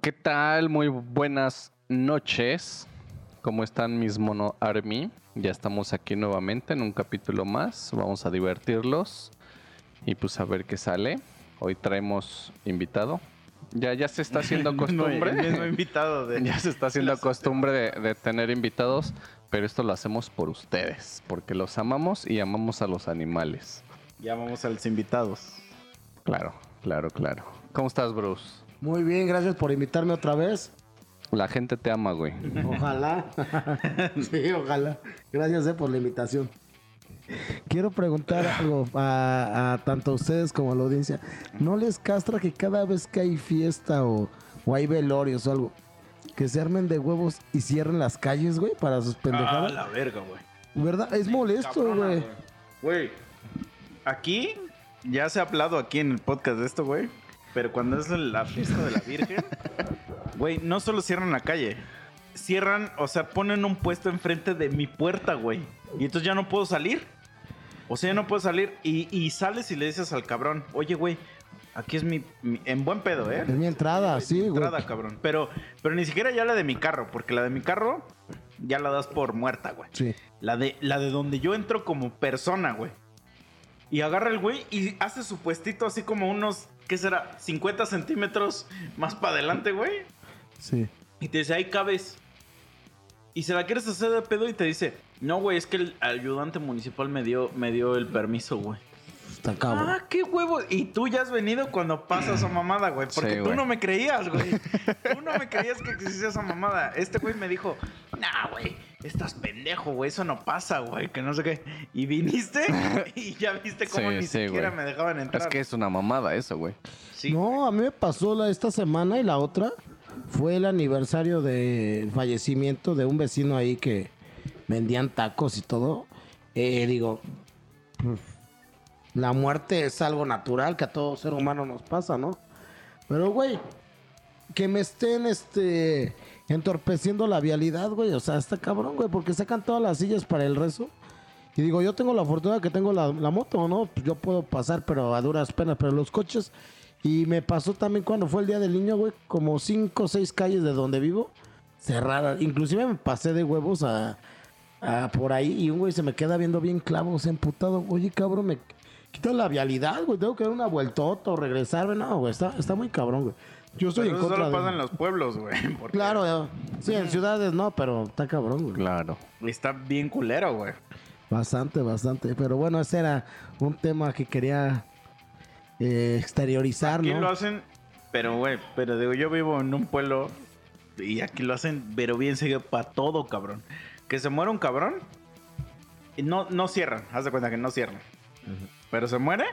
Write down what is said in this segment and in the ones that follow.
¿Qué tal? Muy buenas noches. ¿Cómo están mis mono army? Ya estamos aquí nuevamente en un capítulo más. Vamos a divertirlos y pues a ver qué sale. Hoy traemos invitado. Ya, ya se está haciendo costumbre. El mismo invitado de... ya se está haciendo costumbre de, de tener invitados, pero esto lo hacemos por ustedes, porque los amamos y amamos a los animales. Llamamos a los invitados. Claro, claro, claro. ¿Cómo estás, Bruce? Muy bien, gracias por invitarme otra vez. La gente te ama, güey. Ojalá. sí, ojalá. Gracias eh, por la invitación. Quiero preguntar algo a, a tanto a ustedes como a la audiencia. ¿No les castra que cada vez que hay fiesta o, o hay velorios o algo, que se armen de huevos y cierren las calles, güey, para sus Ah, pendejadas? la verga, güey. ¿Verdad? Es molesto, Cabrona, güey. Güey, aquí ya se ha hablado aquí en el podcast de esto, güey. Pero cuando es la fiesta de la Virgen, güey, no solo cierran la calle. Cierran, o sea, ponen un puesto enfrente de mi puerta, güey. Y entonces ya no puedo salir. O sea, ya no puedo salir. Y, y sales y le dices al cabrón, oye, güey, aquí es mi, mi- En buen pedo, ¿eh? Es mi entrada, sí, güey. entrada, cabrón. Pero, pero ni siquiera ya la de mi carro, porque la de mi carro ya la das por muerta, güey. Sí. La de, la de donde yo entro como persona, güey. Y agarra el güey y hace su puestito así como unos, ¿qué será? 50 centímetros más para adelante, güey. Sí. Y te dice, ahí cabes. Y se la quieres hacer de pedo y te dice, no, güey, es que el ayudante municipal me dio, me dio el permiso, güey. Está cabrón. Ah, qué huevo. Y tú ya has venido cuando pasa esa mamada, güey. Porque Sí, tú güey. no me creías, güey. Tú no me creías que existía esa mamada. Este güey me dijo, nah, güey, estás pendejo, güey. Eso no pasa, güey. Que no sé qué. Y viniste y ya viste cómo Sí, ni sí, siquiera güey. me dejaban entrar. Es que es una mamada eso, güey. Sí. No, a mí me pasó la, esta semana y la otra fue el aniversario del fallecimiento de un vecino ahí que vendían tacos y todo. Eh, digo, pues, la muerte es algo natural que a todo ser humano nos pasa, ¿no? Pero, güey, que me estén este entorpeciendo la vialidad, güey. O sea, está cabrón, güey, porque sacan todas las sillas para el rezo. Y digo, yo tengo la fortuna que tengo la, moto, ¿no? Pues yo puedo pasar, pero a duras penas. Pero los coches. Y me pasó también cuando fue el día del niño, güey, como cinco o seis calles de donde vivo, cerradas. Inclusive me pasé de huevos a, a por ahí y un güey se me queda viendo bien clavos, emputado. Oye, cabrón, me quita la vialidad, güey. Tengo que dar una vueltota o regresarme. No, güey, está, está muy cabrón, güey. Yo estoy Pero en eso contra solo de... pasa en los pueblos, güey. porque Claro, eh, sí, en ciudades no, pero está cabrón, güey. Claro. Está bien culero, güey. Bastante, bastante. Pero bueno, ese era un tema que quería eh, exteriorizar, Aquí ¿no? lo hacen, pero, güey, pero digo, yo vivo en un pueblo y aquí lo hacen, pero bien seguido para todo, cabrón. Que se muere un cabrón y no, no cierran, haz de cuenta que no cierran. Pero se muere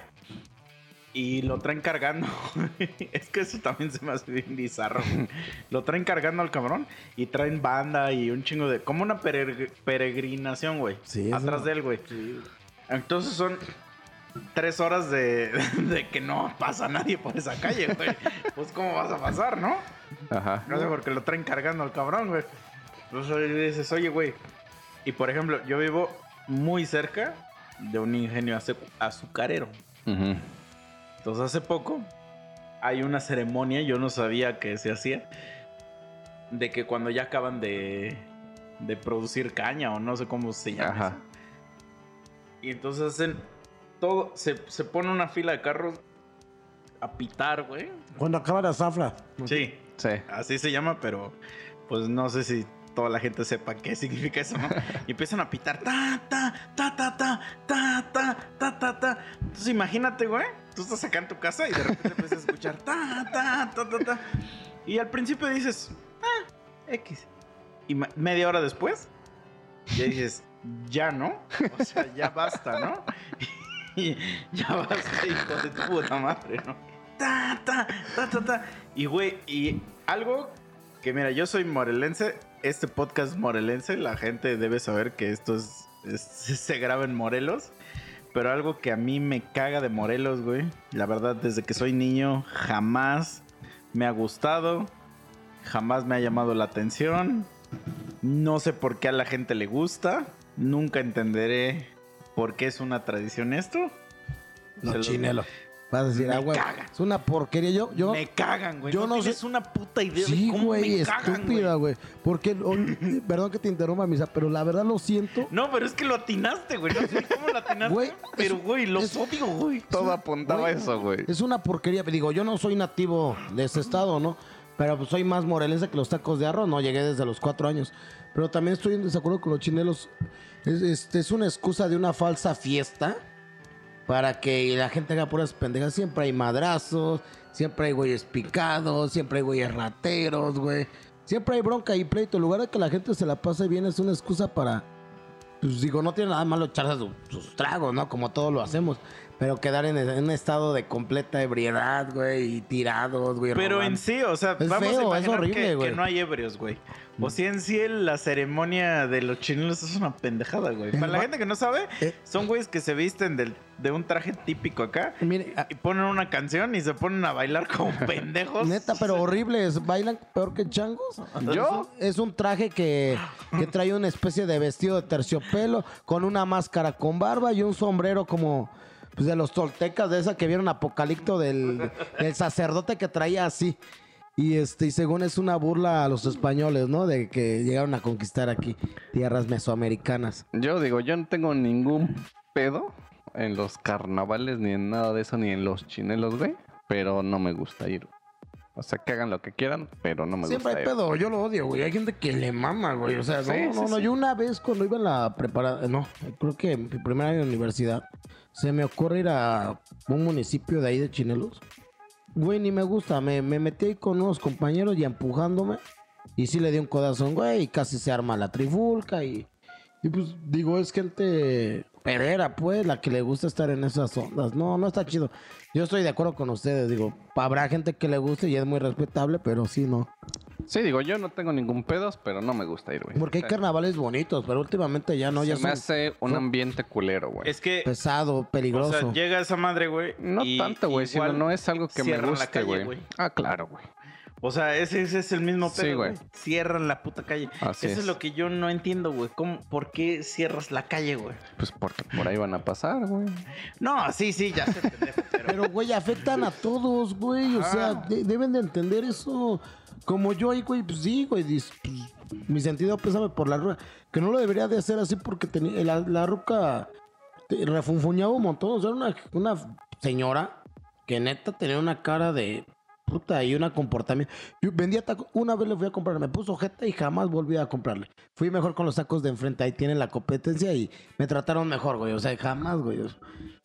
y lo traen cargando. es que eso también se me hace bien bizarro. lo traen cargando al cabrón y traen banda y un chingo de. Como una peregr- peregrinación, güey. Sí, eso- atrás de él, güey. Entonces son tres horas de, de que no pasa nadie por esa calle, güey. Pues, ¿cómo vas a pasar, no? Ajá. No sé, porque lo traen cargando al cabrón, güey. Entonces le dices, oye, güey. Y por ejemplo, yo vivo muy cerca de un ingenio azu- azucarero. Entonces, hace poco hay una ceremonia, yo no sabía que se hacía, de que cuando ya acaban de, de producir caña o no sé cómo se llama. Ajá. eso. Y entonces hacen todo, se, se pone una fila de carros a pitar, güey. Cuando acaba la zafra. Sí, Sí. así se llama, pero pues no sé si toda la gente sepa qué significa eso, ¿no? Y empiezan a pitar ta ta ta ta ta ta ta ta ta ta. Entonces imagínate, güey, tú estás acá en tu casa y de repente empiezas a escuchar ta ta ta ta ta. Y al principio dices, ah, X. Y media hora después ya dices, ya no, o sea, ya basta, ¿no? Ya basta, hijo de tu puta madre, ¿no? Ta, ta, ta, ta, ta. Y, güey, y algo que, mira, yo soy morelense, este podcast morelense, la gente debe saber que esto es, es- se graba en Morelos. Pero algo que a mí me caga de Morelos, güey. La verdad, desde que soy niño, jamás me ha gustado. Jamás me ha llamado la atención. No sé por qué a la gente le gusta. Nunca entenderé por qué es una tradición esto. Los- chinelos. Vas a decir, Me ah, güey, es una porquería. Yo, yo, me cagan, güey. yo no, no tienes sé- una puta idea sí, de cómo güey, me cagan, estúpida, güey. güey. Porque, o- perdón que te interrumpa, misa, pero la verdad lo siento. No, pero es que lo atinaste, güey. No sé cómo lo atinaste. Güey, pero, es- güey, los es- odio, güey. Todo apuntaba a güey, eso, güey. Es una porquería. Digo, yo no soy nativo de ese estado, ¿no? Pero pues soy más morelense que los tacos de arroz, ¿no? Llegué desde los cuatro años. Pero también estoy en desacuerdo con los chinelos. Es, este, es una excusa de una falsa fiesta para que la gente haga puras pendejas. Siempre hay madrazos, siempre hay güeyes picados, siempre hay güeyes rateros, güey. Siempre hay bronca y pleito. En lugar de que la gente se la pase bien, es una excusa para pues digo, no tiene nada malo echarse su- sus tragos, ¿no? Como todos lo hacemos. Pero quedar en, en un estado de completa ebriedad, güey, y tirados, güey. Pero en sí, o sea, Es vamos feo, a es imaginar horrible, que, que no hay ebrios, güey. O si en sí la ceremonia de los chinelos es una pendejada, güey. Para la gente que no sabe, Eh. son güeyes que se visten del- de un traje típico acá Mire, ah, y ponen una canción y se ponen a bailar como pendejos. neta, pero horribles. ¿Bailan peor que changos? ¿Yo? Es un traje que, que trae una especie de vestido de terciopelo con una máscara con barba y un sombrero como pues, de los toltecas, de esa que vieron Apocalipto del, del sacerdote que traía así. Y este, y según es una burla a los españoles, ¿no? De que llegaron a conquistar aquí tierras mesoamericanas. Yo digo, yo no tengo ningún pedo en los carnavales, ni en nada de eso, ni en los chinelos, güey. Pero no me gusta ir. O sea, que hagan lo que quieran, pero no me Siempre gusta hay ir. pedo, yo lo odio, güey. Hay gente que le mama, güey. O sea, Sí, no, sí, no, no. Yo una vez cuando iba en la preparada, no, creo que en mi primer año de universidad, se me ocurre ir a un municipio de ahí de Chinelos. Güey, ni me gusta. Me, me metí con unos compañeros y empujándome. Y sí le di un codazón, güey, y casi se arma la trifulca y... Y pues digo, es gente perera, pues, la que le gusta estar en esas ondas. No, no está chido. Yo estoy de acuerdo con ustedes, digo, habrá gente que le guste y es muy respetable, pero sí, no. Sí, digo, yo no tengo ningún pedos, pero no me gusta ir, güey. Porque hay carnavales bonitos, pero últimamente ya no, ya se me son hace un ambiente culero, güey. Es que, pesado, o peligroso. sea, llega esa madre, güey. No y tanto, güey, sino igual no es algo que me cierran la guste, calle, güey. Ah, claro, güey. O sea, ese, ese es el mismo Sí, pedo, güey. güey. Cierran la puta calle. Así Eso es. es. lo que yo no entiendo, güey. ¿Cómo, ¿Por qué cierras la calle, güey? Pues porque por ahí van a pasar, güey. No, sí, sí, ya sé, pendejo, pero... Pero, güey, afectan a todos, güey. O sea, de- deben de entender eso. Como yo ahí, güey, pues sí, güey. dis- pues, mi sentido pésame por la ruca. Que no lo debería de hacer así porque tenía, la, la ruca te- refunfuñaba un montón. O sea, era una, una señora que neta tenía una cara de puta y una comportamiento. Yo vendía tacos. Una vez le fui a comprar, me puso jeta y jamás volví a comprarle. Fui mejor con los tacos de enfrente. Ahí tienen la competencia y me trataron mejor, güey. O sea, jamás, güey.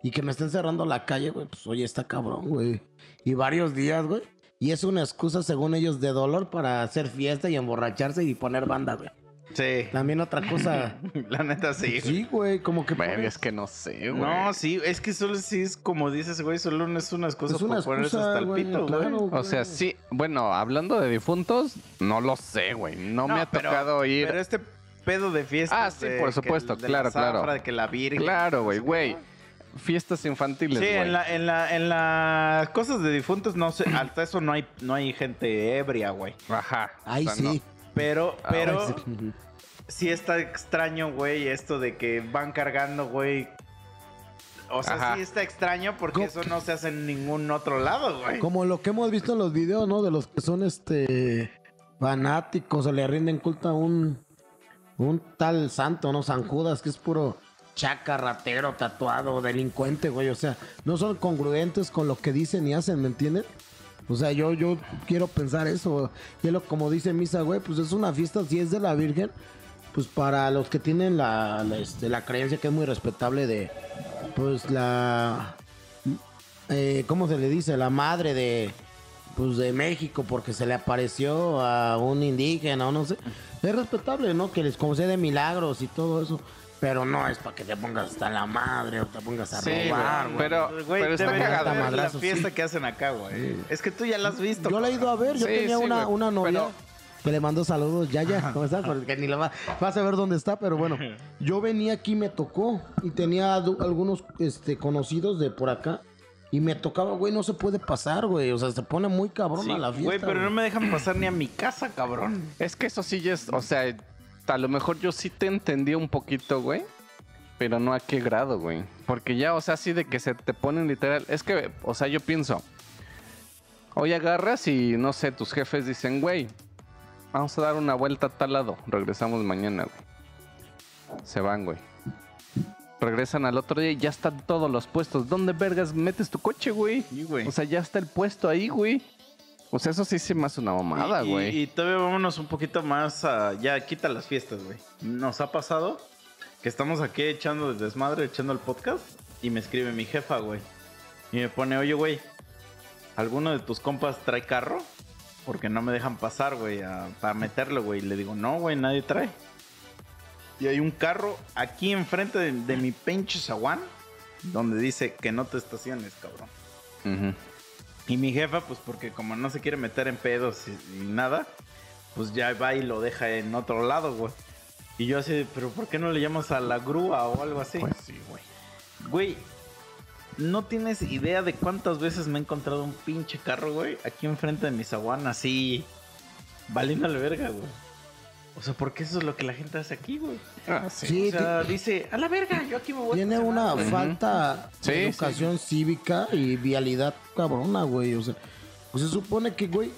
Y que me estén cerrando la calle, güey. Pues oye, está cabrón, güey. Y varios días, güey. Y es una excusa, según ellos, de dolor para hacer fiesta y emborracharse y poner banda, güey. Sí, También otra cosa. la neta sí. güey. sí, güey, como que. Es que no sé, güey. No, sí, es que solo sí es como dices, güey, solo no es una excusa Es una por ponerse excusa, hasta el güey, pito, claro, güey. O sea, sí, bueno, hablando de difuntos, no lo sé, güey. No, me ha pero- tocado ir. Pero este pedo de fiesta. Ah, sí, por supuesto, claro, claro. De que la virgen. Claro, güey, güey. Fiestas infantiles, Sí, güey. en, la, en, la, en las cosas de difuntos, no sé, hasta eso no hay, no hay gente ebria, güey. Ajá. Ay, o sea, sí. Pero, Ah, pero sí. sí está extraño, güey, esto de que van cargando, güey. O sea, Ajá. sí está extraño porque ¿Cómo eso no se hace en ningún otro lado, güey. Como lo que hemos visto en los videos, ¿no? De los que son este fanáticos o le rinden culto a un, un tal santo, ¿no? San Judas, que es puro chaca, ratero, tatuado, delincuente, güey. O sea, no son congruentes con lo que dicen y hacen, ¿me entienden? O sea, yo, yo quiero pensar eso. Y lo, como dice Misa, güey, pues es una fiesta, si es de la Virgen, pues para los que tienen la, la, este, la creencia que es muy respetable de, pues la, eh, ¿cómo se le dice? La madre de, pues de México porque se le apareció a un indígena o no sé. Es respetable, ¿no? Que les concede milagros y todo eso. Pero no es para que te pongas hasta la madre o te pongas a Sí, robar, güey, pero, Güey, pero está ver la fiesta sí. que hacen acá, güey. Es que tú ya la has visto. Yo la he ido a ver, yo Sí, tenía sí, una, una novia pero- que le mandó saludos, ya, ya, ¿cómo estás? Porque ni la va, vas a ver dónde está, pero bueno, yo venía aquí, me tocó y tenía algunos este, conocidos de por acá y me tocaba, güey, no se puede pasar, güey, o sea, se pone muy cabrón Sí, a la fiesta. güey, pero no me dejan pasar ni a mi casa, cabrón. Es que eso sí ya es, o sea, a lo mejor yo sí te entendí un poquito, güey. Pero no a qué grado, güey. Porque ya, o sea, así de que se te ponen literal. Es que, o sea, yo pienso. Hoy agarras y no sé, tus jefes dicen, güey, vamos a dar una vuelta a tal lado. Regresamos mañana, güey. Se van, güey. Regresan al otro día y ya están todos los puestos. ¿Dónde vergas metes tu coche, güey? Sí, güey. O sea, ya está el puesto ahí, güey. O sea, eso sí se me hace una mamada, y- güey. Y, todavía vámonos un poquito más a... Ya, quita las fiestas, güey. Nos ha pasado que estamos aquí echando el desmadre, echando el podcast. Y me escribe mi jefa, güey. Y me pone, oye, güey, ¿alguno de tus compas trae carro? Porque no me dejan pasar, güey, para meterlo, güey. Y le digo, no, güey, nadie trae. Y hay un carro aquí enfrente de, de mi pinche zaguán. Donde dice que no te estaciones, cabrón. Ujú. Y mi jefa, pues porque como no se quiere meter en pedos y, y nada, pues ya va y lo deja en otro lado, güey. Y yo así, pero ¿por qué no le llamas a la grúa o algo así? Pues sí, güey. Güey, no tienes idea de cuántas veces me he encontrado un pinche carro, güey, aquí enfrente de mi zaguán, así, valiéndole verga, güey. O sea, porque eso es lo que la gente hace aquí, güey. Ah, sí. Sí, o sea, dice, a la verga, yo aquí me voy a Tiene una güey". falta de sí. educación cívica y vialidad cabrona, güey. O sea, pues se supone que, güey,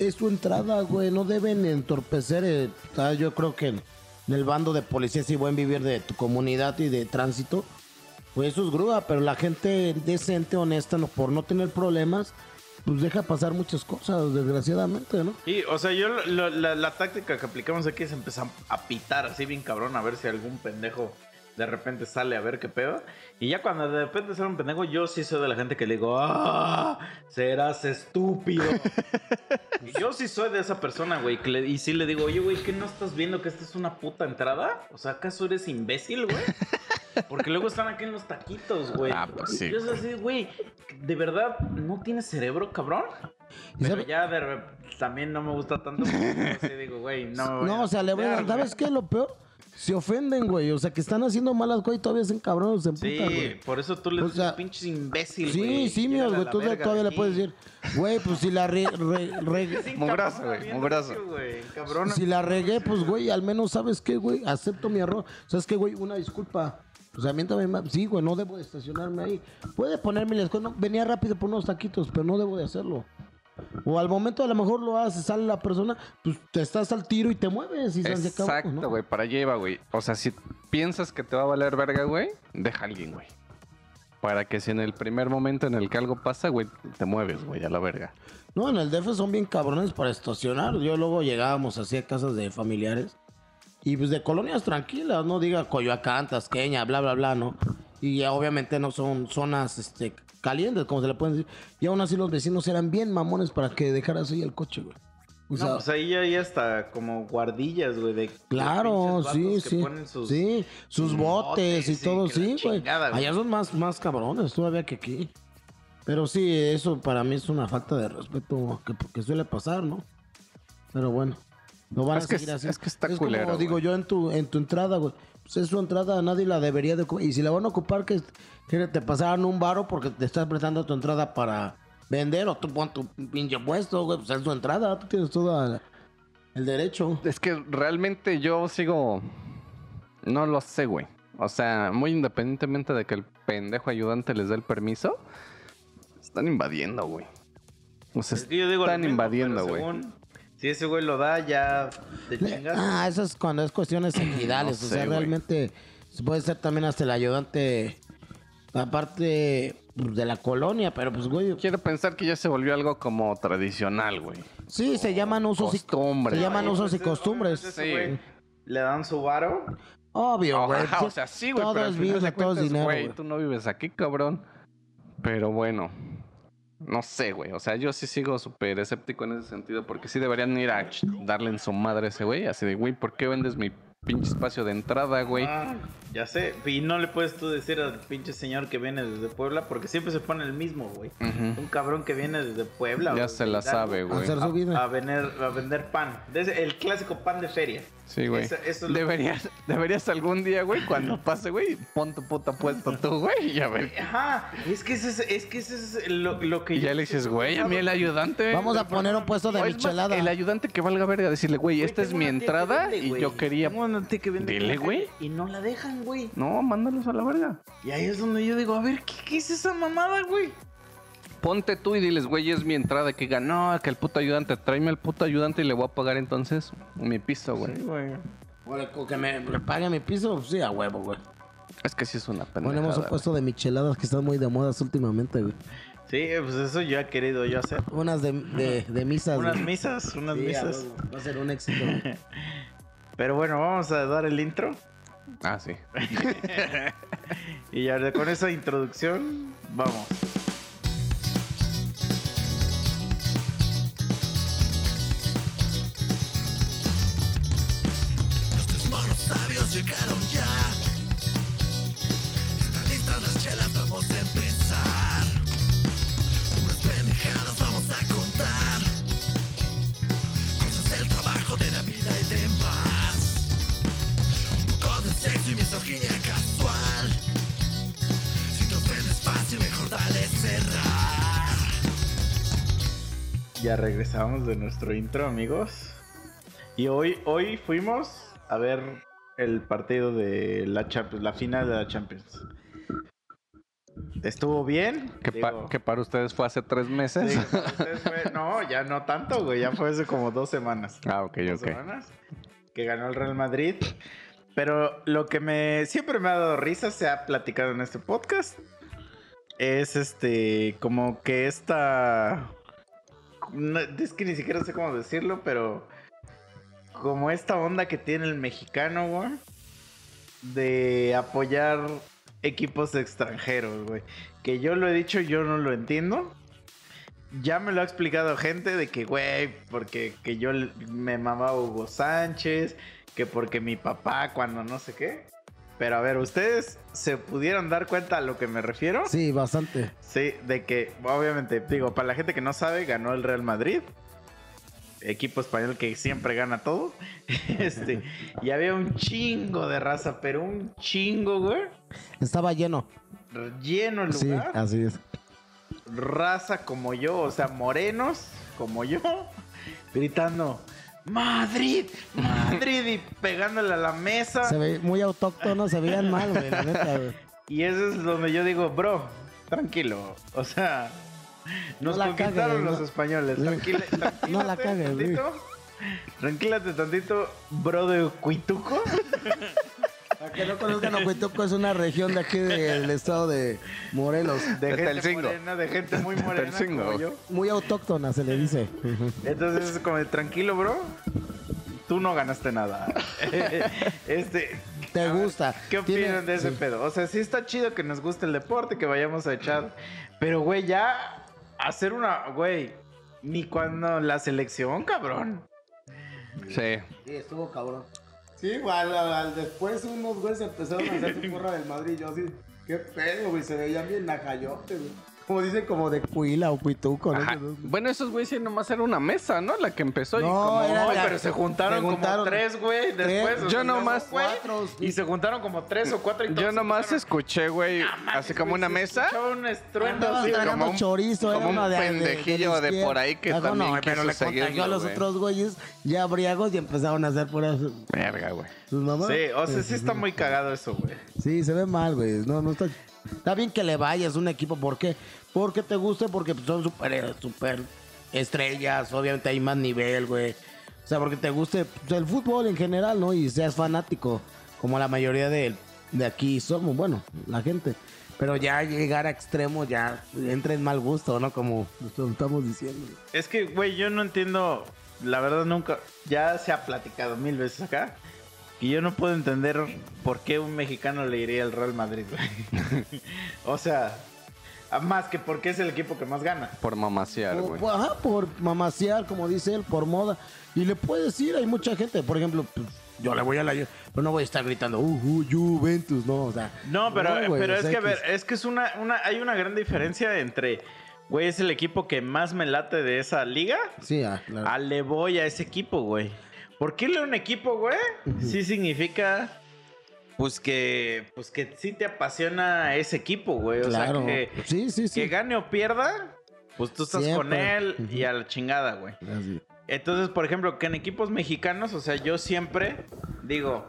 es tu entrada, güey. No deben entorpecer. eh, sea, yo creo que en, en el bando de policías y buen vivir de tu comunidad y de tránsito, pues eso es grúa. Pero la gente decente, honesta, no, por no tener problemas, pues deja pasar muchas cosas, desgraciadamente, ¿no? Y, o sea, yo lo- la, la táctica que aplicamos aquí es empezar a pitar así bien cabrón, a ver si algún pendejo de repente sale a ver qué pedo. Y ya cuando de repente sale un pendejo, yo sí soy de la gente que le digo, ¡ah! Serás estúpido. y yo sí soy de esa persona, güey. Y sí le digo, oye, güey, ¿qué no estás viendo que esta es una puta entrada? O sea, ¿acaso eres imbécil, güey? Porque luego están aquí en los taquitos, güey. Ah, pues sí, Yo es así, güey, ¿de verdad no tienes cerebro, cabrón? Pero ya de también no me gusta tanto. así digo, güey, no me voy No, a o sea, le voy a ¿Sabes qué lo peor? Se ofenden, güey. O sea, que están haciendo malas cosas y todavía se encabronan, se güey. emputan, Sí, güey. por eso tú le O dices sea, pinches imbécil, Sí, güey. sí, a güey. la Tú verga todavía le puedes decir, güey, pues si la re- re- re- Sí, güey, güey, cabrón. si la regué, pues, güey, al menos sabes qué, güey, acepto mi error. ¿Sabes qué, güey? Una disculpa. O sea, miéntame más. Sí, güey, no debo de estacionarme ahí. Puede ponerme las cosas. No, venía rápido por unos taquitos, pero no debo de hacerlo. O al momento a lo mejor lo haces, sale la persona, pues te estás al tiro y te mueves y se Exacto, ¿no? güey, para iba, güey. O sea, si piensas que te va a valer verga, güey, deja a alguien, güey. Para que si en el primer momento en el que algo pasa, güey, te mueves, güey, a la verga. No, en el DF son bien cabrones para estacionar. Yo luego llegábamos así a casas de familiares. Y pues de colonias tranquilas, no diga Coyoacán, Tasqueña, bla, bla, bla, ¿no? Y ya obviamente no son zonas este, calientes, como se le pueden decir. Y aún así los vecinos eran bien mamones para que dejaras ahí el coche, güey. O sea, no, pues ahí hay hasta como guardillas, güey, de claro, sí, que sí. ponen sus- sí, sus botes y botes y todo, sí, güey. Allá son más, más cabrones todavía que aquí. Pero sí, eso para mí es una falta de respeto que, que suele pasar, ¿no? Pero bueno, lo van Es a seguir es- así. es que está como culero, digo yo en tu, en tu entrada, güey. Pues es su entrada, nadie la debería de ocupar. Y si la van a ocupar, que, que te pasaran un varo porque te estás prestando tu entrada para vender o tú pon tu pinche puesto, güey. Pues es tu entrada, tú tienes todo el derecho. Es que realmente yo sigo. No lo sé, güey. O sea, muy independientemente de que el pendejo ayudante les dé el permiso, están invadiendo, güey. O sea, Es que yo digo lo están mismo, invadiendo, güey. según- Si ese güey lo da, ya te chingas. Ah, eso es cuando es cuestiones ejidales. No o sea, sé, realmente puede ser también hasta el ayudante, aparte pues, de la colonia, pero pues, güey. Quiero pensar que ya se volvió algo como tradicional, güey. Sí, se llaman usos y Costumbre. Se llaman usos y pues, costumbres. obviamente ese Sí. güey Le dan su varo. Obvio, güey. O sea, sí, güey. Todo pero es vida, todo dinero. güey, güey. tú no vives aquí, cabrón. Pero bueno, no sé, güey. O sea, yo sí sigo súper escéptico en ese sentido porque sí deberían ir a darle en su madre a ese güey. Así de, güey, ¿por qué vendes mi pinche espacio de entrada, güey? Ah, ya sé. Y no le puedes tú decir al pinche señor que viene desde Puebla porque siempre se pone el mismo, güey. Un cabrón que viene desde Puebla. Ya se la sabe, güey. A, a vender, a vender pan. El clásico pan de feria. Sí, güey. Eso- eso es lo- Deberías, deberías algún día, güey, cuando pase, güey, pon tu puta puesto tú, güey, y a ver. Ajá, es que ese es, es, que ese es lo, lo que Y ya yo- le dices, güey, a mí el ayudante. Vamos a poner un puesto de O es más, michelada. El ayudante que valga verga, decirle, güey, esta es mi entrada vende, y yo quería. Tengo una tía que vende Dile, güey. Y no la dejan, güey. No, mándalos a la verga. Y ahí es donde yo digo, a ver, ¿qué, qué es esa mamada, güey? Ponte tú y diles, güey, es mi entrada. Que diga, no, que el puto ayudante, tráeme al puto ayudante y le voy a pagar entonces mi piso, güey. Sí, güey. Con que me, me pague mi piso, sí, a huevo, güey. Es que sí es una pendejada. Ponemos un puesto de micheladas que están muy de modas últimamente, güey. Sí, pues eso yo he querido yo hacer. Unas de, de, de misas. Unas güey. misas, unas Sí, misas. Va a ser un éxito. güey. Pero bueno, vamos a dar el intro. Ah, sí. Y ya con esa introducción, vamos. Llegaron ya. Están listas las chelas, vamos a empezar. Unas pendejadas vamos a contar. Cosas del trabajo, de la vida y demás. Un poco de sexo y misoginia casual. Si te ofendes fácil, mejor dale cerrar. Ya regresamos de nuestro intro, amigos. Y hoy, hoy fuimos a ver el partido de la Champions, la final de la Champions. Estuvo bien. Que, pa- digo, que para ustedes fue hace tres meses. fue- no, ya no tanto, güey. Ya fue hace como dos semanas. ah, ok, dos ok. semanas, que ganó el Real Madrid. Pero lo que me siempre me ha dado risa, se ha platicado en este podcast, es este, como que esta... no, es que ni siquiera sé cómo decirlo, pero como esta onda que tiene el mexicano, güey, de apoyar equipos extranjeros, güey. Que yo lo he dicho, yo no lo entiendo. Ya me lo ha explicado gente de que, güey, porque que yo me mamaba Hugo Sánchez, que porque mi papá cuando no sé qué. Pero a ver, ¿ustedes se pudieron dar cuenta a lo que me refiero? Sí, bastante. Sí, de que, obviamente, digo, para la gente que no sabe, ganó el Real Madrid. Equipo español que siempre gana todo. Este, y había un chingo de raza, pero un chingo, güey. Estaba lleno. Lleno el Sí, lugar. así es. raza como yo, o sea, morenos como yo, gritando Madrid, Madrid y pegándole a la mesa. Se ve muy autóctono, se veían mal, güey, la neta, güey. Y eso es donde yo digo, bro, tranquilo, o sea, nos No la conquistaron cagues, los no. españoles, tranquila, tranquilate No la cagues, tantito, Tranquilate tantito, bro de Cuituco. Para que no conozcan, Ocuituco es una región de aquí del estado de Morelos. De De gente Telcingo. morena, de gente muy morena Telcingo. como yo. Muy autóctona se le dice. Entonces es como de tranquilo, bro. Tú no ganaste nada. este. ¿Te gusta? ¿Qué Tiene- opinan de ese sí. pedo? O sea, sí está chido que nos guste el deporte, que vayamos a echar. Pero, güey, ya hacer una. Güey, ni cuando la selección, cabrón. Sí. Sí, estuvo cabrón. Sí, igual, al, al- después unos güeyes empezaron a hacer su porra del Madrid. Yo así, qué pedo, güey, se veían bien nacayote, güey. Como dicen, como de Cuila o Cuituco, ¿no? Bueno, esos güeyes sí nomás era una mesa, ¿no? La que empezó y No, como... era la- pero se juntaron, se juntaron como tres, güey. Después. o Yo sea, nomás- güey, Cuatro, sí. Y se juntaron como tres o cuatro y todos Yo se nomás escuché, güey, así como una se mesa. escuchaba un estruendo Andaban así, güey. tragando como un- chorizo, era como un uno de, de- pendejillo la de izquierda. por ahí que también no, pero quiso le contagió seguirlo, a los güey. otros güeyes ya briagos y empezaron a hacer puras Verga, güey. sus mamás. Sí, o sea, sí está muy cagado eso, güey. Sí, se ve mal, güey. No, no está. Está bien que le vayas a un equipo. ¿Por qué? Porque te guste, porque son super, super estrellas. Obviamente hay más nivel, güey. O sea, porque te guste el fútbol en general, ¿no? Y seas fanático. Como la mayoría de, de aquí somos, bueno, la gente. Pero ya llegar a extremo ya entra en mal gusto, ¿no? Como estamos diciendo. Es que, güey, yo no entiendo. La verdad, nunca. Ya se ha platicado mil veces acá. Y yo no puedo entender por qué un mexicano le iría al Real Madrid, güey. o sea, a más que porque es el equipo que más gana. Por mamasear, Por- güey. ajá, por mamasear, como dice él, por moda. Y le puedes ir, hay mucha gente. Por ejemplo, pues, yo le voy a la. Pero no voy a estar gritando, uh, uh, Juventus, no, o sea. No, pero, güey, pero es que, a ver, es que es una, una. Hay una gran diferencia entre. Güey, es el equipo que más me late de esa liga. Sí, ah, claro. Ah, le voy a ese equipo, güey. Porque irle a un equipo, güey, sí significa. Pues que, pues que sí te apasiona ese equipo, güey. O claro. sea, que, sí, sí, sí. que gane o pierda, pues tú estás con él y a la chingada, güey. Así. Entonces, por ejemplo, que en equipos mexicanos, o sea, yo siempre digo,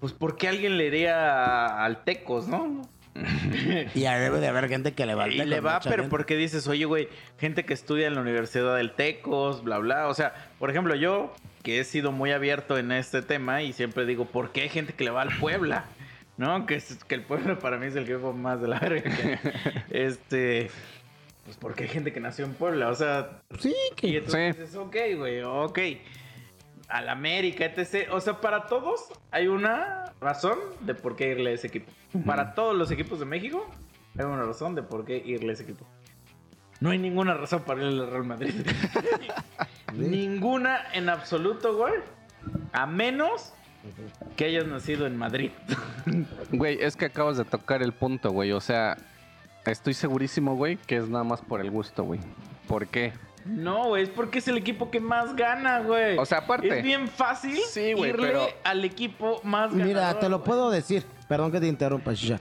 pues, ¿por qué alguien le iría al Tecos, no? Y debe de haber gente que le va al y le va, pero gente. porque dices, oye, güey, gente que estudia en la Universidad del Tecos, bla, bla. O sea, por ejemplo, yo, que he sido muy abierto en este tema y siempre digo, ¿por qué hay gente que le va al Puebla? ¿No? Que, es- que el Puebla para mí es el equipo más de la verga. este. Pues porque hay gente que nació en Puebla, o sea, Sí, y que... entonces Sí. dices, ok, güey, ok. Al América, etc. O sea, para todos hay una razón de por qué irle a ese equipo. Para todos los equipos de México hay una razón de por qué irle a ese equipo. No hay ninguna razón para irle al Real Madrid. ninguna en absoluto, güey. A menos que hayas nacido en Madrid. Güey, es que acabas de tocar el punto, güey. O sea, estoy segurísimo, güey, que es nada más por el gusto, güey. ¿Por qué? No, güey, es porque es el equipo que más gana, güey. O sea, aparte. Es bien fácil Sí, güey, irle pero- al equipo más ganador. Mira, te lo güey. puedo decir. Perdón que te interrumpa, Shisha.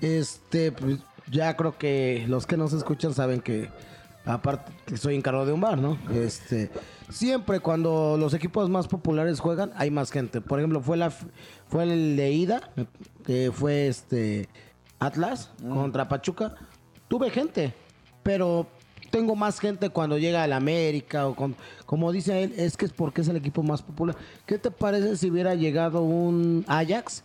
Este, pues ya creo que los que nos escuchan saben que aparte que soy encargado de un bar, ¿no? Este, siempre cuando los equipos más populares juegan, hay más gente. Por ejemplo, fue la fue el de ida, que fue este Atlas contra Pachuca. Tuve gente, pero tengo más gente cuando llega al América o con, como dice él, es que es porque es el equipo más popular. ¿Qué te parece si hubiera llegado un Ajax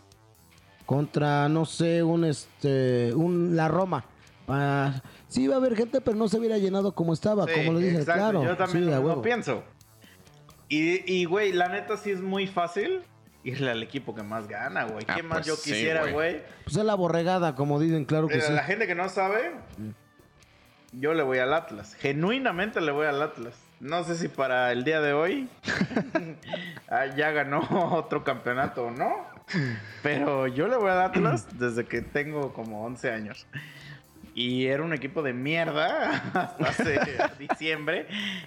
contra no sé, un este un la Roma? Ah, sí iba a haber gente, pero no se hubiera llenado como estaba, Sí, como lo exacto, claro. Yo también sí, lo, pienso. Y, y, güey, la neta sí es muy fácil irle al equipo que más gana, güey. Ah, ¿Qué más pues yo quisiera, güey. Pues es la borregada, como dicen, claro que sí. La gente que no sabe, yo le voy al Atlas. Genuinamente le voy al Atlas. No sé si para el día de hoy ah, ya ganó otro campeonato o no. Pero yo le voy al Atlas desde que tengo como 11 años. Y era un equipo de mierda hasta hace diciembre.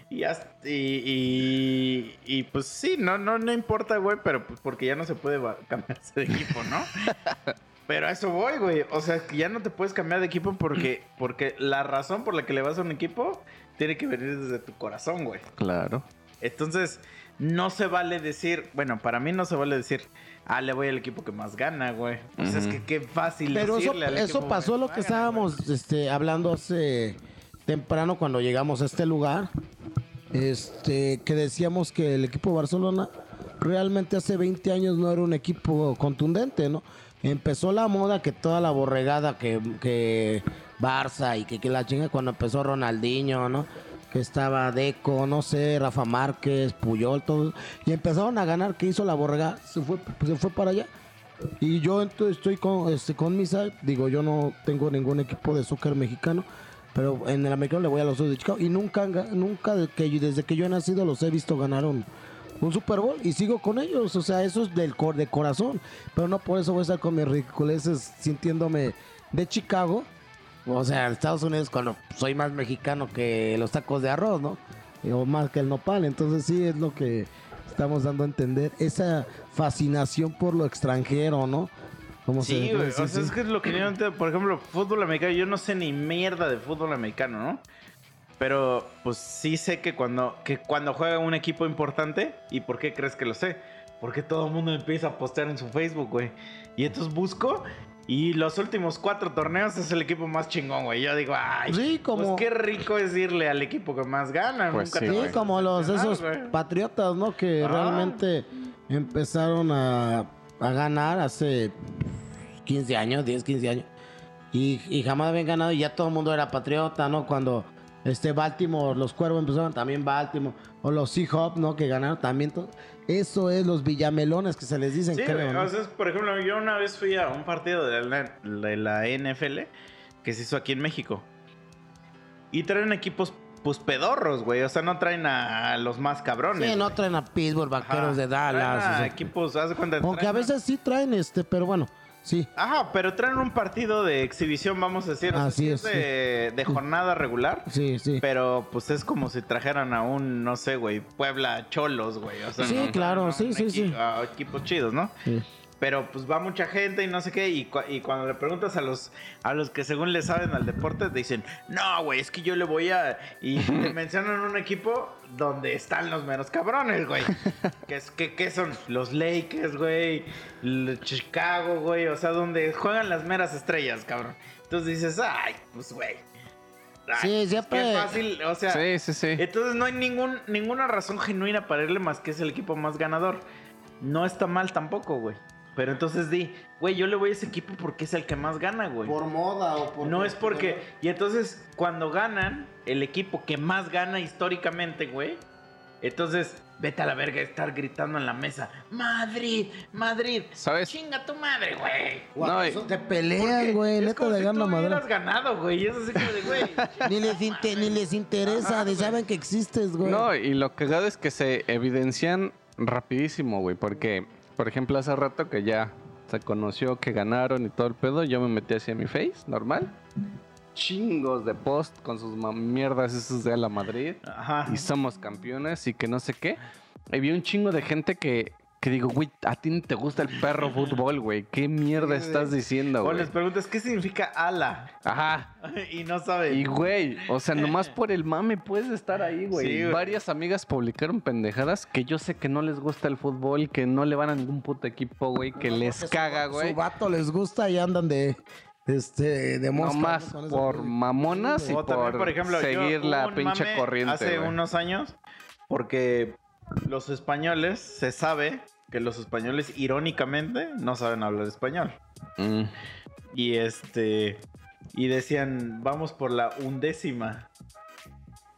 Y, hasta- y, y- y, pues sí, no, no, no importa, güey, pero pues porque ya no se puede cambiarse de equipo, ¿no? Pero a eso voy, güey. O sea, que ya no te puedes cambiar de equipo porque, porque la razón por la que le vas a un equipo tiene que venir desde tu corazón, güey. Claro. Entonces, no se vale decir, bueno, para mí no se vale decir, ah, le voy al equipo que más gana, güey. Pues es que qué fácil Pero eso, decirle al eso equipo pasó lo que gana, güey. estábamos este, hablando hace temprano cuando llegamos a este lugar. Este, que decíamos que el equipo Barcelona realmente hace 20 años no era un equipo contundente, ¿no? Empezó la moda que toda la borregada que, que Barça y que, que la chinga cuando empezó Ronaldinho, ¿no? Que estaba Deco, no sé, Rafa Márquez, Puyol, todo. Y empezaron a ganar, que hizo la borregada? Se fue, se fue para allá. Y yo entonces estoy con, este, con Misa, digo, yo no tengo ningún equipo de soccer mexicano, pero en el americano le voy a los de Chicago. Y nunca, nunca que desde que yo he nacido los he visto ganar un, un Super Bowl y sigo con ellos. O sea, eso es del cor de corazón. Pero no por eso voy a estar con mis ridiculeces sintiéndome de Chicago. O sea, en Estados Unidos cuando soy más mexicano que los tacos de arroz, ¿no? O más que el nopal. Entonces sí es lo que estamos dando a entender. Esa fascinación por lo extranjero, ¿no? Como se Sí, güey. decir, O sea, sí. es que es lo que yo no entiendo. Por ejemplo, fútbol americano. Yo no sé ni mierda de fútbol americano, ¿no? Pero, pues sí sé que cuando, que cuando juega un equipo importante. ¿Y por qué crees que lo sé? Porque todo el mundo empieza a postear en su Facebook, güey. Y entonces busco. Y los últimos cuatro torneos es el equipo más chingón, güey. Yo digo, ay, Sí, como- pues qué rico es irle al equipo que más gana. Pues Nunca sí, Sí, como los esos güey. patriotas, ¿no? Que Ah. realmente empezaron a, a ganar hace 15 años, 10, 15 años. Y, y jamás habían ganado y ya todo el mundo era patriota, ¿no? Cuando este Baltimore, los cuervos empezaron también Baltimore. O los Seahawks, ¿no? Que ganaron también. todo. Eso es los villamelones que se les dicen, Sí, creo. ¿no? o sea, por ejemplo, yo una vez fui a un partido de la, de la NFL que se hizo aquí en México. Y traen equipos, pues, pedorros, güey. O sea, no traen a los más cabrones. Sí, no traen a Pittsburgh, Ajá. vaqueros de Traen Dallas. a o sea. equipos, haz cuenta. Aunque a veces sí traen este, pero bueno, Sí. Ajá, pero traen un partido de exhibición, vamos a decir. Así sí es, De, de jornada regular. Sí, sí. Pero pues es como si trajeran a un, no sé, güey, Puebla Cholos, güey. O sea, Sí, no- claro, no, sí, sí, sí. a equipos chidos, ¿no? Sí. Pero pues va mucha gente y no sé qué. Y, cu- y cuando le preguntas a los, a los que según le saben al deporte, te dicen, no, güey, es que yo le voy a. Y te mencionan un equipo donde están los menos cabrones, güey. que, es, que, que son los Lakers, güey. Chicago, güey. O sea, donde juegan las meras estrellas, cabrón. Entonces dices, ay, pues, güey. ay, Sí, siempre- Qué fácil, o sea. Sí, sí, sí. Entonces no hay ningún, ninguna razón genuina para irle más que es el equipo más ganador. No está mal tampoco, güey. Pero entonces di, güey, yo le voy a ese equipo porque es el que más gana, güey. Por moda o por. No es porque... Y entonces, cuando ganan, el equipo que más gana históricamente, güey. Entonces, vete a la verga estar gritando en la mesa. Madrid, Madrid. ¿Sabes? Chinga tu madre, güey. No, Eso te pelean, güey. Es Neta de si gana tú madre. hubieras ganado, güey. Y es así como de, güey. Ni les, inte- ni les interesa, ni saben que existes, güey. No, y lo cagado es que se evidencian rapidísimo, güey. Porque, por ejemplo, hace rato que ya se conoció que ganaron y todo el pedo, yo me metí hacia mi face, normal. Chingos de post con sus mierdas esos de la Madrid. Ajá. Y somos campeones y que no sé qué. Y vi un chingo de gente que, que digo, güey, a ti no te gusta el perro fútbol, güey. ¿Qué mierda Sí, estás güey. diciendo, O güey? les preguntas, ¿qué significa ala? Ajá. y no saben. Y güey, o sea, nomás por el mame puedes estar ahí, güey. Sí. Varias amigas publicaron pendejadas que yo sé que no les gusta el fútbol, que no le van a ningún puto equipo, güey, que les caga, güey. Su vato les gusta y andan de. Este, de mosca. Nomás ¿no? Con eso, por mamonas y O también, por, ejemplo, seguir la un pinche mame corriente. Hace unos años, porque los españoles, se sabe que los españoles, irónicamente, no saben hablar español. Mm, Y este. Y decían, vamos por la undécima.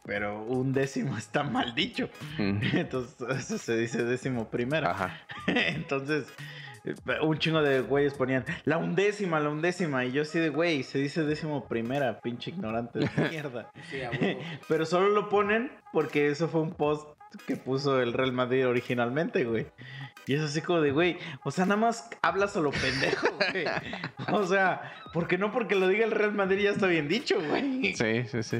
Pero undécimo está mal dicho. mm. Entonces, eso se dice décimo primera. Ajá. Entonces, eh, un chingo de güeyes ponían la undécima, la undécima. Y yo así de, güey, se dice décimo primera, pinche ignorante de mierda. Pero solo lo ponen porque eso fue un post que puso el Real Madrid originalmente, güey. Y es así como de, güey, o sea, nada más hablas solo pendejo, güey. O sea, porque no porque lo diga el Real Madrid ya está bien dicho, güey. Sí, sí, sí.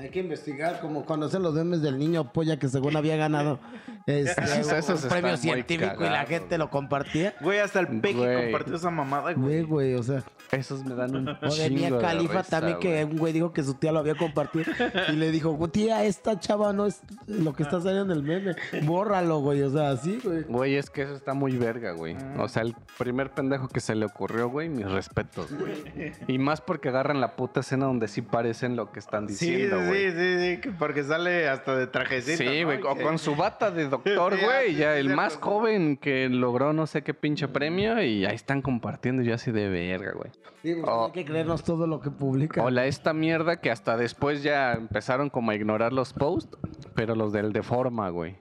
Hay que investigar, como cuando hacen los memes del niño polla que según había ganado este, Esos- esos un premio científico y la gente lo compartía. Güey, hasta el Pequi compartió esa mamada, Güey, güey. güey, o sea. Esos me dan un O de de Califa risa, también, que un güey dijo que su tía lo había compartido. Y le dijo, tía, esta chava no es lo que está saliendo en el meme. Bórralo, güey. O sea, así, güey. Güey, es que eso está muy verga, güey. O sea, el primer pendejo que se le ocurrió, güey, mis respetos, güey. Y más porque agarran la puta escena donde sí parecen lo que están diciendo, sí, güey. Sí, sí, sí, que porque sale hasta de trajecito. Sí, ¿no? güey, o con su bata de doctor, Sí, güey. sí, ya sí, el más sí. joven que logró no sé qué pinche premio y ahí están compartiendo ya así de verga, güey. Sí, pues, Oh. hay que creernos todo lo que publica. Hola, esta mierda que hasta después ya empezaron como a ignorar los posts, pero los del de forma, güey.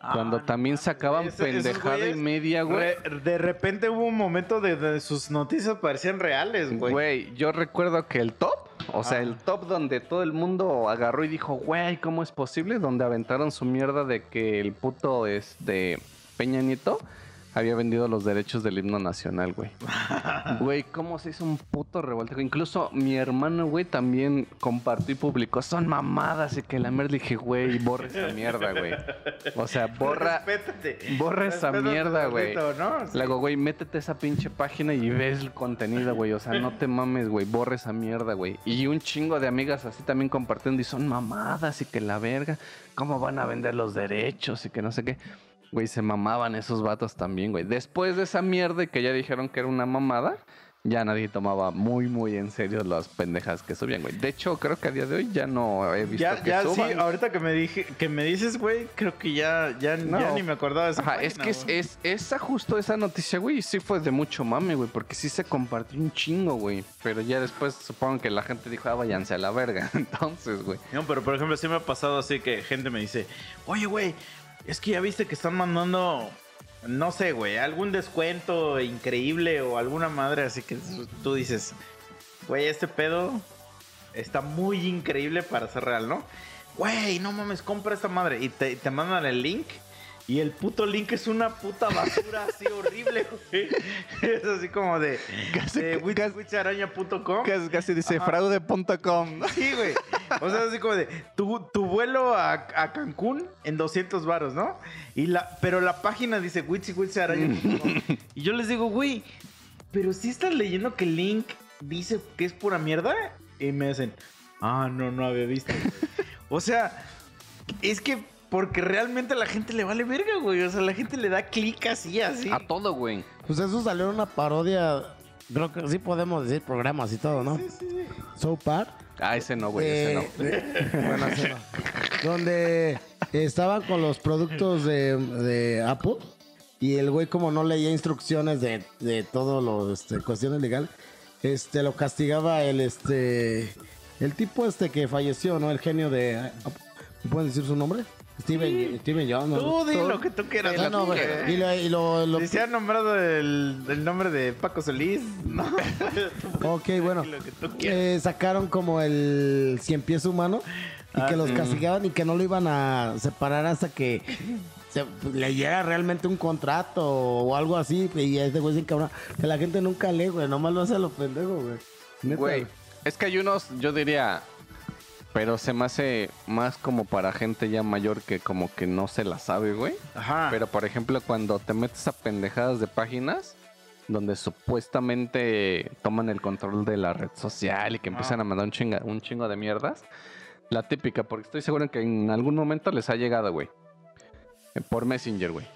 Ah, Cuando no también sacaban ese- pendejada y media, güey. re- de repente hubo un momento de, de sus noticias parecían reales, güey. Güey, yo recuerdo que el top, o sea, Ah. el top donde todo el mundo agarró y dijo, güey, ¿cómo es posible? Donde aventaron su mierda de que el puto este Peña Nieto había vendido los derechos del himno nacional, güey. Güey, ¿cómo se hizo un puto revuelto? Incluso mi hermano, güey, también compartió y publicó, son mamadas y que la mierda dije, güey, borra esa mierda, güey. O sea, borra... Respétate. borra esa mierda, güey. ¿no? Sí. Le hago, güey, métete a esa pinche página y ves el contenido, güey. O sea, no te mames, güey. Borra esa mierda, güey. Y un chingo de amigas así también compartiendo y son mamadas y que la verga. ¿Cómo van a vender los derechos y que no sé qué? Güey, se mamaban esos vatos también, güey. Después de esa mierda y que ya dijeron que era una mamada, ya nadie tomaba muy, muy en serio las pendejas que subían, güey. De hecho, creo que a día de hoy ya no he visto Ya, que ya, sí, suban. ahorita que me dije, que me dices, güey, creo que ya, ya, No. ya ni me acordaba de esa Ajá, es que es, es- esa justo esa noticia, güey, sí fue de mucho mame, güey, porque sí se compartió un chingo, güey. Pero ya después supongo que la gente dijo, ah, váyanse a la verga. Entonces, güey. No, pero por ejemplo, sí me ha pasado así que gente me dice, oye, güey, es que ya viste que están mandando, no sé, güey, algún descuento increíble o alguna madre, así que tú dices, güey, este pedo está muy increíble para ser real, ¿no? Güey, no mames, compra esta madre. Y te, te mandan el link Y el puto link es una puta basura así horrible, güey. Es así como de, Casi- de casi- witcharaña.com. Casi, casi dice fraude.com. Sí, güey. O sea, así como de tu, tu vuelo a, a Cancún en 200 varos, ¿no? Y la, pero la página dice witchy witchy araña. y yo les digo, güey, pero si estás leyendo que el link dice que es pura mierda. Y me dicen, ah, no, no había visto. güey". o sea, es que porque realmente a la gente le vale verga, güey. O sea, la gente le da clic así, así. A todo, güey. Pues eso salió en una parodia. Creo que sí podemos decir programas y todo, ¿no? Sí, sí, sí. So Par. Ah, ese no, güey, ese no. Eh, de- bueno, ese no. Donde estaban con los productos de, de Apple y el güey como no leía instrucciones de, de todo lo, este, cuestiones legal, este, lo castigaba el, este, el tipo este que falleció, ¿no? El genio de, ¿me pueden decir su nombre? Steven, Steven Jobs. ¿no? Tú di lo que tú quieras. No, güey. Y lo, y lo- lo- Si se ha nombrado el, el nombre de Paco Solís, ¿no? Ok, bueno. Lo que tú quieras. Eh, sacaron como el cien pies humano y Ah, que los sí. castigaban y que no lo iban a separar hasta que se leyera realmente un contrato o algo así. Y este güey se encabrona. Que la gente nunca lee, güey. Nomás lo hace a los pendejos, güey. Güey, es que hay unos, yo diría, pero se me hace más como para gente ya mayor que como que no se la sabe, güey. Ajá. Pero por ejemplo, cuando te metes a pendejadas de páginas donde supuestamente toman el control de la red social y que empiezan a mandar un, chinga- un chingo de mierdas, la típica, porque estoy seguro que en algún momento les ha llegado, güey. Eh, Por Messenger, güey.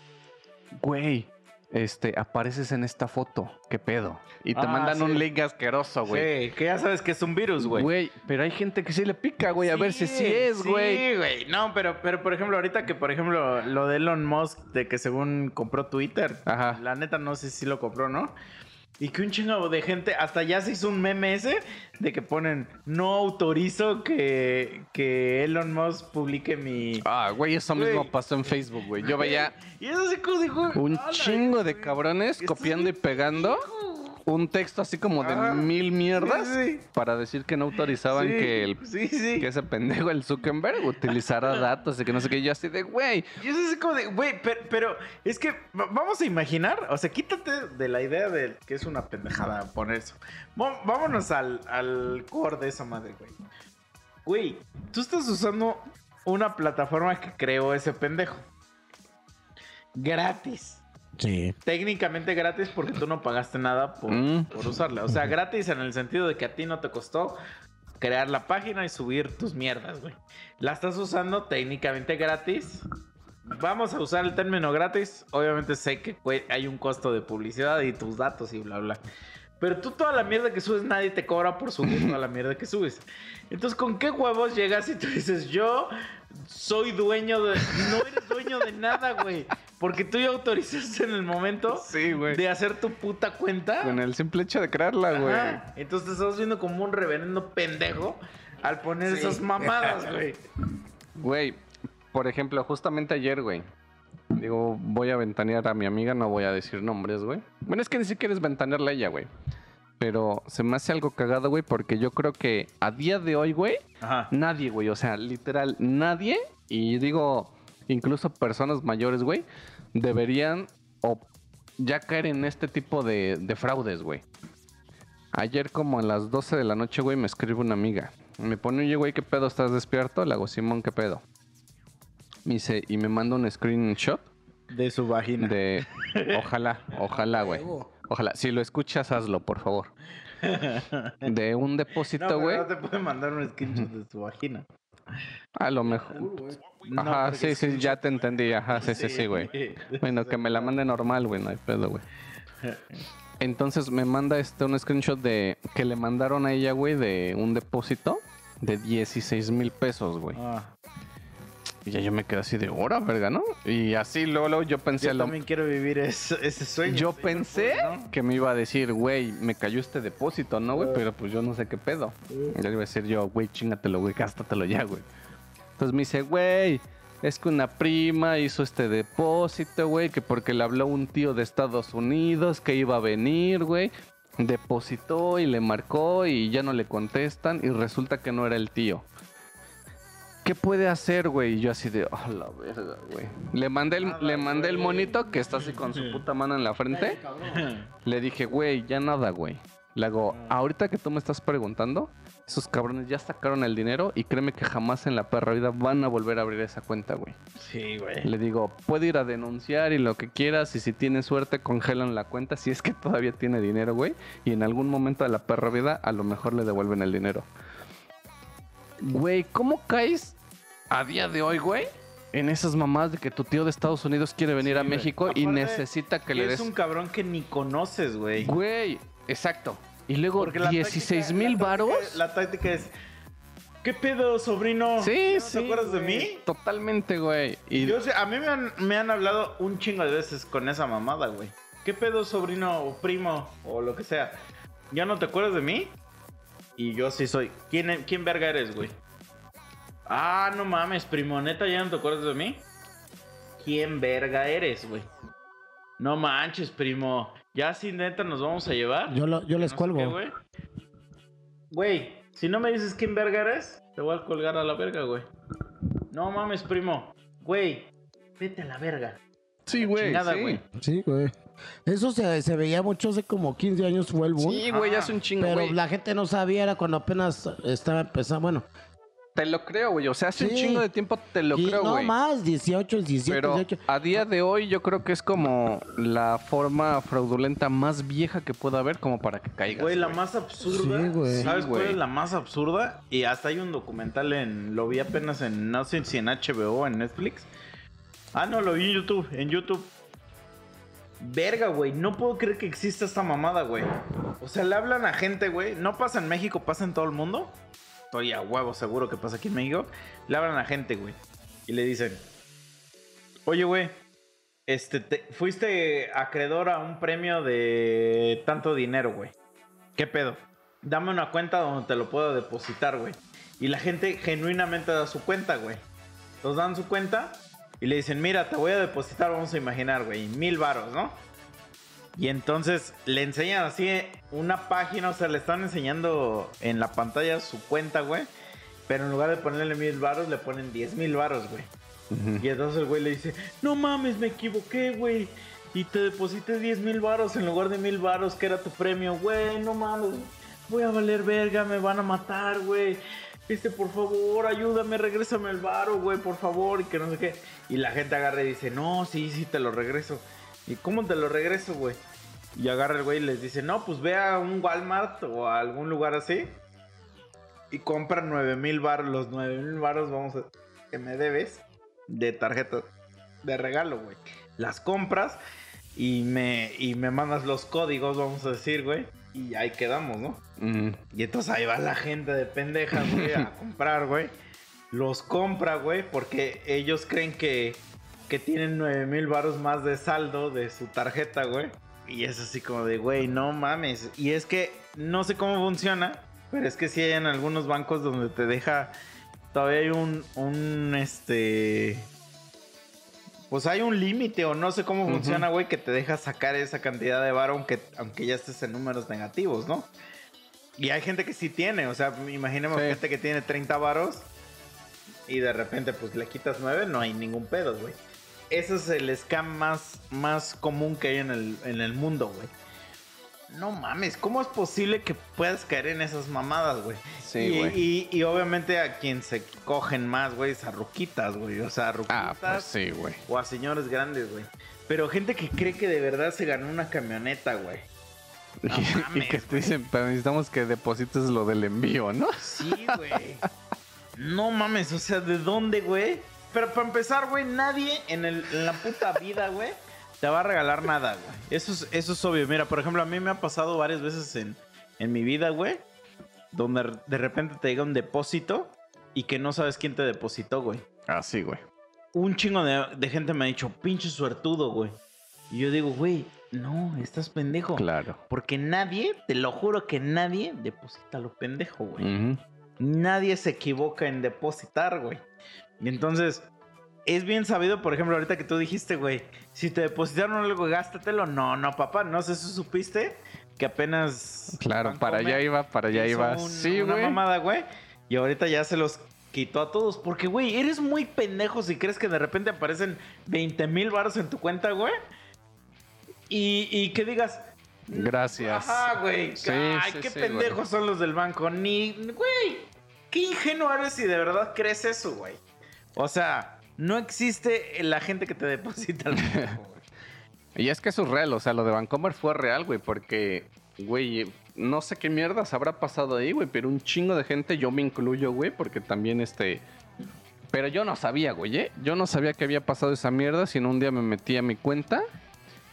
Güey, este, apareces en esta foto, ¿qué pedo? Y te Ah, mandan sí. un link asqueroso, güey. Sí, que ya sabes que es un virus, güey. Güey, pero hay gente que sí le pica, güey, a ver si sí es, Sí, güey. güey. No, pero, pero por ejemplo, ahorita que, por ejemplo, lo de Elon Musk, de que según compró Twitter, Ajá. la neta no sé si lo compró, ¿no? Y que un chingo de gente, hasta ya se hizo un meme ese, de que ponen, no autorizo que, que Elon Musk publique mi... Ah, güey, eso Güey. mismo pasó en Facebook, güey. Yo veía Y eso como dijo... un "A la chingo de güey". cabrones copiando y pegando un texto así como de mil mierdas Sí, sí. para decir que no autorizaban Sí, que el que ese pendejo, el Zuckerberg, utilizara datos y que no sé qué. Yo así de, güey, Y eso es como de, güey, pero, pero es que va- vamos a imaginar, o sea, quítate de la idea de que es una pendejada poner eso. Vámonos al, al core de esa madre, güey. Güey, tú estás usando una plataforma que creó ese pendejo. Gratis. Sí. Técnicamente gratis porque tú no pagaste nada por, Mm. por usarla. O sea, gratis en el sentido de que a ti no te costó crear la página y subir tus mierdas, güey. La estás usando técnicamente gratis. Vamos a usar el término gratis. Obviamente sé que hay un costo de publicidad y tus datos y bla, bla. Pero tú toda la mierda que subes, nadie te cobra por subir toda la mierda que subes. Entonces, ¿con qué huevos llegas y tú dices, yo soy dueño de... No eres dueño de nada, güey. Porque tú ya autorizaste en el momento sí, de hacer tu puta cuenta. Con el simple hecho de crearla, güey. Entonces te estás viendo como un reverendo pendejo al poner esas mamadas, güey. Güey, por ejemplo, justamente ayer, güey. Digo, voy a ventanear a mi amiga, no voy a decir nombres, güey. Bueno, es que ni siquiera es ventanearla a ella, güey. Pero se me hace algo cagado, güey, porque yo creo que a día de hoy, güey, Ajá. nadie, güey, o sea, literal, nadie, y digo, incluso personas mayores, güey, deberían o ya caer en este tipo de, de fraudes, güey. Ayer como a las 12 de la noche, güey, me escribe una amiga. Me pone, oye, güey, ¿qué pedo? ¿Estás despierto? Le hago, Simón, ¿qué pedo? Me dice, y me manda un screenshot De su vagina. de... Ojalá, ojalá, güey. Ojalá. Si lo escuchas, hazlo, por favor. De un No, depósito, güey. no te puede mandar un screenshot de su vagina. A lo mejor. No, Ajá, sí, sí, ya te entendí. Ajá, sí, sí, sí, güey. Bueno, que me la mande normal, güey, no hay pedo, güey. Entonces me manda este un screenshot de que le mandaron a ella, güey, de un depósito de 16 mil pesos, güey. Ah, Y ya yo me quedé así de hora, verga, ¿no? Y así luego yo pensé yo lo- también quiero vivir ese, ese sueño. Yo Sí, pensé ¿no? que me iba a decir, güey, me cayó este depósito, ¿no, güey? Pero pues yo no sé qué pedo. Ya le iba a decir yo, güey, chingatelo, güey, gástatelo ya, güey. Entonces me dice, güey, es que una prima hizo este depósito, güey, que porque le habló un tío de Estados Unidos que iba a venir, güey. Depositó y le marcó y ya no le contestan y resulta que no era el tío. ¿Qué puede hacer, güey? Y yo así de, oh, la verga, güey. Le mandé, el, le mandé el monito que está así con su puta mano en la frente. Le dije, güey, ya nada, güey. Le hago, ahorita que tú me estás preguntando, esos cabrones ya sacaron el dinero y créeme que jamás en la perra vida van a volver a abrir esa cuenta, güey. Sí, güey. Le digo, puede ir a denunciar y lo que quieras. Y si tiene suerte, congelan la cuenta. Si es que todavía tiene dinero, güey. Y en algún momento de la perra vida, a lo mejor le devuelven el dinero. Güey, ¿cómo caes a día de hoy, güey? En esas mamás de que tu tío de Estados Unidos quiere venir a. México y necesita que le es des. un cabrón que ni conoces, güey. Güey, exacto. Y luego Porque la 16 táctica- mil varos. La táctica es. ¿Qué pedo, sobrino? Sí, ¿No sí. ¿Te acuerdas de mí? Totalmente, güey. Y Yo sé, a mí me han, me han hablado un chingo de veces con esa mamada, güey. ¿Qué pedo, sobrino o primo o lo que sea? ¿Ya no te acuerdas de mí? Y yo sí soy. ¿Quién, quién verga eres, güey? Ah, no mames, primo, neta, ¿ya no te acuerdas de mí? ¿Quién verga eres, güey? No manches, primo. Ya sin neta nos vamos a llevar. Yo, lo- yo les No cuelgo. qué, güey. Güey, si no me dices quién verga eres, te voy a colgar a la verga, güey. No mames, primo. Güey, vete a la verga. sí, güey. Sí. güey. Sí, güey. Eso se, se veía mucho hace como 15 años fue el boom. Sí, güey, Ah, hace un chingo, pero la gente no sabía, era cuando apenas estaba empezando. Bueno, Te lo creo, güey. O sea, hace un chingo de tiempo te lo y creo, no güey. más, 18, 17, Pero 18. a día de hoy yo creo que es como la forma fraudulenta más vieja que pueda haber como para que caigas. Güey, la más absurda. Sí, güey. ¿Sabes Sí, cuál es la más absurda? Y hasta hay un documental en. Lo vi apenas en. No sé si en HBO o en Netflix. Ah, no, lo vi en YouTube. En YouTube. Verga, güey. No puedo creer que exista esta mamada, güey. O sea, le hablan a gente, güey. No pasa en México, pasa en todo el mundo. Estoy a huevo seguro que pasa aquí en México. Le hablan a gente, güey. Y le dicen: Oye, güey. Este, te- fuiste acreedor a un premio de tanto dinero, güey. ¿Qué pedo? Dame una cuenta donde te lo puedo depositar, güey. Y la gente genuinamente da su cuenta, güey. Nos dan su cuenta y le dicen, mira, te voy a depositar, vamos a imaginar, güey, mil varos, ¿no? Y entonces le enseñan así una página, o sea, le están enseñando en la pantalla su cuenta, güey. Pero en lugar de ponerle mil varos, le ponen diez mil varos, güey. Y entonces el güey le dice, no mames, me equivoqué, güey. Y te deposité 10 mil varos en lugar de mil varos, que era tu premio, güey, no mames. Voy a valer verga, me van a matar, güey. Este, por favor, ayúdame, regrésame el varo, güey, por favor, y que no sé qué. Y la gente agarra y dice, no, sí, sí, te lo regreso. ¿Y cómo te lo regreso, güey? Y agarra el güey y les dice, no, pues ve a un Walmart o a algún lugar así. Y compra 9 mil baros, los 9 mil baros, vamos a, que me debes de tarjeta de regalo, güey. Las compras y me, y me mandas los códigos, vamos a decir, güey. Y ahí quedamos, ¿no? Y entonces ahí va la gente de pendejas, güey, a comprar, güey. Los compra, güey, porque ellos creen que, que tienen 9 mil baros más de saldo de su tarjeta, güey. Y es así como de, güey, no mames. Y es que no sé cómo funciona, pero es que sí hay en algunos bancos donde te deja. Todavía hay un, un, este. Pues hay un límite o no sé cómo funciona, güey, que te deja sacar esa cantidad de varo aunque, aunque ya estés en números negativos, ¿no? Y hay gente que sí tiene, o sea, imaginemos Sí. gente que tiene 30 varos y de repente pues le quitas 9, no hay ningún pedo, güey. Ese es el scam más, más común que hay en el, en el mundo, güey. No mames, ¿cómo es posible que puedas caer en esas mamadas, güey? Sí, güey. y- y obviamente a quien se cogen más, güey, es a ruquitas, güey. O sea, a ruquitas Ah, pues sí, güey. o a señores grandes, güey. Pero gente que cree que de verdad se ganó una camioneta, güey. No y, y mames, que te dicen, pero necesitamos que deposites lo del envío, ¿no? Sí, güey. no mames, o sea, ¿de dónde, güey? Pero para empezar, güey, nadie en, el- en la puta vida, güey, te va a regalar nada, güey. Eso es, eso es obvio. Mira, por ejemplo, a mí me ha pasado varias veces en, en mi vida, güey, donde de repente te llega un depósito y que no sabes quién te depositó, güey. Ah, sí, güey. un chingo de, de gente me ha dicho, pinche suertudo, güey. Y yo digo, güey, no, estás pendejo. Claro. Porque nadie, te lo juro que nadie deposita lo pendejo, güey. Nadie se equivoca en depositar, güey. Y entonces, es bien sabido, por ejemplo, ahorita que tú dijiste, güey, si te depositaron algo, gástatelo. No, no, papá, no sé si supiste que apenas. Claro, para allá iba, para allá iba. un- sí, una güey. mamada, güey. Y ahorita ya se los quitó a todos. Porque, güey, eres muy pendejo si crees que de repente aparecen 20 mil baros en tu cuenta, güey. Y, y que digas, Gracias. Ajá, güey. Sí, Ay, sí, qué sí, pendejos güey. son los del banco. Ni, güey, qué ingenuo eres si de verdad crees eso, güey. O sea, no existe la gente que te deposita el. Y es que eso es real, o sea, lo de Vancomer fue real, güey, porque, güey, no sé qué mierdas habrá pasado ahí, güey, pero un chingo de gente, yo me incluyo, güey, porque también este... Pero yo no sabía, güey, ¿eh? Yo no sabía que había pasado esa mierda, sino un día me metí a mi cuenta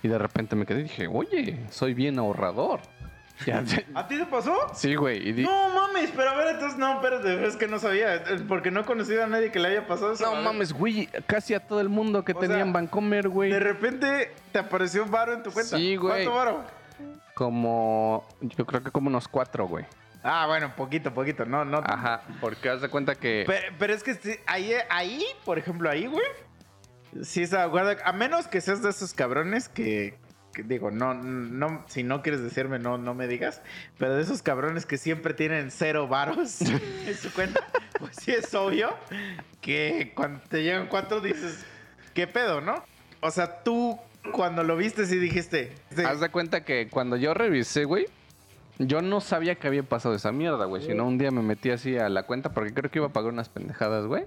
y de repente me quedé y dije, oye, soy bien ahorrador. Ya- ¿A ti te pasó? sí, güey, di- No mames, pero a ver, entonces no, espérate, es que no sabía, porque no he conocido a nadie que le haya pasado eso. No mames, güey, casi a todo el mundo que O tenía sea, en Vancomer, güey. De repente te apareció un varo en tu cuenta. Sí, güey. ¿Cuánto varo? Como, yo creo que como unos cuatro, güey. Ah, bueno, poquito, poquito, no, no. Ajá, porque haz de cuenta que... Pero, pero es que ahí, ahí, por ejemplo, ahí, güey. Sí, se acuerda. A menos que seas de esos cabrones que digo, no, no, si no quieres decirme, no, no me digas. Pero de esos cabrones que siempre tienen cero varos en su cuenta, pues sí es obvio que cuando te llegan cuatro dices, ¿qué pedo, no? O sea, tú cuando lo viste sí dijiste. sí, Haz de cuenta que cuando yo revisé, güey, yo no sabía que había pasado esa mierda, güey. Sino un día me metí así a la cuenta porque creo que iba a pagar unas pendejadas, güey.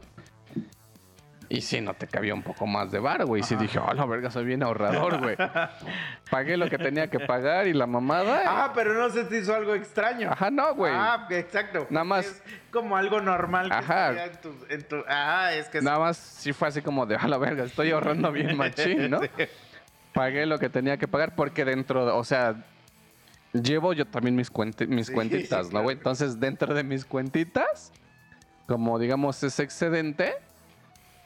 Y sí, no te cabía un poco más de bar, güey. Sí Ajá. dije, oh, la verga, soy bien ahorrador, güey. Pagué lo que tenía que pagar y la mamada. Ah, pero no se te hizo algo extraño. Ajá, no, güey. Ah, exacto. Nada más- Es como algo normal. Que Ajá. En tu, en tu- ah, es que Nada más sí fue así como de, a la verga, estoy ahorrando bien machín, ¿no? Sí. Pagué lo que tenía que pagar porque dentro, de- o sea, llevo yo también mis, cuenti- mis Sí, cuentitas, sí, ¿no, güey? claro. Entonces, dentro de mis cuentitas, como digamos ese excedente,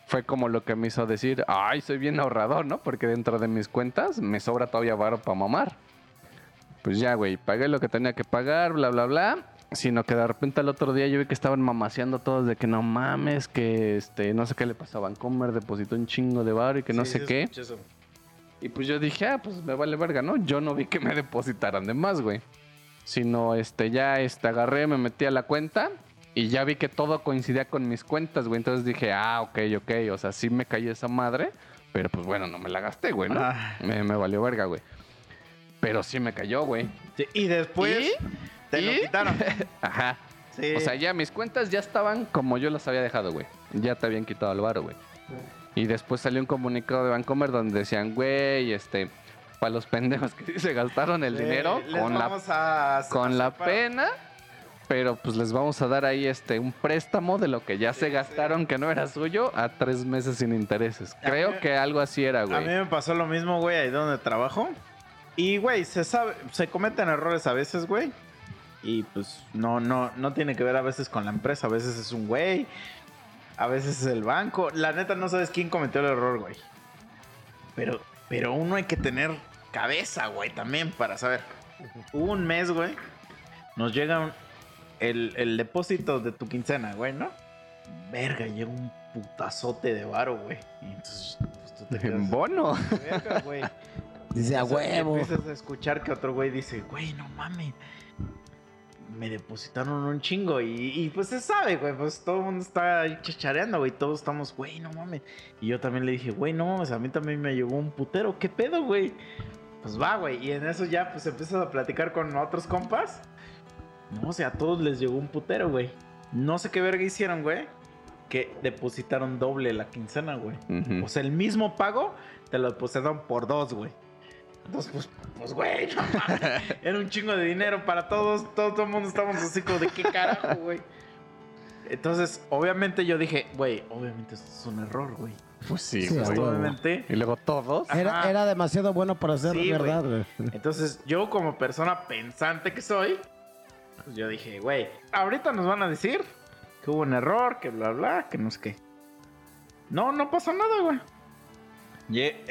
fue como lo que me hizo decir, ay, soy bien ahorrador, ¿no? Porque dentro de mis cuentas me sobra todavía varo para mamar. Pues ya, güey, pagué lo que tenía que pagar, bla, bla, bla. Sino que de repente al otro día yo vi que estaban mamaseando todos de que no mames, que este, no sé qué le pasó a Vancomer, depositó un chingo de varo y que no Sí, sé sí qué. eso. Y pues yo dije, ah, pues me vale verga, ¿no? Yo no vi que me depositaran de más, güey. Sino, este, ya, este, agarré, me metí a la cuenta y ya vi que todo coincidía con mis cuentas, güey. Entonces dije, ah, ok, ok, o sea, sí me cayó esa madre, pero pues bueno, no me la gasté, güey, ¿no? Ah. Me, me valió verga, güey. Pero sí me cayó, güey. Sí, y después ¿Y? te lo quitaron. Ajá. Sí. O sea, ya mis cuentas ya estaban como yo las había dejado, güey. Ya te habían quitado el varo, güey. Y después salió un comunicado de Vancomer donde decían, güey, este, para los pendejos que sí se gastaron el dinero con la, a- con la pena, pero pues les vamos a dar ahí este un préstamo de lo que ya se Sí, gastaron que no era suyo a tres meses sin intereses. Creo mí- que algo así era, A mí güey. me pasó lo mismo, güey, ahí donde trabajo. Y, güey, se sabe, se cometen errores a veces, güey. Y pues no, no, no tiene que ver a veces con la empresa, a veces es un güey, a veces es el banco. La neta no sabes quién cometió el error, güey. Pero, pero uno hay que tener cabeza, güey, también para saber. Hubo un mes, güey. Nos llega un- el, el depósito de tu quincena, güey, ¿no? Verga, llega un putazote de varo, güey. Y entonces, pues tú te quedas. Bono. Verga, güey. Dice a huevo. Empiezas a escuchar que otro güey dice, güey, no mames. Me depositaron un chingo. Y, y, pues se sabe, güey. Pues todo el mundo está chachareando, güey. Todos estamos, güey, no mames. Y yo también le dije, güey, no mames. A mí también me llegó un putero. ¿Qué pedo, güey? Pues va, güey. Y en eso ya, pues empiezas a platicar con otros compas. No, o sea, a todos les llegó un putero, güey. No sé qué verga hicieron, güey. Que depositaron doble la quincena, güey. Ujú. O sea, el mismo pago te lo depositaron por dos, güey. Entonces, pues, pues, güey, no mames. Era un chingo de dinero para todos. Todo, todo el mundo estábamos así como de qué carajo, güey. Entonces, obviamente yo dije, güey, obviamente esto es un error, güey. Pues sí, Sí, güey. Obviamente. Y luego todos. Era, era demasiado bueno para ser Sí, verdad, güey. Entonces, yo como persona pensante que soy, pues yo dije, güey, ahorita nos van a decir que hubo un error, que bla, bla, que no sé qué. No, no pasó nada, güey. Eh,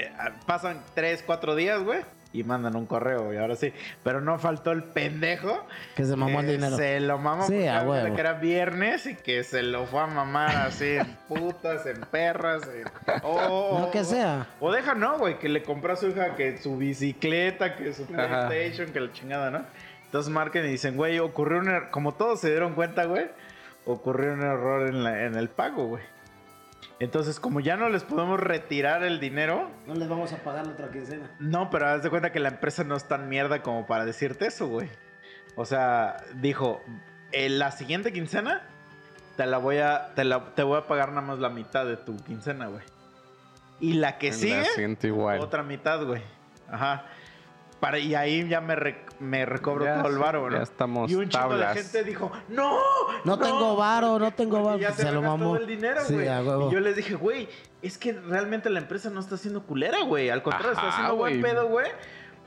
pasan tres, cuatro días, güey. Y mandan un correo, güey, ahora sí. Pero no faltó el pendejo. Que se mamó el que dinero. Se lo mamó Sí, porque a era- huevo. que era viernes y que se lo fue a mamar así en putas, en perras. en- o- Lo que sea. o deja, no, güey, que le compró a su hija que su bicicleta, que su Ajá. PlayStation, que la chingada, ¿no? Entonces marcan y dicen, güey, ocurrió un error. Como todos se dieron cuenta, güey, ocurrió un error en, la- en el pago, güey. Entonces, como ya no les podemos retirar el dinero, No les vamos a pagar la otra quincena. no, pero haz de cuenta que la empresa no es tan mierda como para decirte eso, güey. O sea, dijo, en la siguiente quincena te la voy a te, la, te voy a pagar nada más la mitad de tu quincena, güey. Y la que En sigue, La siento igual. otra mitad, güey. Ajá. Para, y ahí ya me, re- me recobro Ya, todo el varo, ya ¿no? estamos Y un chingo de gente dijo, ¡No! No, tengo varo, no tengo varo. Ya se, lo mamó. todo el dinero, güey. y yo les dije, güey, es que realmente la empresa no está haciendo culera, güey. Al contrario, está haciendo buen pedo, güey.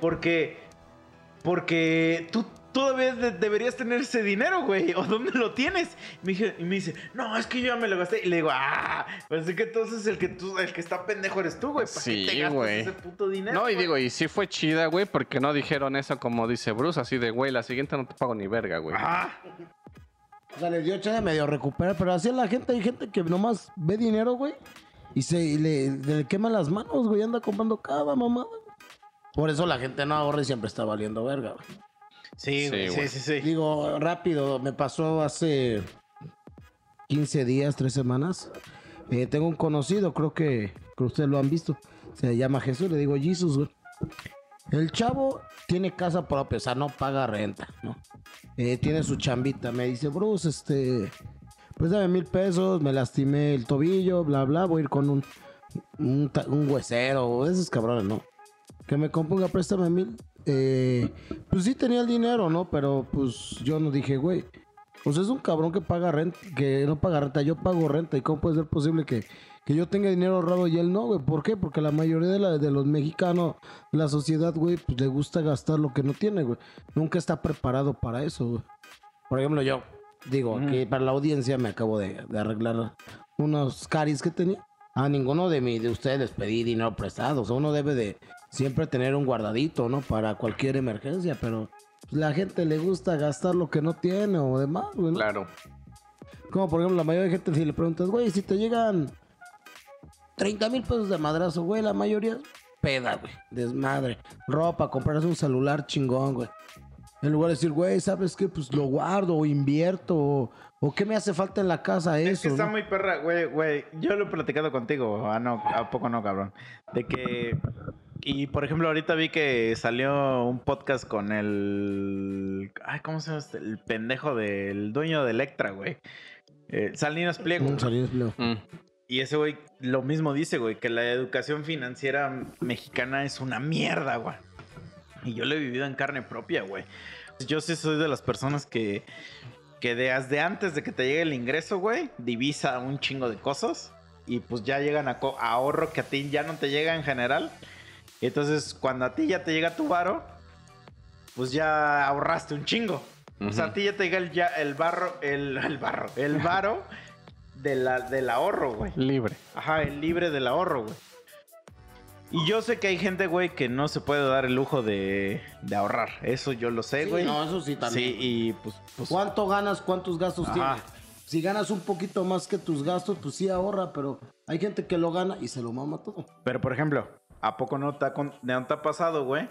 Porque. Porque tú todavía de- deberías tener ese dinero, güey. ¿O dónde lo tienes? Y me, dije- y me dice, no, es que yo ya me lo gasté. Y le digo, ah, pues es que entonces el que tú, el que está pendejo eres tú, güey. ¿Para Sí, qué te gastas güey. ese puto dinero? No, y güey? digo, y sí fue chida, güey, porque no dijeron eso como dice Bruce, así de, güey, la siguiente no te pago ni verga, güey. Ajá. O sea, les dio chance de medio recuperar, pero así es la gente, hay gente que nomás ve dinero, güey, y se y le, le queman las manos, güey, anda comprando cada mamada. Por eso la gente no ahorra y siempre está valiendo verga, güey. Sí, Sí, güey, sí, sí, sí. Digo, rápido, me pasó hace 15 días, 3 semanas. Eh, tengo un conocido, creo que, que ustedes lo han visto. Se llama Jesús, le digo Jesus, güey. El chavo tiene casa propia, o sea, no paga renta, ¿no? Eh, tiene su chambita. Me dice, Bruce, este, pues dame mil pesos, me lastimé el tobillo, bla, bla, voy a ir con un, un, un huesero, esos cabrones, ¿no? Que me componga, préstame mil. Eh, pues sí tenía el dinero, ¿no? Pero pues yo no dije, güey. Pues es un cabrón que paga renta, que no paga renta, yo pago renta. ¿Y cómo puede ser posible que, que yo tenga dinero ahorrado y él no, güey? ¿Por qué? Porque la mayoría de, la- de los mexicanos, la sociedad, güey, pues le gusta gastar lo que no tiene, güey. Nunca está preparado para eso, güey. Por ejemplo, yo digo que para la audiencia me acabo de, de arreglar unos caries que tenía. A ninguno de, mi, de ustedes les pedí dinero prestado. O sea, uno debe de siempre tener un guardadito, ¿no? Para cualquier emergencia, pero pues, la gente le gusta gastar lo que no tiene o demás, güey. ¿no? Claro. Como por ejemplo, la mayoría de gente si le preguntas, güey, si te llegan 30 mil pesos de madrazo, güey, la mayoría es peda, güey. Desmadre. Ropa, comprarse un celular chingón, güey. En lugar de decir, güey, ¿sabes qué? Pues lo guardo o invierto o, o qué me hace falta en la casa eso. Es que está ¿no? muy perra, güey, güey. Yo lo he platicado contigo, ah, no, ¿a poco no, cabrón? De que. Y por ejemplo, ahorita vi que salió un podcast con el. Ay, ¿cómo se llama este? El pendejo del dueño de Electra, güey. Eh, Salinas Pliego. Un Salinas Pliego. Mm. Y ese güey lo mismo dice, güey, que la educación financiera mexicana es una mierda, güey. Y yo lo he vivido en carne propia, güey. Yo sí soy de las personas que, que desde antes de que te llegue el ingreso, güey, divisa un chingo de cosas. Y pues ya llegan a ahorro que a ti ya no te llega en general. Y entonces cuando a ti ya te llega tu varo, pues ya ahorraste un chingo. O sea, a ti ya te llega el, ya, el barro, el, el barro, el varo de la, del ahorro, güey. Libre. Ajá, el libre del ahorro, güey. Y yo sé que hay gente, güey, que no se puede dar el lujo de, de ahorrar. Eso yo lo sé, Sí, güey. no, eso sí Sí, también. y pues, pues ¿Cuánto ganas? ¿Cuántos gastos Ajá. tienes? Si ganas un poquito más que tus gastos, pues sí ahorra, pero hay gente que lo gana y se lo mama todo. Pero, por ejemplo, ¿a poco no te ha, con- no te ha pasado, güey?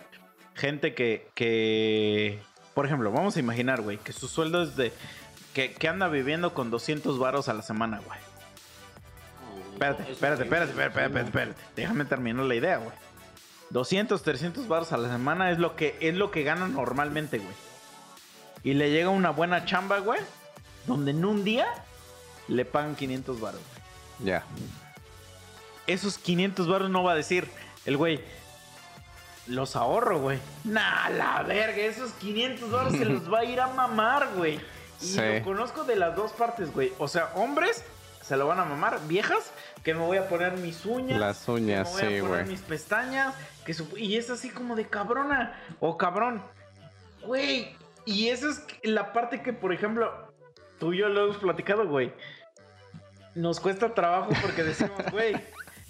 Gente que, que... Por ejemplo, vamos a imaginar, güey, que su sueldo es de... Que, que anda viviendo con 200 varos a la semana, güey. Espérate, espérate, espérate, espérate, espérate, espérate. Déjame terminar la idea, güey. 200, 300 baros a la semana es lo que es lo que ganan normalmente, güey. Y le llega una buena chamba, güey, donde en un día le pagan 500 baros. Ya. Esos 500 baros no va a decir el güey, los ahorro, güey. Nah, la verga, esos 500 baros se los va a ir a mamar, güey. Y Sí. lo conozco de las dos partes, güey. O sea, hombres se lo van a mamar, viejas que me voy a poner mis uñas. Las uñas, que me voy sí, a poner güey. mis pestañas. Que su- Y es así como de cabrona o cabrón. Güey, y esa es la parte que, por ejemplo, tú y yo lo hemos platicado, güey. Nos cuesta trabajo porque decimos, güey,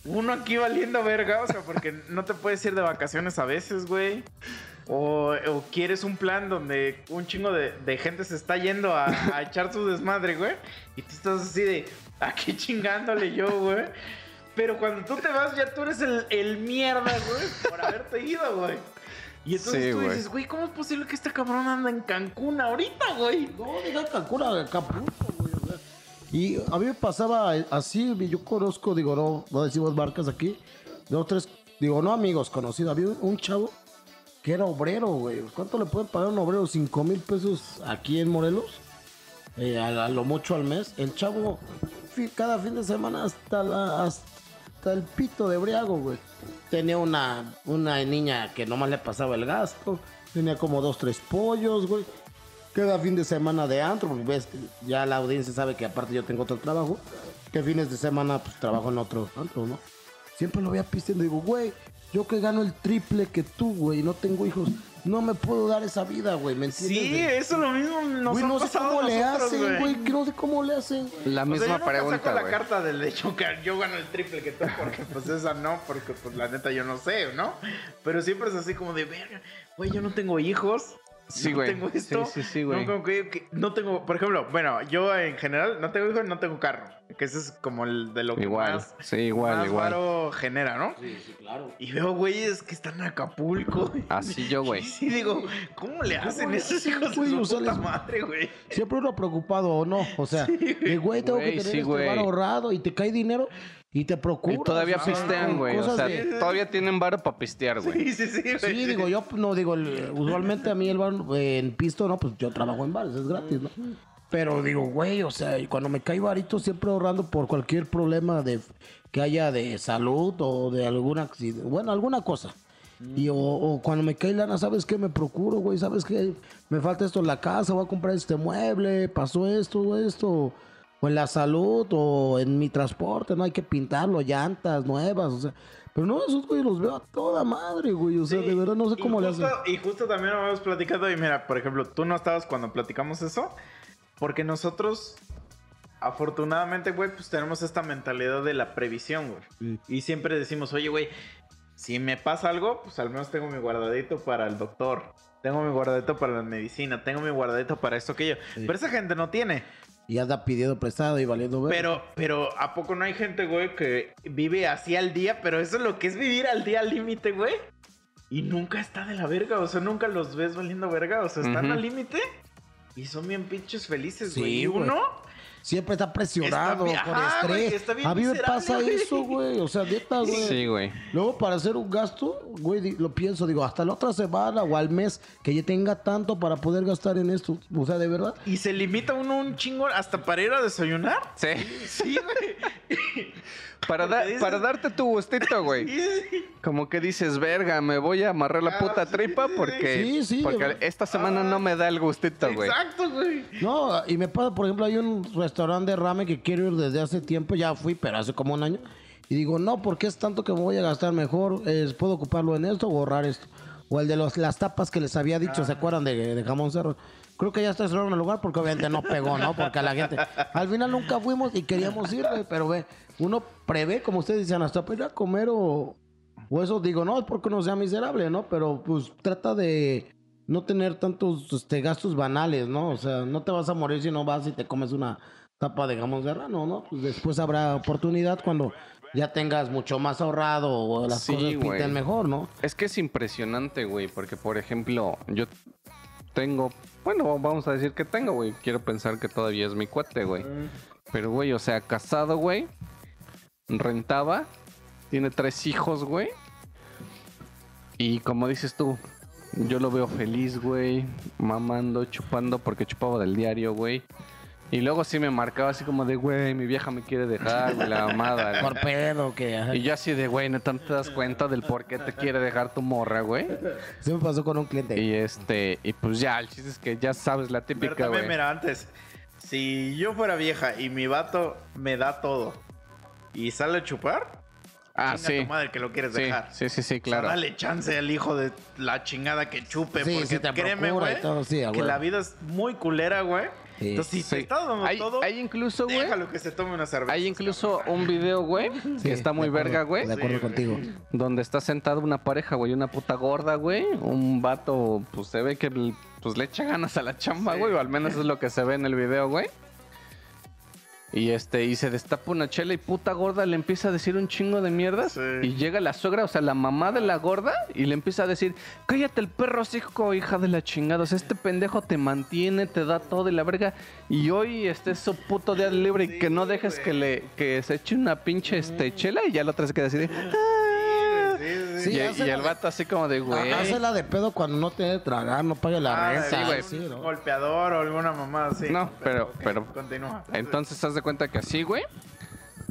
uno aquí valiendo verga, o sea, porque no te puedes ir de vacaciones a veces, güey. O, o quieres un plan donde un chingo de, de gente se está yendo a, a echar su desmadre, güey. Y tú estás así de, aquí chingándole yo, güey. Pero cuando tú te vas, ya tú eres el, el mierda, güey, por haberte ido, güey. Y entonces Sí, tú güey. dices, güey, ¿cómo es posible que este cabrón anda en Cancún ahorita, güey? No, diga Cancún, a Acapulco, güey. Y a mí me pasaba así, yo conozco, digo, no, no decimos marcas aquí, dos, tres, digo, no amigos conocidos, había un, chavo que era obrero, güey. ¿Cuánto le pueden pagar un obrero? ¿Cinco mil pesos aquí en Morelos? Eh, a, lo mucho al mes. El chavo, cada fin de semana hasta, la, hasta el pito de briago, güey. Tenía una, una niña que nomás le pasaba el gasto. Tenía como dos, tres pollos, güey. Cada fin de semana de antro, porque ves, ya la audiencia sabe que aparte yo tengo otro trabajo. Que fines de semana pues trabajo en otro antro, ¿no? Siempre lo veía pisteando. Digo, güey, yo que gano el triple que tú, güey, no tengo hijos. No me puedo dar esa vida, güey, ¿me entiendes? Sí, güey? eso es lo mismo nos Güey, ha no sé cómo a le nosotros, hacen, güey. que No sé cómo le hacen. La O sea, misma yo nunca pregunta, saco la güey. carta del hecho que yo gano el triple que tú, porque pues esa no, porque pues la neta yo no sé, ¿no? Pero siempre es así como de, verga, güey, yo no tengo hijos. Sí, no güey. tengo esto. Sí, sí, sí, güey. No, como que- que- no tengo, por ejemplo, bueno, yo en general no tengo hijos, no tengo carro. Que ese es como el de lo que Igual, más, sí, igual, más igual. varo genera, ¿no? Sí, sí, claro. Y veo güeyes que están en Acapulco. Así yo, güey. Y sí digo, ¿cómo le hacen esos hijos güey? de su sea, puta les- madre, güey? Siempre uno preocupado o no. O sea, de güey, tengo Güey, que tener sí, este bar ahorrado y te cae dinero y te preocupas. Y todavía o sea, pistean, güey. O sea, de- todavía tienen varo para pistear, güey. Sí, sí, sí. güey. Sí, digo, yo no digo, el- usualmente a mí el bar eh, en pisto, no, pues yo trabajo en bares, es gratis, ¿no? Pero digo, güey, o sea, cuando me cae varito siempre ahorrando por cualquier problema de que haya de salud o de algún accidente, bueno, alguna cosa. Y o, o cuando me cae lana, ¿sabes qué? Me procuro, güey, ¿sabes qué? Me falta esto en la casa, voy a comprar este mueble, pasó esto, esto. O en la salud, o en mi transporte, no hay que pintarlo, llantas nuevas, o sea. Pero no, esos güey los veo a toda madre, güey. O sea, Sí, de verdad no sé cómo le justo- hacen. Y justo también lo habíamos platicado. Y mira, por ejemplo, tú no estabas cuando platicamos eso. Porque nosotros, afortunadamente, güey, pues tenemos esta mentalidad de la previsión, güey. Y siempre decimos, oye, güey, si me pasa algo, pues al menos tengo mi guardadito para el doctor. Tengo mi guardadito para la medicina. Tengo mi guardadito para esto, aquello. Pero esa gente no tiene. Y anda pidiendo prestado y valiendo ver. Pero, pero, ¿a poco no hay gente, güey, que vive así al día? Pero eso es lo que es vivir al día al límite, güey. Y nunca está de la verga, o sea, nunca los ves valiendo verga, o sea, están al límite y son bien pinches felices, Sí, güey. y güey. uno, Siempre está presionado, Está con ajá, güey, estrés. está bien a mí me pasa güey. eso, güey. O sea, neta, güey. Sí, güey. Luego, para hacer un gasto, güey, lo pienso, digo, hasta la otra semana o al mes que yo tenga tanto para poder gastar en esto. O sea, de verdad. y se limita uno un chingo hasta para ir a desayunar. Sí. Sí, güey. Para, da- dices- para darte tu gustito, güey. Sí, sí. Como que dices, verga, me voy a amarrar la Ah, puta sí, tripa porque, sí, sí, porque güey. esta semana no me da el gustito, güey. Exacto, güey. No, y me pasa, por ejemplo, hay un restaurante de ramen que quiero ir desde hace tiempo, ya fui, pero hace como un año. Y digo, no, porque es tanto que me voy a gastar mejor, eh, puedo ocuparlo en esto o ahorrar esto. O el de los, las tapas que les había dicho, ¿se acuerdan de, de jamón cerro? Creo que ya está cerrado en el lugar porque obviamente no pegó, ¿no? Porque a la gente... Al final nunca fuimos y queríamos ir, güey, pero ve, uno prevé, como ustedes dicen, hasta para ir a comer o... O eso digo, no, es porque uno sea miserable, ¿no? Pero pues trata de no tener tantos este, gastos banales, ¿no? O sea, no te vas a morir si no vas y te comes una tapa de jamón serrano, ¿no? Pues después habrá oportunidad cuando ya tengas mucho más ahorrado o las Sí, cosas pinten mejor, ¿no? Es que es impresionante, güey, porque por ejemplo, yo tengo, bueno, vamos a decir que tengo, güey. Quiero pensar que todavía es mi cuate, güey. Pero, güey, o sea, casado, güey. Rentaba. Tiene tres hijos, güey. Y como dices tú, yo lo veo feliz, güey. Mamando, chupando, porque chupaba del diario, güey. Y luego sí me marcaba así como de, güey, mi vieja me quiere dejar, güey, la amada. güey. Por pedo, que... Y yo así de, güey, ¿no te das cuenta del por qué te quiere dejar tu morra, güey? Se me pasó con un cliente. Y este, y pues ya, el chiste es que ya sabes la Pero típica, también, güey. mira, antes, si yo fuera vieja y mi vato me da todo y sale a chupar, Ah, chinga sí. tu madre que lo quieres Sí, dejar. sí, sí, sí, O sea, claro. dale chance al hijo de la chingada que chupe, Sí, porque sí te créeme, güey, que la vida es muy culera, güey. Sí. Entonces, si Sí. te está dando Hay, todo, hay incluso, güey, déjalo que se tome una cerveza. hay incluso un video, güey, Sí, que está muy acuerdo, verga, güey. De acuerdo Sí, contigo. Donde está sentada una pareja, güey, una puta gorda, güey. Un vato, pues se ve que pues le echa ganas a la chamba, Sí. güey. O al menos es lo que se ve en el video, güey. Y este, y se destapa una chela y puta gorda le empieza a decir un chingo de mierdas. Sí. Y llega la suegra, o sea, la mamá de la gorda, y le empieza a decir, cállate el perro, hijo, hija de la chingada. O sea, este pendejo te mantiene, te da todo de la verga. Y hoy este es su puto día libre y que no dejes que le, que se eche una pinche este chela y ya la otra se queda así de. "Ah". Sí, y, el vato así como de güey. Hazla de pedo cuando no te debe tragar, no pague la Ah, renta. sí, güey. sí, ¿no? golpeador o alguna mamá así. No, pero- pero- Continúa. Entonces, haz de cuenta que así, güey.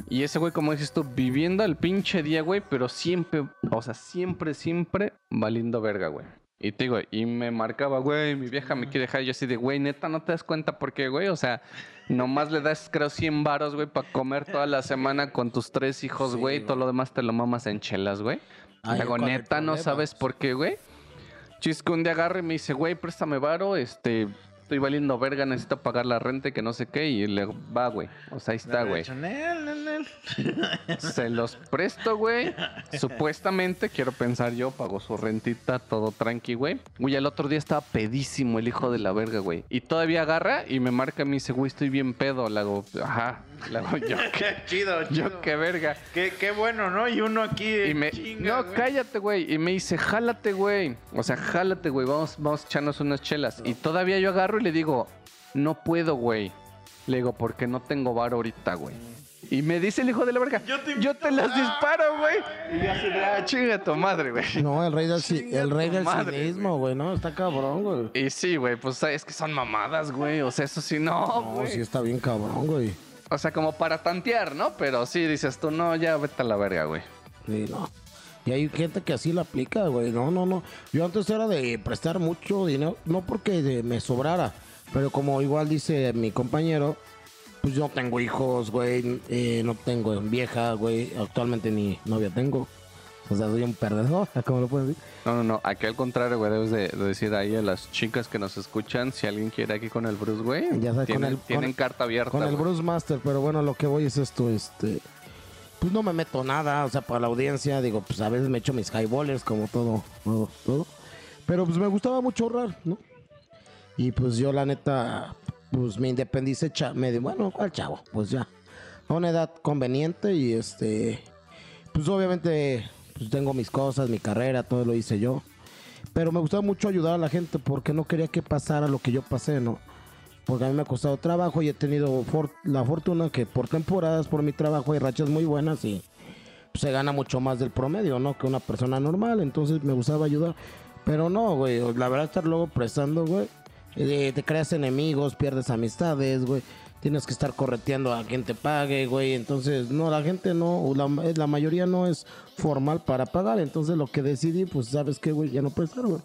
Y ese güey, como dices tú, viviendo el pinche día, güey, pero siempre, o sea, siempre, siempre valiendo verga, güey. Y te digo, y me marcaba, güey, mi vieja me quiere dejar. Y yo así de, güey, neta, no te das cuenta por qué, güey. O sea, nomás le das, creo, 100 varos, güey, para comer toda la semana con tus tres hijos, Sí, güey. y. Todo lo demás te lo mamas en chelas, güey. Ay, Digo, ¿cuál es el neta, no sabes por qué, güey. Chisco un día agarra y me dice, güey, préstame varo, este, estoy valiendo verga, necesito pagar la renta y que no sé qué. Y le va, güey. O sea, ahí está, güey. Se los presto, güey. Supuestamente, quiero pensar yo, pagó su rentita, todo tranqui, güey. Güey, el otro día estaba pedísimo el hijo de la verga, güey. Y todavía agarra y me marca y me dice, güey, estoy bien pedo. Le hago, ajá. Le hago, yo, qué, chido, chido. yo qué verga. Qué, qué bueno, ¿no? Y uno aquí. Y me, chinga, no, cállate, güey. Y me dice, jálate, güey. O sea, jálate, güey. Vamos, vamos a echarnos unas chelas. Y todavía yo agarro y le digo, no puedo, güey. Le digo, porque no tengo bar ahorita, güey. Y me dice el hijo de la verga, Yo te yo te las disparo, güey. Y yo así de, ah, chinga tu madre, güey. No, el rey del, Chinga el rey del madre, cinismo, güey, ¿no? Está cabrón, güey. Y sí, güey, pues es que son mamadas, güey. O sea, eso sí, no, No, güey. sí está bien cabrón, güey. O sea, como para tantear, ¿no? Pero sí, dices tú, no, ya vete a la verga, güey. Sí, no. Y hay gente que así la aplica, güey. No, no, no. Yo antes era de prestar mucho dinero, no porque de- me sobrara, pero como igual dice mi compañero, pues yo no tengo hijos, güey. eh, no tengo vieja, güey. Actualmente ni novia tengo. O sea, soy un perdedor, como lo pueden decir. No, no, no. Aquí al contrario, güey, debes de, de decir ahí a las chicas que nos escuchan, si alguien quiere aquí con el Bruce, güey, Ya sabes, con tienen, el- tienen con- carta abierta. Con el güey. Bruce Master, pero bueno, lo que voy es esto, este... Pues no me meto nada, o sea, para la audiencia, digo, pues a veces me echo mis highballers, como todo, todo, todo. Pero pues me gustaba mucho ahorrar, ¿no? Y pues yo, la neta, pues me independicé, me di, bueno, ¿cuál chavo? Pues ya, a una edad conveniente y este... Pues obviamente, pues tengo mis cosas, mi carrera, todo lo hice yo. Pero me gustaba mucho ayudar a la gente porque no quería que pasara lo que yo pasé, ¿no? Porque a mí me ha costado trabajo y he tenido la fortuna que por temporadas, por mi trabajo, hay rachas muy buenas y pues, se gana mucho más del promedio, ¿no? Que una persona normal. Entonces me gustaba ayudar. Pero no, güey. La verdad, estar luego prestando, güey. eh, te creas enemigos, pierdes amistades, güey. Tienes que estar correteando a quien te pague, güey. Entonces, no, la gente no, la, la mayoría no es formal para pagar. Entonces, lo que decidí, pues, ¿sabes qué, güey? Ya no prestar, güey.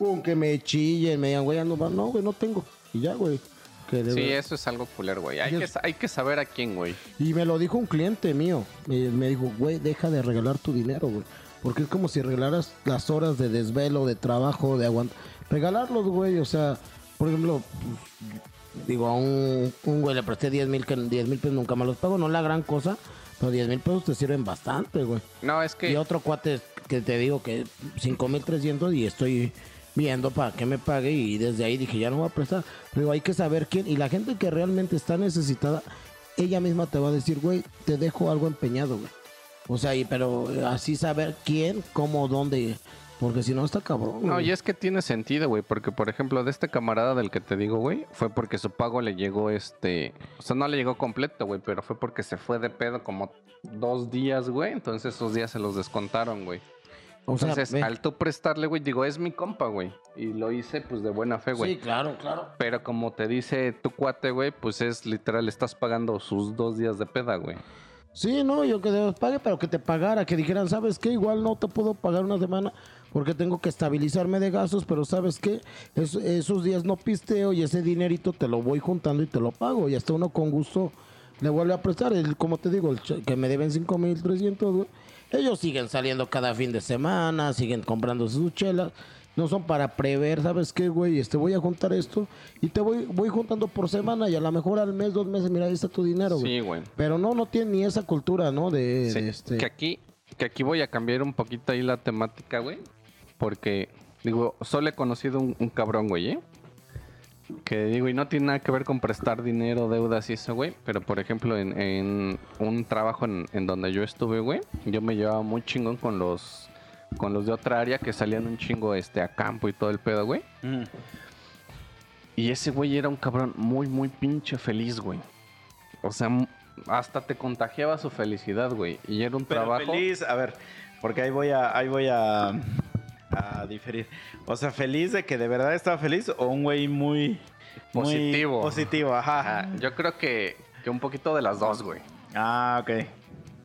Aunque me chillen, me digan, güey, ya no va. No, güey, no tengo. Y ya, güey. Que de Sí, verdad- eso es algo culero, güey. Hay, que, hay que saber a quién, güey. Y me lo dijo un cliente mío. Me, me dijo, güey, deja de regalar tu dinero, güey. Porque es como si regalaras las horas de desvelo, de trabajo, de aguantar. Regalarlos, güey. O sea, por ejemplo, pues, digo, a un, un güey le presté 10 mil, que 10 mil pesos nunca me los pago. No es la gran cosa, pero 10 mil pesos te sirven bastante, güey. No, es que... Y otro cuate que te digo que 5300 y estoy viendo para que me pague y desde ahí dije ya no voy a prestar. Pero hay que saber quién y la gente que realmente está necesitada, ella misma te va a decir, güey, te dejo algo empeñado, güey. O sea, y, pero así saber quién, cómo, dónde, porque si no está cabrón. No, y es que tiene sentido, güey, porque por ejemplo, de este camarada del que te digo, güey, fue porque su pago le llegó este, o sea, no le llegó completo, güey, pero fue porque se fue de pedo como dos días, güey, entonces esos días se los descontaron, güey. O sea, Entonces, ve. al tú prestarle, güey, digo, es mi compa, güey, y lo hice pues de buena fe, güey. Sí, claro, claro. Pero como te dice tu cuate, güey, pues es literal, estás pagando sus dos días de peda, güey. Sí, no, yo que Dios pague, pero que te pagara, que dijeran, ¿sabes qué? Igual no te puedo pagar una semana porque tengo que estabilizarme de gastos, pero ¿sabes qué? Es- esos días no pisteo y ese dinerito te lo voy juntando y te lo pago. Y hasta uno con gusto le vuelve a prestar. El, como te digo, el que me deben 5,300, güey. Ellos siguen saliendo cada fin de semana, siguen comprando sus chelas. No son para prever, ¿sabes qué, güey? Este, voy a juntar esto y te voy, voy juntando por semana y a lo mejor al mes, dos meses, mira, ahí está tu dinero, güey. Sí, güey. Pero no, no tiene ni esa cultura, ¿no? De, Sí, de este... Que aquí, que aquí voy a cambiar un poquito ahí la temática, güey. Porque, digo, solo he conocido un, un cabrón, güey, ¿eh? Que digo, y no tiene nada que ver con prestar dinero, deudas y eso, güey. Pero por ejemplo, en, en un trabajo en, en donde yo estuve, güey, yo me llevaba muy chingón con los con los de otra área que salían un chingo este a campo y todo el pedo, güey. Mm. Y ese güey era un cabrón muy, muy pinche feliz, güey. O sea, hasta te contagiaba su felicidad, güey. Y era un Pero trabajo. feliz, a ver, porque ahí voy a, ahí voy a, a diferir. O sea, feliz de que de verdad estaba feliz o un güey muy muy Positivo. positivo, ajá. Ah, yo creo que, que un poquito de las dos, güey. Ah, ok.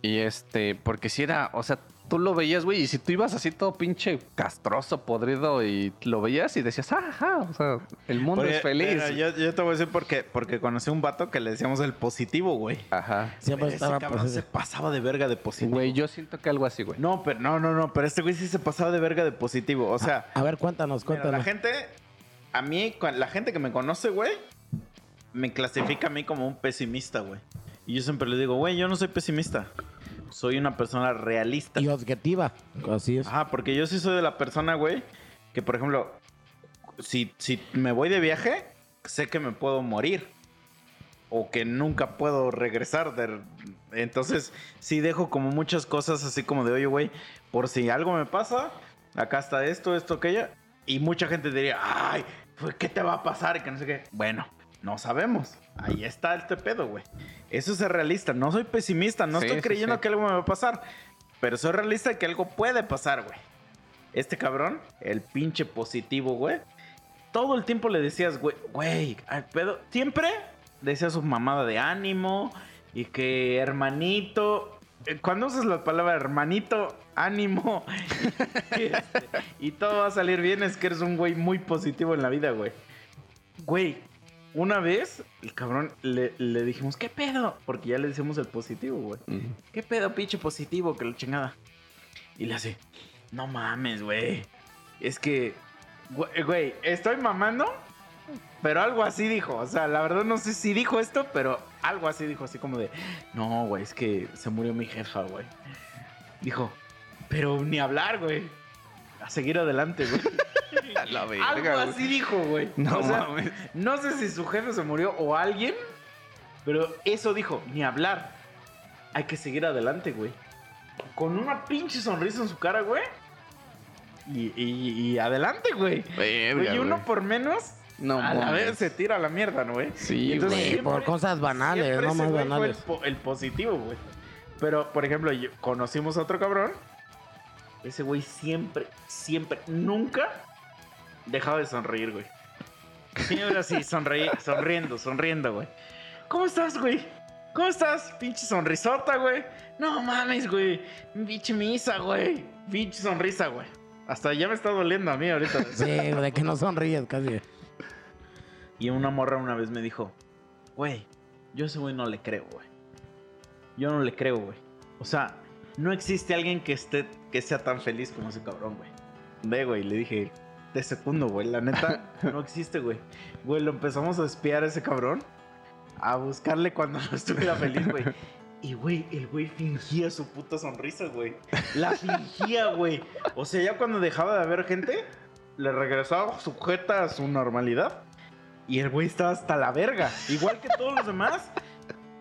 Y este, porque si era, o sea, tú lo veías, güey, y si tú ibas así todo pinche castroso, podrido, y lo veías y decías, "Ah, ajá, o sea, el mundo es feliz. mira, yo, yo te voy a decir porque, porque conocí un vato que le decíamos el positivo, güey. Ajá. Siempre Ese estaba cabrón se pasaba de verga de positivo. Güey, yo siento que algo así, güey. No, pero no, no, no, pero este güey sí se pasaba de verga de positivo. O sea, A ver, cuéntanos, mira, cuéntanos. la gente, a mí, la gente que me conoce, güey, me clasifica a mí como un pesimista, güey. Y yo siempre le digo, güey, yo no soy pesimista. Soy una persona realista. Y objetiva. Así es. Ajá, porque yo sí soy de la persona, güey, que por ejemplo, si, si me voy de viaje, sé que me puedo morir. O que nunca puedo regresar. de- Entonces, sí dejo como muchas cosas así como de, oye, güey, por si algo me pasa, acá está esto, esto, aquello. Y mucha gente diría, ay, pues, ¿qué te va a pasar? Y que no sé qué. Bueno, no sabemos. Ahí está este pedo, güey. Eso es realista. No soy pesimista, no Sí, estoy creyendo sí. que algo me va a pasar. Pero soy realista de que algo puede pasar, güey. Este cabrón, el pinche positivo, güey. Todo el tiempo le decías, güey, güey, ay, pedo. Siempre decía su mamada de ánimo y que hermanito. eh, Cuando usas la palabra hermanito, ánimo y, este, y todo va a salir bien, es que eres un güey muy positivo en la vida, güey. Güey, una vez, el cabrón le, le dijimos, ¿qué pedo? Porque ya le decimos el positivo, güey. ¿Qué pedo, pinche positivo? Que la chingada. Y le hace, no mames, güey. Es que, güey, estoy mamando, pero algo así dijo. O sea, la verdad no sé si dijo esto, pero algo así dijo, así como de, no, güey, es que se murió mi jefa, güey. Dijo, pero ni hablar, güey. A seguir adelante, güey. A la verga, algo güey. así dijo, güey. No O sea, mames. no sé si su jefe se murió o alguien, pero eso dijo, ni hablar. Hay que seguir adelante, güey. Con una pinche sonrisa en su cara, güey. Y, y- y adelante, güey. Verga, y uno güey. por menos, No a la vez se tira a la mierda, ¿no, güey? Sí, entonces güey. Por cosas banales, no más güey fue banales. el, po- el positivo, güey. Pero, por ejemplo, yo- conocimos a otro cabrón. Ese güey siempre, siempre, nunca dejaba de sonreír, güey. Siempre así, sonreí- sonriendo, sonriendo, güey. ¿Cómo estás, güey? ¿Cómo estás? Pinche sonrisota, güey. No mames, güey. Pinche misa, güey. Pinche sonrisa, güey. Hasta ya me está doliendo a mí ahorita. Sí, de que no sonríes casi. Y una morra una vez me dijo, güey, yo a ese güey no le creo, güey. Yo no le creo, güey. O sea, no existe alguien que esté, que sea tan feliz como ese cabrón, güey. Ve, güey, le dije, de segundo, güey. La neta, no existe, güey. Güey, lo empezamos a espiar a ese cabrón. A buscarle cuando no estuviera feliz, güey. Y, güey, el güey fingía su puta sonrisa, güey. La fingía, güey. O sea, ya cuando dejaba de haber gente, le regresaba sujeta a su normalidad. Y el güey estaba hasta la verga. Igual que todos los demás.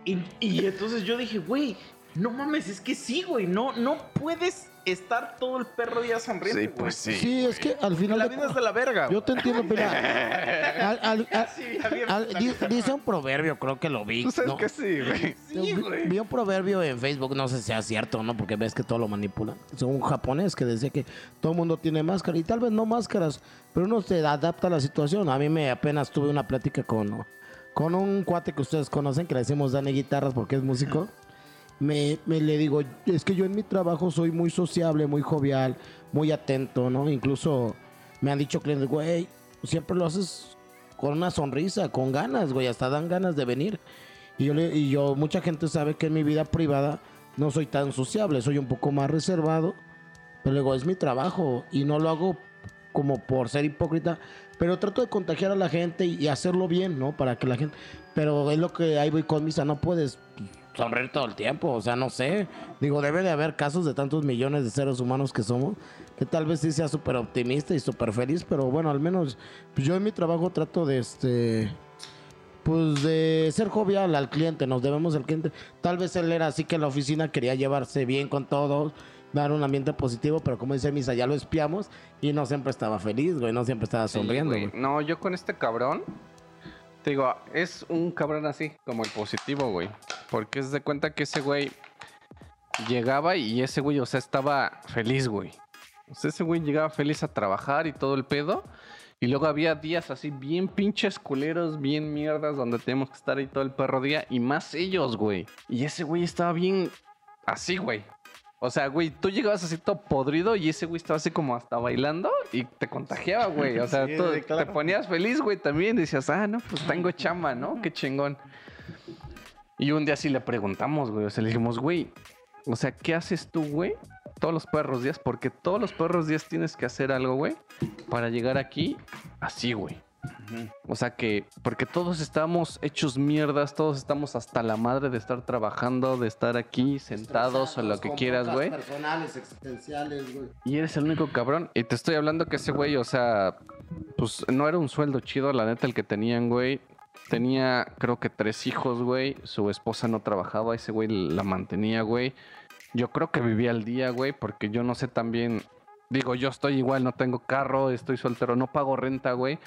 Y, y entonces yo dije, güey, no mames, es que sí, güey. No, no puedes estar todo el perro día sonriendo. Sí, pues sí. Sí, es que al final. La de- vida es de la verga. Yo te entiendo, mira. al- al- al- Sí, al- di- dice un proverbio, creo que lo vi. Tú sabes ¿no? que sí, güey. Sí, Vi- güey. Vi un proverbio en Facebook, no sé si sea cierto o no, porque ves que todo lo manipulan. Es un japonés que decía que todo el mundo tiene máscara y tal vez no máscaras, pero uno se adapta a la situación. A mí me apenas tuve una plática con, con un cuate que ustedes conocen, que le decimos Dani Guitarras porque es músico. Me, le digo, es que yo en mi trabajo soy muy sociable, muy jovial, muy atento, ¿no? Incluso me han dicho clientes, güey, siempre lo haces con una sonrisa, con ganas, güey, hasta dan ganas de venir. Y yo, y yo, mucha gente sabe que en mi vida privada no soy tan sociable, soy un poco más reservado. Pero luego es mi trabajo y no lo hago como por ser hipócrita, pero trato de contagiar a la gente y hacerlo bien, ¿no? Para que la gente... Pero es lo que ahí voy con misa, no puedes sonreír todo el tiempo, o sea, no sé. Digo, debe de haber casos de tantos millones de seres humanos que somos, que tal vez sí sea súper optimista y súper feliz, pero bueno, al menos pues yo en mi trabajo trato de este pues de ser jovial al cliente, nos debemos al cliente. Tal vez él era así que en la oficina quería llevarse bien con todos, dar un ambiente positivo, pero como dice Misa, ya lo espiamos y no siempre estaba feliz, güey, no siempre estaba Sí, sonriendo, güey. güey. No, yo con este cabrón, te digo, es un cabrón así, como el positivo, güey. Porque es de cuenta que ese güey llegaba y ese güey, o sea, estaba feliz, güey. O sea, ese güey llegaba feliz a trabajar y todo el pedo. Y luego había días así bien pinches culeros, bien mierdas, donde teníamos que estar ahí todo el perro día. Y más ellos, güey. Y ese güey estaba bien así, güey. O sea, güey, tú llegabas así todo podrido y ese güey estaba así como hasta bailando y te contagiaba, güey. O sea, Sí, tú claro. te ponías feliz, güey, también. Decías, ah, no, pues tengo chamba, ¿no? Qué chingón. Y un día sí le preguntamos, güey. O sea, le dijimos, güey, o sea, ¿qué haces tú, güey? Todos los perros días, porque todos los perros días tienes que hacer algo, güey, para llegar aquí así, güey. O sea que, porque todos estamos hechos mierdas, todos estamos hasta la madre de estar trabajando, de estar aquí sentados o lo que quieras, güey. personales, existenciales, güey. Y eres el único cabrón. Y te estoy hablando que ese güey, o sea, pues no era un sueldo chido, la neta, el que tenían, güey. Tenía, creo que tres hijos, güey. Su esposa no trabajaba, ese güey la mantenía, güey. Yo creo que vivía al día, güey, porque yo no sé también. Digo, yo estoy igual, no tengo carro, estoy soltero, no pago renta, güey.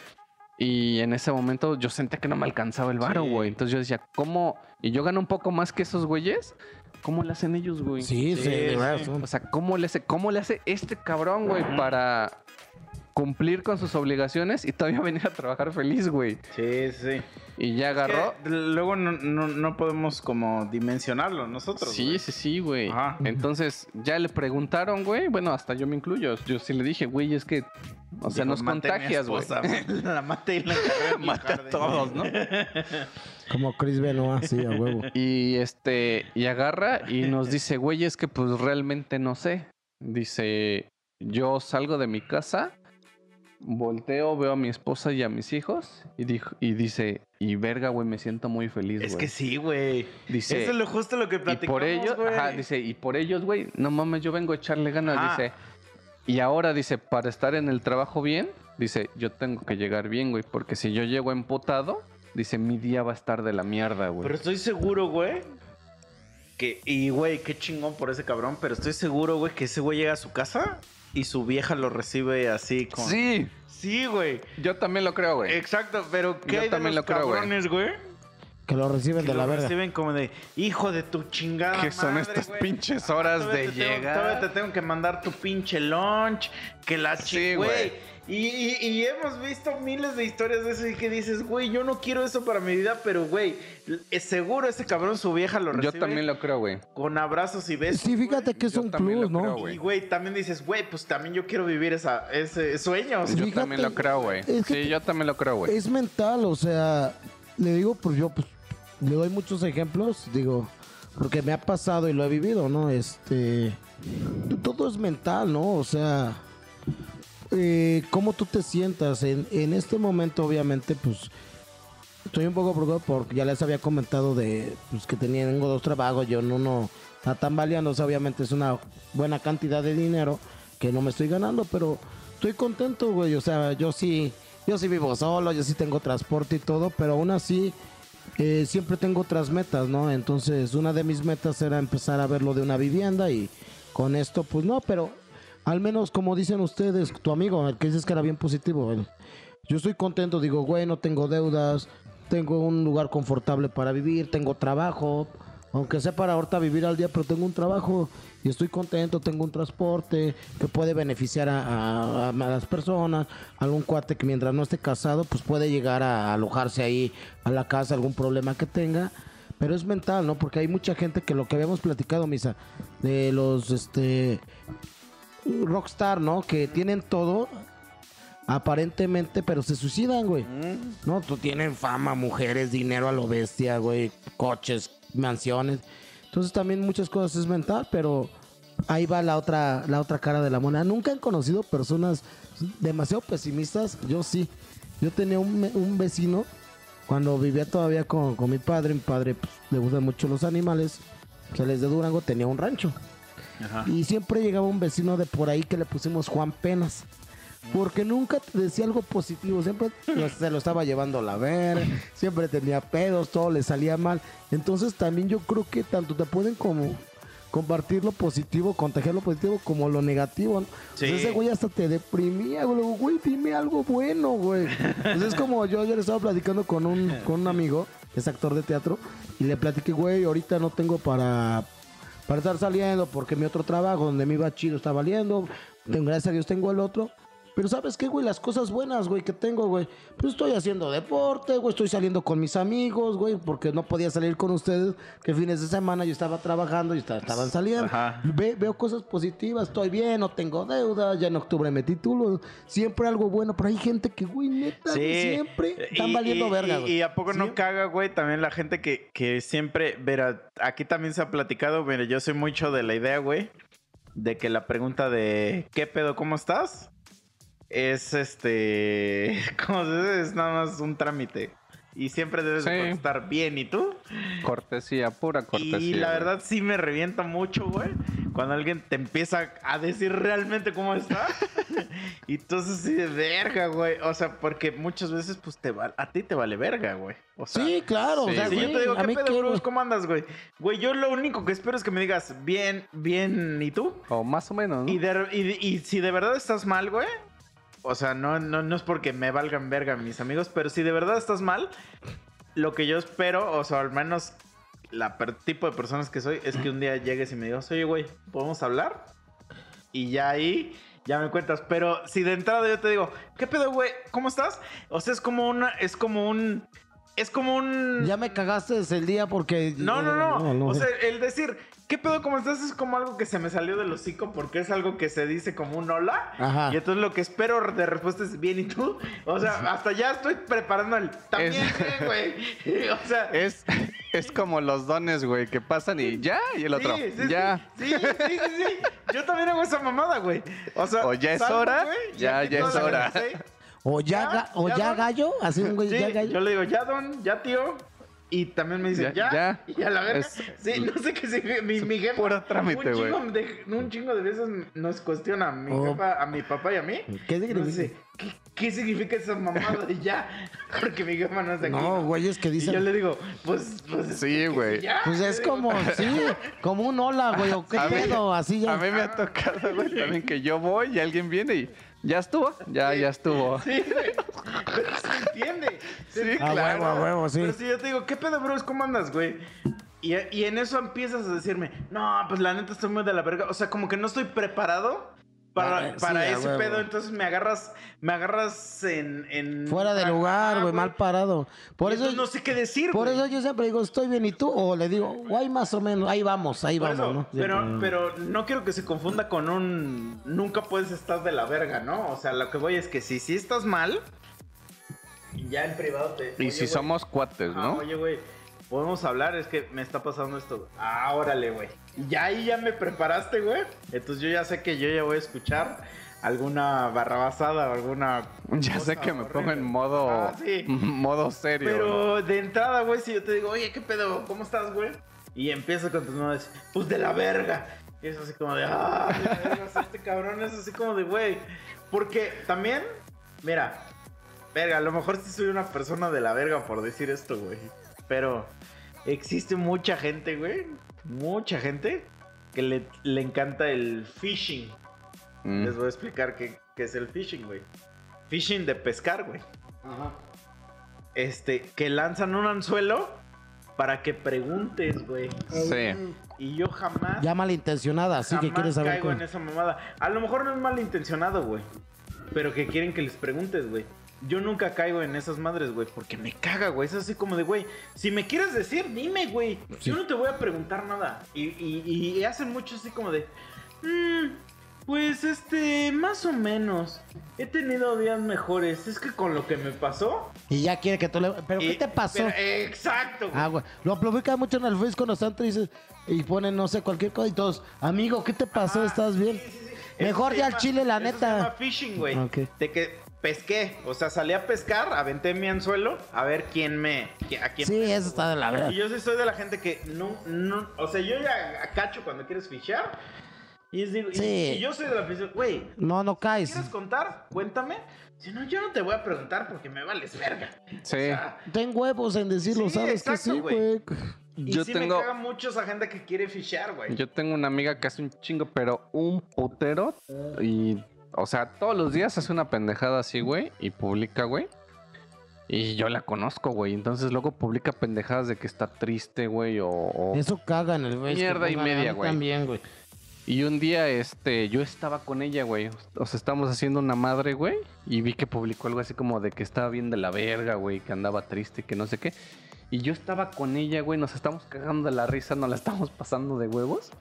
Y en ese momento yo sentía que no me alcanzaba el varo, Sí. güey. Entonces yo decía, ¿cómo? Y yo gano un poco más que esos güeyes. ¿Cómo le hacen ellos, güey? Sí, sí, Sí, de verdad, O sea, ¿cómo le hace, cómo le hace este cabrón, güey, para cumplir con sus obligaciones y todavía venir a trabajar feliz, güey? Sí, sí. Y ya Es que agarró. luego no, no, no podemos como dimensionarlo nosotros. Sí, güey. sí, sí, güey. Ajá. Entonces, ya le preguntaron, güey. Bueno, hasta yo me incluyo. Yo sí le dije, güey, es que. O sea, nos "Maté a mi contagias, güey. La maté y la Mata a jardín". todos, ¿no? Como Chris Benoit, sí, a huevo. Y este, y agarra y nos dice, güey, es que pues realmente no sé. Dice, yo salgo de mi casa, volteo, veo a mi esposa y a mis hijos y, dijo, y dice, y verga, güey, me siento muy feliz, Es güey. que sí, güey. Dice, Eso es lo justo lo que y platicamos, por ellos, güey. ajá, dice, y por ellos, güey, no mames, yo vengo a echarle ganas, Ajá. dice. Y ahora dice, para estar en el trabajo bien, dice, yo tengo que llegar bien, güey, porque si yo llego emputado, dice, mi día va a estar de la mierda, güey. Pero estoy seguro, güey. Que, y, güey, qué chingón por ese cabrón. Pero estoy seguro, güey, que ese güey llega a su casa y su vieja lo recibe así con. Sí, Sí, güey. yo también lo creo, güey. Exacto, pero ¿qué Yo hay de también los lo creo, cabrones, güey? Que lo reciben Que de la lo verga. reciben como de, hijo de tu chingada ¿Qué son madre, estas güey. pinches horas de te tengo- llegar? todavía te tengo que mandar tu pinche lunch, que la Sí, güey. Y, y- y hemos visto miles de historias de eso y que dices, güey, yo no quiero eso para mi vida, pero, güey, es seguro ese cabrón su vieja lo Yo recibe también lo creo, güey. con abrazos y besos. Sí, fíjate que es Yo un también plus, lo ¿no? creo, Y, güey. también dices, güey, pues también yo quiero vivir esa, ese sueño. Yo Fíjate, también lo creo, güey. es que Sí, yo también lo creo, güey. Es mental, o sea, le digo, pues yo pues le doy muchos ejemplos, digo, porque me ha pasado y lo he vivido, ¿no? Este, todo es mental, ¿no? O sea, eh, cómo tú te sientas en, en este momento, obviamente, pues estoy un poco preocupado porque ya les había comentado de pues, que tengo dos trabajos, yo en uno está tambaleándose, obviamente es una buena cantidad de dinero que no me estoy ganando, pero estoy contento, güey, o sea, yo sí, yo sí vivo solo, yo sí tengo transporte y todo, pero aún así eh, siempre tengo otras metas, ¿no? Entonces, una de mis metas era empezar a ver lo de una vivienda y con esto, pues no, pero al menos como dicen ustedes, tu amigo, el que dices que era bien positivo, yo estoy contento, digo, güey, no tengo deudas, tengo un lugar confortable para vivir, tengo trabajo, aunque sea para ahorita vivir al día, pero tengo un trabajo y estoy contento, tengo un transporte que puede beneficiar a, a- a las personas, algún cuate que mientras no esté casado, pues puede llegar a alojarse ahí a la casa, algún problema que tenga. Pero es mental, ¿no? Porque hay mucha gente que lo que habíamos platicado, Misa, de los, este, rockstar, ¿no? Que tienen todo, aparentemente, pero se suicidan, güey. No, tú tienen fama, mujeres, dinero a lo bestia, güey, coches, mansiones. Entonces también muchas cosas es mental, pero ahí va la otra, la otra cara de la moneda. Nunca han conocido personas demasiado pesimistas. Yo sí. Yo tenía un, un vecino cuando vivía todavía con, con mi padre. Mi padre pues, le gustan mucho los animales. Se les de Durango tenía un rancho. Ajá. Y siempre llegaba un vecino de por ahí que le pusimos Juan Penas. Porque nunca te decía algo positivo, siempre se lo estaba llevando a la ver, siempre tenía pedos, todo le salía mal. Entonces también yo creo que tanto te pueden como compartir lo positivo, contagiar lo positivo como lo negativo. ¿no? Sí. Pues ese güey hasta te deprimía, güey. Güey, dime algo bueno, güey. Pues es como yo ayer estaba platicando con un, con un amigo, es actor de teatro, y le platiqué, güey, ahorita no tengo para, para estar saliendo porque mi otro trabajo donde me iba chido está valiendo. Tengo, gracias a Dios tengo el otro. Pero ¿sabes qué, güey? Las cosas buenas, güey, que tengo, güey. Pues estoy haciendo deporte, güey. Estoy saliendo con mis amigos, güey. Porque no podía salir con ustedes. Que fines de semana yo estaba trabajando y esta- estaban saliendo. Ajá. Ve- veo cosas positivas. Estoy bien, no tengo deuda. Ya en octubre me titulo. Siempre algo bueno. Pero hay gente que, güey, neta, güey, siempre están Y- valiendo y- verga, y- güey. Y, a poco no caga, güey, también la gente que, que siempre, verá, aquí también se ha platicado, mira, yo soy mucho de la idea, güey, de que la pregunta de ¿qué pedo, cómo estás? Es este, ¿cómo se dice? Es nada más un trámite. Y siempre debes de Sí. contestar bien, ¿y tú? Cortesía, pura cortesía. y la güey. verdad sí me revienta mucho, güey. Cuando alguien te empieza a decir realmente cómo está. y entonces sí de verga, güey. O sea, porque muchas veces, pues, te va, a ti te vale verga, güey. O sea, Sí, claro. Sí, o sea, si yo te digo, ¿qué pedo, qué, Bruce? güey. ¿Cómo andas, güey? Güey, yo lo único que espero es que me digas bien, bien, ¿y tú? O más o menos, ¿no? Y, de- y- y si de verdad estás mal, güey. O sea, no, no, no es porque me valgan verga mis amigos, pero si de verdad estás mal, lo que yo espero, o sea, al menos la per- tipo de personas que soy, es que un día llegues y me digas, oye, güey, ¿podemos hablar? Y ya ahí, ya me cuentas. Pero si de entrada yo te digo, ¿qué pedo, güey? ¿Cómo estás? O sea, es como una, es como un, es como un... Ya me cagaste desde el día porque... No, no, no. O sí. sea, el decir, ¿qué pedo? ¿Cómo estás? Es como algo que se me salió del hocico porque es algo que se dice como un hola. Ajá. Y entonces lo que espero de respuesta es bien, ¿y tú? O sea, hasta ya estoy preparando el también, Es- bien, güey. O sea, Es, es como los dones, güey, que pasan y ya, y el otro, Sí, sí, ya. Sí, sí, sí, sí. Yo también hago esa mamada, güey. O sea, O ya es salgo, hora, güey, ya, ya es hora. O ya, Ya, ga- o ya, gallo, así un güey, Sí, ya gallo. yo le digo, ya, don, ya, tío. Y también me dice, Ya, ya, ya. Y a la verga. Es- sí, no sé qué significa. Mi, mi jefa. puro trámite, un güey. chingo de- Un chingo de veces nos cuestiona a mi Oh. jefa, a mi papá y a mí. ¿Qué Nos significa? dice, ¿qué, qué significa esa mamada de ya? Porque mi jefa no es de aquí. No, güey, es que Y yo dicen... le digo, pues. pues Sí, güey. Pues es como, sí, como un hola, güey, o qué pedo, así ya. A mí me ha tocado, güey, también que yo voy y alguien viene y ya estuvo, ya, ya estuvo. Sí, güey. Pero se entiende. Se Sí, A entiende. huevo, a huevo, sí. Pero si yo te digo, ¿qué pedo, bros? ¿Cómo andas, güey? Y, y en eso empiezas a decirme, no, pues la neta estoy muy de la verga. O sea, como que no estoy preparado para, Ah, sí, ese huevo. pedo. Entonces me agarras, me agarras en. en Fuera de Ah, lugar, güey, ah, mal parado. Por Y eso, no sé qué decir, por güey. eso yo siempre digo, estoy bien, ¿y tú? O le digo, guay, más o menos, ahí vamos, ahí Por vamos, eso, ¿no? pero, Siempre. pero no quiero que se confunda con un nunca puedes estar de la verga, ¿no? O sea, lo que voy es que si sí estás mal, y ya en privado te. Y oye, si güey, somos cuates, ah, ¿no? oye, güey, podemos hablar, es que me está pasando esto. Ah, órale, güey. Ya ahí ya me preparaste, güey. Entonces yo ya sé que yo ya voy a escuchar alguna barrabasada o alguna. Ya sé que me pongo en modo, Ah, sí. modo serio. ¿no? Pero de entrada, güey, si yo te digo, oye, ¿qué pedo? ¿Cómo estás, güey? Y empiezo con tus manos, pues de la verga. Y es así como de, ah, de la verga, este cabrón es así como de, güey. Porque también, mira, verga, a lo mejor sí soy una persona de la verga por decir esto, güey. Pero existe mucha gente, güey, mucha gente que le, le encanta el fishing. Mm. Les voy a explicar qué, qué es el fishing, güey. Fishing de pescar, güey este, que lanzan un anzuelo para que preguntes, güey. Sí. Y yo jamás, Ya malintencionada, así que quieres saber caigo cómo. en esa mamada. A lo mejor no es malintencionado, güey. Pero que quieren que les preguntes, güey. Yo nunca caigo en esas madres, güey, porque me caga, güey. Es así como de, güey, si me quieres decir, dime, güey. Yo no te voy a preguntar nada. Y, y- y hacen mucho así como de, "Mm, pues este, más o menos. He tenido días mejores. Es que con lo que me pasó. Y ya quiere que tú le... ¿Pero qué y- te pasó? pero- exacto, güey. Ah, güey. Lo publica mucho en el Face cuando están tristes y ponen, no sé, cualquier cosa y todos, amigo, ¿qué te pasó? ¿Estás bien? sí, sí, sí. Mejor ya al chile, la eso Se neta. llama fishing, güey. Ok. De que pesqué. O sea, salí a pescar, aventé mi anzuelo a ver quién me. A quién Sí, eso está de la verdad. Y yo sí soy de la gente que no, no. O sea, yo ya cacho cuando quieres fichar. Y, es digo, y- Sí. y yo soy de la afición, güey, No, no caes. ¿quieres contar? Cuéntame. Si no, yo no te voy a preguntar porque me vales verga. Sí. O sea, Ten huevos en decirlo, Sí, ¿sabes que sí, güey. güey? y Yo sí tengo, me caga mucho esa gente que quiere fichar, güey. yo tengo una amiga que hace un chingo, pero un putero. Y, o sea, todos los días hace una pendejada así, güey. Y publica, güey. Y yo la conozco, güey. Entonces luego publica pendejadas de que está triste, güey. O, o- Eso caga en el Facebook. Mierda y güey, media, güey. También, güey. Y un día, este, yo estaba con ella, güey. O sea, estábamos haciendo una madre, güey. Y vi que publicó algo así como de que estaba bien de la verga, güey. Que andaba triste, que no sé qué. Y yo estaba con ella, güey. Nos estamos cagando de la risa, nos la estamos pasando de huevos.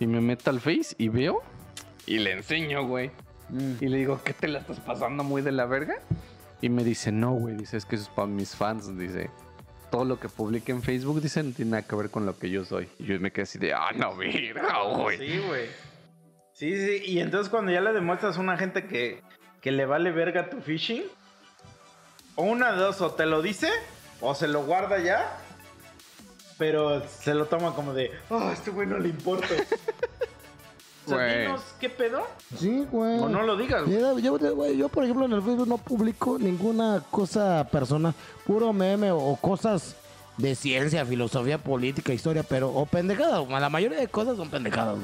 Y me meto al Face y veo. Y le enseño, güey. Y le digo, ¿qué te la estás pasando muy de la verga? Y me dice, no, güey. Dice, es que eso es para mis fans. Dice, todo lo que publique en Facebook, dice, no tiene nada que ver con lo que yo soy. Y yo me quedé así de, ah, no, verga, güey. Sí, güey. Sí, sí. Y entonces cuando ya le demuestras a una gente que, que le vale verga tu phishing, o una de dos, o te lo dice, o se lo guarda ya, pero se lo toma como de, oh, este güey no le importa. o sea, dinos, ¿qué pedo? Sí, güey. O no lo digas. Mira, yo, güey, yo, por ejemplo, en el Facebook no publico ninguna cosa personal, puro meme o cosas de ciencia, filosofía, política, historia, pero, o pendejadas, la mayoría de cosas son pendejadas.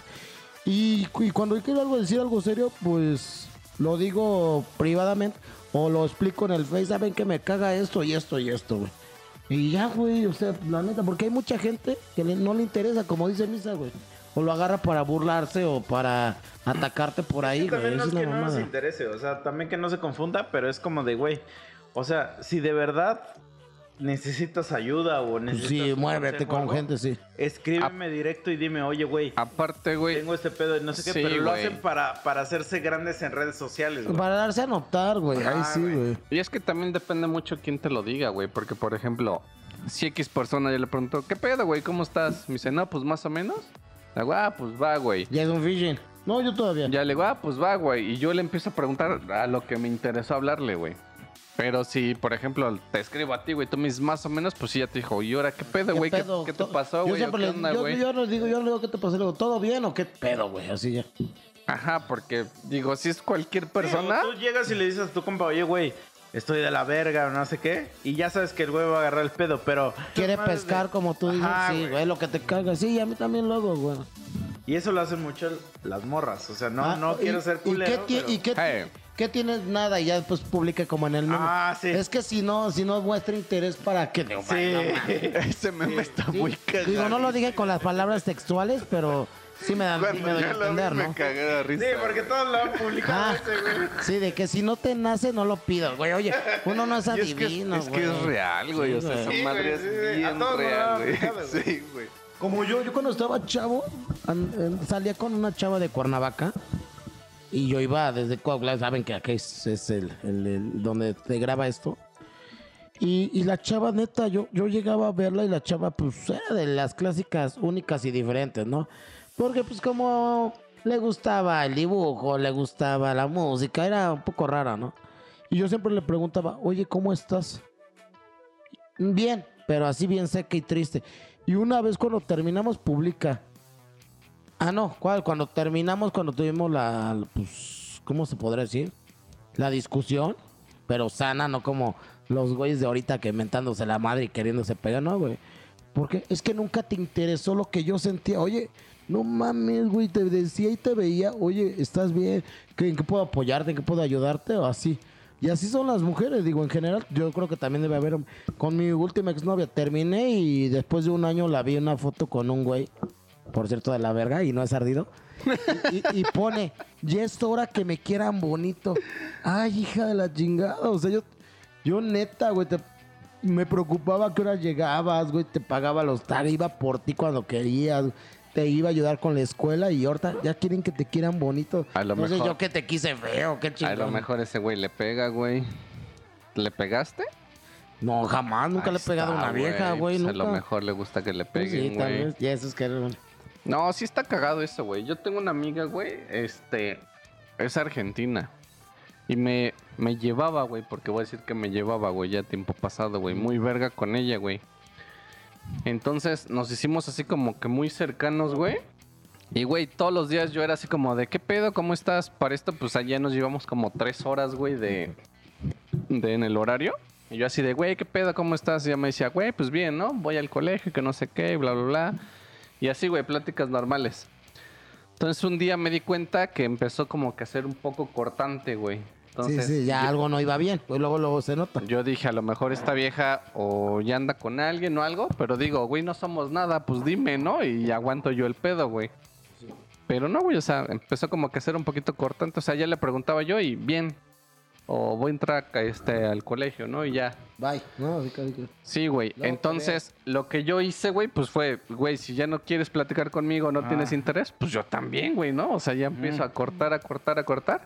Y, y cuando quiero algo decir algo serio, pues lo digo privadamente o lo explico en el Face, saben que me caga esto y esto y esto, güey. Y ya, güey, o sea, la neta, porque hay mucha gente que le- no le interesa, como dice Misa, güey. O lo agarra para burlarse o para atacarte por ahí, güey. también no es que no nos interese, o sea, también que no se confunda, pero es como de, güey, o sea, si de verdad necesitas ayuda o necesitas Sí, muévete con algo, gente, sí. Escríbeme directo y dime, oye, güey, Aparte, güey. tengo este pedo y no sé qué, Sí, pero lo hacen para, para hacerse grandes en redes sociales, güey. Para darse a notar, güey. Ahí sí, güey. güey. Y es que también depende mucho quién te lo diga, güey. Porque, por ejemplo, si X persona yo le pregunto, ¿qué pedo, güey? ¿Cómo estás? Me dice, no, pues más o menos. Le digo, ah, pues va, güey. Ya es un phishing. No, yo todavía. Ya le digo, ah, pues va, güey. Y yo le empiezo a preguntar a lo que me interesó hablarle, güey. Pero si, por ejemplo, te escribo a ti, güey, tú me dices más o menos, pues sí, ya te dijo, ¿y ahora qué pedo, ¿Qué güey? ¿Qué, qué te To- pasó, Yo güey? ¿O siempre ¿Qué le onda, yo, yo les digo, yo le digo, ¿qué te pasó? Le digo, ¿todo bien o qué pedo, güey? Así ya. Ajá, porque, digo, si es cualquier Sí, persona... o tú llegas y le dices a tu compa, oye, güey, estoy de la verga o no sé qué, y ya sabes que el güey va a agarrar el pedo, pero... Quiere pescar de- como tú dices. Ajá, sí, güey. lo que te caga. Sí, a mí también lo hago, güey. Y eso lo hacen mucho las morras, o sea, no, Ah, no y- quiero ser ¿y culero, qué, ti- pero- ¿Y qué, ti- Hey. qué tienes? Nada, y ya después publica como en el meme. Ah, sí. Es que si no, si no muestra interés para que... Digo, Sí. "Ay, no mames". Ese meme está Sí, muy cagado. Digo, no lo dije con las palabras textuales, pero sí me dan sí me doy a entender, ¿no? cagué de risa. Sí, porque todos lo han publicado Ah, ese, güey. sí, de que si no te nace, no lo pido, güey. Oye, uno no es Y es que, es, adivino, es que es real, güey. o Sí, sea, esa güey. Sí, madre es sí. A bien todos nos lo real, han güey. aplicado, güey. Sí, güey. Como yo, yo cuando estaba chavo, an- salía con una chava de Cuernavaca y yo iba desde Coahuila, saben que aquí es, es el, el- el- donde te graba esto. Y, y la chava, neta, yo, yo llegaba a verla y la chava, pues, era de las clásicas únicas y diferentes, ¿no? Porque, pues, como le gustaba el dibujo, le gustaba la música, era un poco rara, ¿no? Y yo siempre le preguntaba, oye, ¿cómo estás? Bien, pero así bien seca y triste. Y una vez cuando terminamos, publica. Ah, no, ¿cuál? Cuando terminamos, cuando tuvimos la, pues, ¿cómo se podría decir? La discusión, pero sana, no como los güeyes de ahorita que mentándose la madre y queriéndose pegar, no, güey. Porque es que nunca te interesó lo que yo sentía. Oye, no mames, güey, te decía y te veía, oye, ¿estás bien? ¿Qué- ¿En qué puedo apoyarte? ¿En qué puedo ayudarte? O así. Y así son las mujeres, digo, en general, yo creo que también debe haber. Con mi última exnovia terminé y después de un año la vi una foto con un güey, por cierto, de la verga, y no es ardido. Y, y- pone, ya es hora que me quieran bonito. Ay, hija de la chingada. O sea, yo, yo neta, güey, te- me preocupaba que hora llegabas, güey, te pagaba los tags, iba por ti cuando querías, te iba a ayudar con la escuela y ahorita ya quieren que te quieran bonito. A lo Entonces mejor- yo que te quise feo, qué A chingón. lo mejor ese güey le pega, güey. ¿Le pegaste? No, jamás, nunca le he pegado a una vieja, güey, pues. A lo mejor le gusta que le Pues peguen, sí, güey. vez. Y eso es que... No, sí está cagado eso, güey. Yo tengo una amiga, güey, este, es argentina. Y me, me llevaba, güey, porque voy a decir que me llevaba, güey, ya tiempo pasado, güey. Muy verga con ella, güey. Entonces nos hicimos así como que muy cercanos, güey. Y güey, todos los días yo era así como de, ¿qué pedo? ¿Cómo estás? Para esto, pues allá nos llevamos como tres horas, güey, de, de en el horario. Y yo así de, güey, ¿qué pedo? ¿Cómo estás? Y ella me decía, güey, pues bien, ¿no? Voy al colegio, que no sé qué, bla, bla, bla. Y así, güey, pláticas normales. Entonces un día me di cuenta que empezó como que a ser un poco cortante, güey. Entonces, sí, sí, ya yo- algo no iba bien. Pues luego, luego se nota. yo dije, a lo mejor esta vieja o ya anda con alguien o algo, pero digo, güey, no somos nada, pues dime, ¿no? Y aguanto yo el pedo, güey. Pero no, güey, o sea, empezó como que a ser un poquito cortante. O sea, ya le preguntaba yo y bien. O voy a entrar a este, al colegio, ¿no? Y ya. Bye. No. Sí, güey. Entonces, lo que yo hice, güey, pues fue, güey, si ya no quieres platicar conmigo, no Ah. tienes interés, pues yo también, güey, ¿no? O sea, ya empiezo Mm. a cortar, a cortar, a cortar.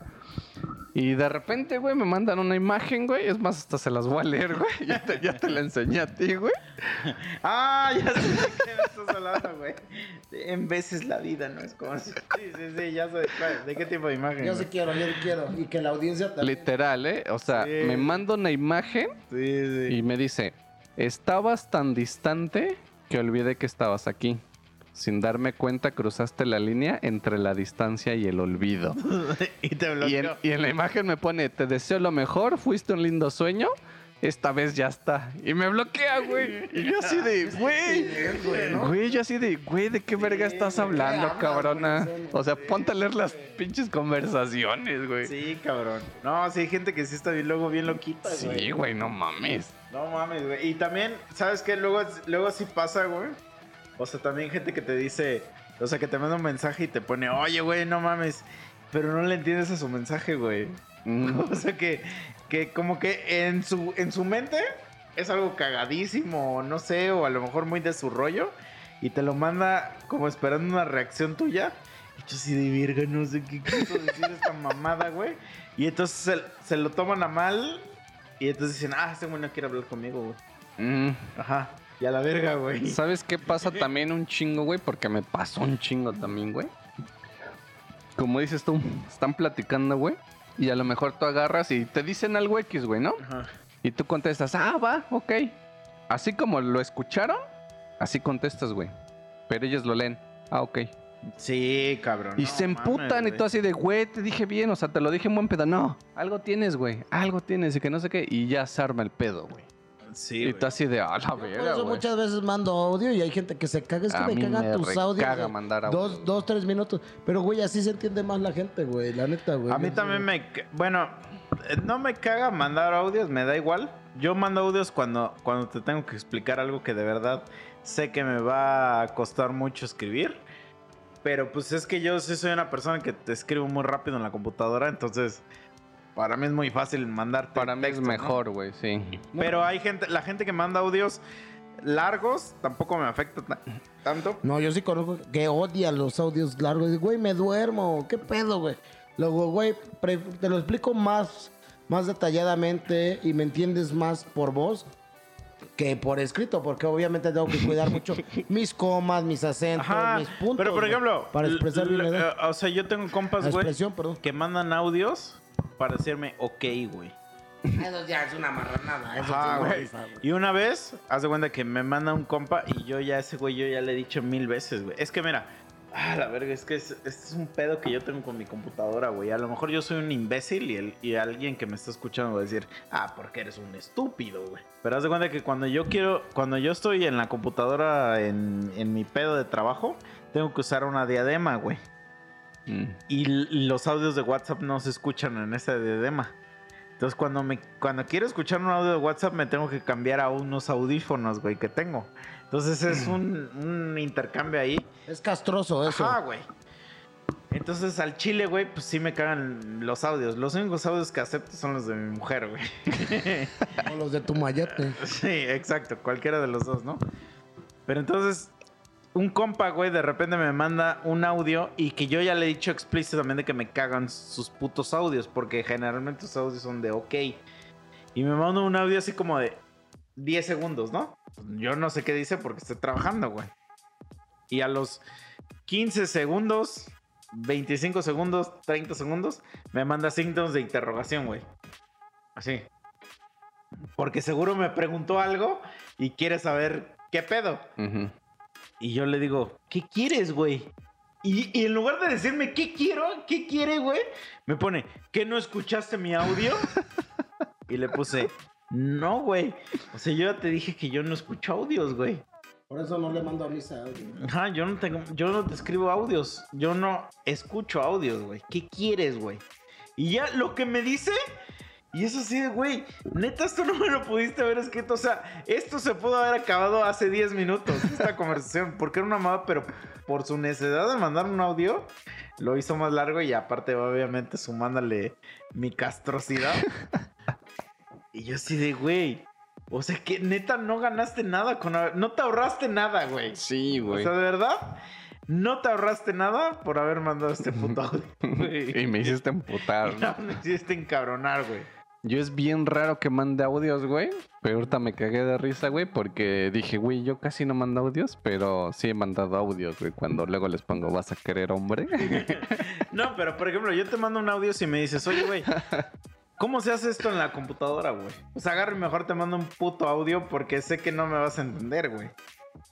Y de repente, güey, me mandan una imagen, güey. Es más, hasta se las voy a leer, güey. Ya te, ya te la enseñé a ti, güey. Ah, ya sé de qué me estás hablando, güey. En veces la vida, ¿no? Es como así. Sí, sí, sí, ya sé. ¿De qué tipo de imagen? Yo sí quiero, yo sí quiero. Y que la audiencia también. Literal, ¿eh? O sea, Sí. me manda una imagen Sí, sí. y me dice, estabas tan distante que olvidé que estabas aquí. Sin darme cuenta cruzaste la línea entre la distancia y el olvido. Y te Y en, bloqueó. y en la imagen me pone, te deseo lo mejor, fuiste un lindo sueño, esta vez ya está. Y me bloquea, güey. Y yo así de, güey. Güey, yo así de, güey, ¿de qué verga estás hablando, amas, cabrona? O sea, ponte a leer las pinches conversaciones, güey. Sí, cabrón. No, sí hay gente que sí está bien, luego bien loquita, güey. Sí, güey, no mames. No mames, güey. Y también, ¿sabes qué? Luego, luego sí pasa, güey. O sea, también gente que te dice, o sea, que te manda un mensaje y te pone, oye, güey, no mames. Pero no le entiendes a su mensaje, güey. Mm. O sea, que, que como que en su, en su mente es algo cagadísimo, no sé, o a lo mejor muy de su rollo. Y te lo manda como esperando una reacción tuya. Y yo así de virga, no sé qué quiso decir esta mamada, güey. Y entonces se, se lo toman a mal. Y entonces dicen, ah, este güey no quiere hablar conmigo, güey. Mm. Ajá. Y a la verga, güey. ¿Sabes qué pasa también un chingo, güey? Porque me pasó un chingo también, güey. Como dices tú, están platicando, güey. Y a lo mejor tú agarras y te dicen algo X, güey, ¿no? Ajá. Y tú contestas, ah, va, ok. Así como lo escucharon, así contestas, güey. Pero ellos lo leen, ah, ok. Sí, cabrón. Y no se emputan mames, y tú así de, güey, te dije bien, o sea, te lo dije en buen pedo. No, algo tienes, güey, algo tienes y que no sé qué. Y ya se arma el pedo, güey. Sí, y tú así de, ah, la Por verga, eso güey. muchas veces mando audio y hay gente que se caga. Es que A me mí cagan me tus audios. recaga de mandar audio, Dos, dos, tres minutos. Pero, güey, así se entiende más la gente, güey. La neta, güey. A mí también güey. me... Bueno, eh, no me caga mandar audios, me da igual. Yo mando audios cuando, cuando te tengo que explicar algo que de verdad sé que me va a costar mucho escribir. Pero pues es que yo sí soy una persona que te escribo muy rápido en la computadora, entonces para mí es muy fácil mandarte Para mí es mejor, güey, sí. Pero hay gente, la gente que manda audios largos tampoco me afecta ta- tanto. No, yo sí conozco que odian los audios largos. Dice, Güey, me duermo. ¿Qué pedo, güey? Luego, güey, te lo explico más, más detalladamente y me entiendes más por voz que por escrito, porque obviamente tengo que cuidar mucho mis comas, mis acentos, Ajá, mis puntos. pero por ejemplo, para expresar bien la idea. eh, o sea, yo tengo compas, güey, que mandan audios para decirme ok, güey. Eso ya es una marranada. Eso Ajá, güey. güey. Y una vez, haz de cuenta que me manda un compa y yo ya ese güey, yo ya le he dicho mil veces, güey. Es que mira, ah, la verga, es que es, este es un pedo que yo tengo con mi computadora, güey. A lo mejor yo soy un imbécil y, el, y alguien que me está escuchando va a decir, ah, porque eres un estúpido, güey. Pero haz de cuenta que cuando yo quiero, cuando yo estoy en la computadora en, en mi pedo de trabajo, tengo que usar una diadema, güey. Mm. Y los audios de WhatsApp no se escuchan en esa diadema. Entonces cuando me cuando quiero escuchar un audio de WhatsApp me tengo que cambiar a unos audífonos, güey, que tengo. Entonces es un, un intercambio ahí. Es castroso eso. Ajá, güey. Entonces al chile, güey, pues sí me cagan los audios. Los únicos audios que acepto son los de mi mujer, güey. Como los de tu mayate. Sí, exacto, cualquiera de los dos, ¿no? Pero entonces, un compa, güey, de repente me manda un audio y que yo ya le he dicho explícitamente que me cagan sus putos audios, porque generalmente sus audios son de ok. Y me manda un audio así como de 10 segundos, ¿no? Yo no sé qué dice porque estoy trabajando, güey. Y a los 15 segundos, 25 segundos, 30 segundos, me manda signos de interrogación, güey. Así. Porque seguro me preguntó algo y quiere saber qué pedo. Ujú. Y yo le digo, ¿qué quieres, güey? Y, y en lugar de decirme qué quiero, qué quiere, güey, me pone, ¿qué no escuchaste mi audio? y le puse, no, güey. O sea, yo ya te dije que yo no escucho audios, güey. Por eso no le mando a misa audio. Ajá, yo no tengo, yo no te escribo audios. Yo no escucho audios, güey. ¿Qué quieres, güey? Y ya lo que me dice. Y eso sí, güey, neta, esto no me lo pudiste haber escrito. O sea, esto se pudo haber acabado hace 10 minutos, esta conversación, porque era una mamá, pero por su necesidad de mandar un audio, lo hizo más largo y aparte, obviamente, sumándole mi castrosidad. y yo así de, güey, o sea, que neta no ganaste nada con... No te ahorraste nada, güey. Sí, O güey. sea, de verdad, no te ahorraste nada por haber mandado este puto audio. güey. y me hiciste emputar. ¿no? Me hiciste encabronar, güey. Yo es bien raro que mande audios, güey. Pero ahorita me cagué de risa, güey, porque dije, güey, yo casi no mando audios, pero sí he mandado audios, güey. Cuando luego les pongo, ¿vas a querer hombre? No, pero por ejemplo, yo te mando un audio si me dices, oye, güey, ¿cómo se hace esto en la computadora, güey? Pues agarro y mejor te mando un puto audio porque sé que no me vas a entender, güey.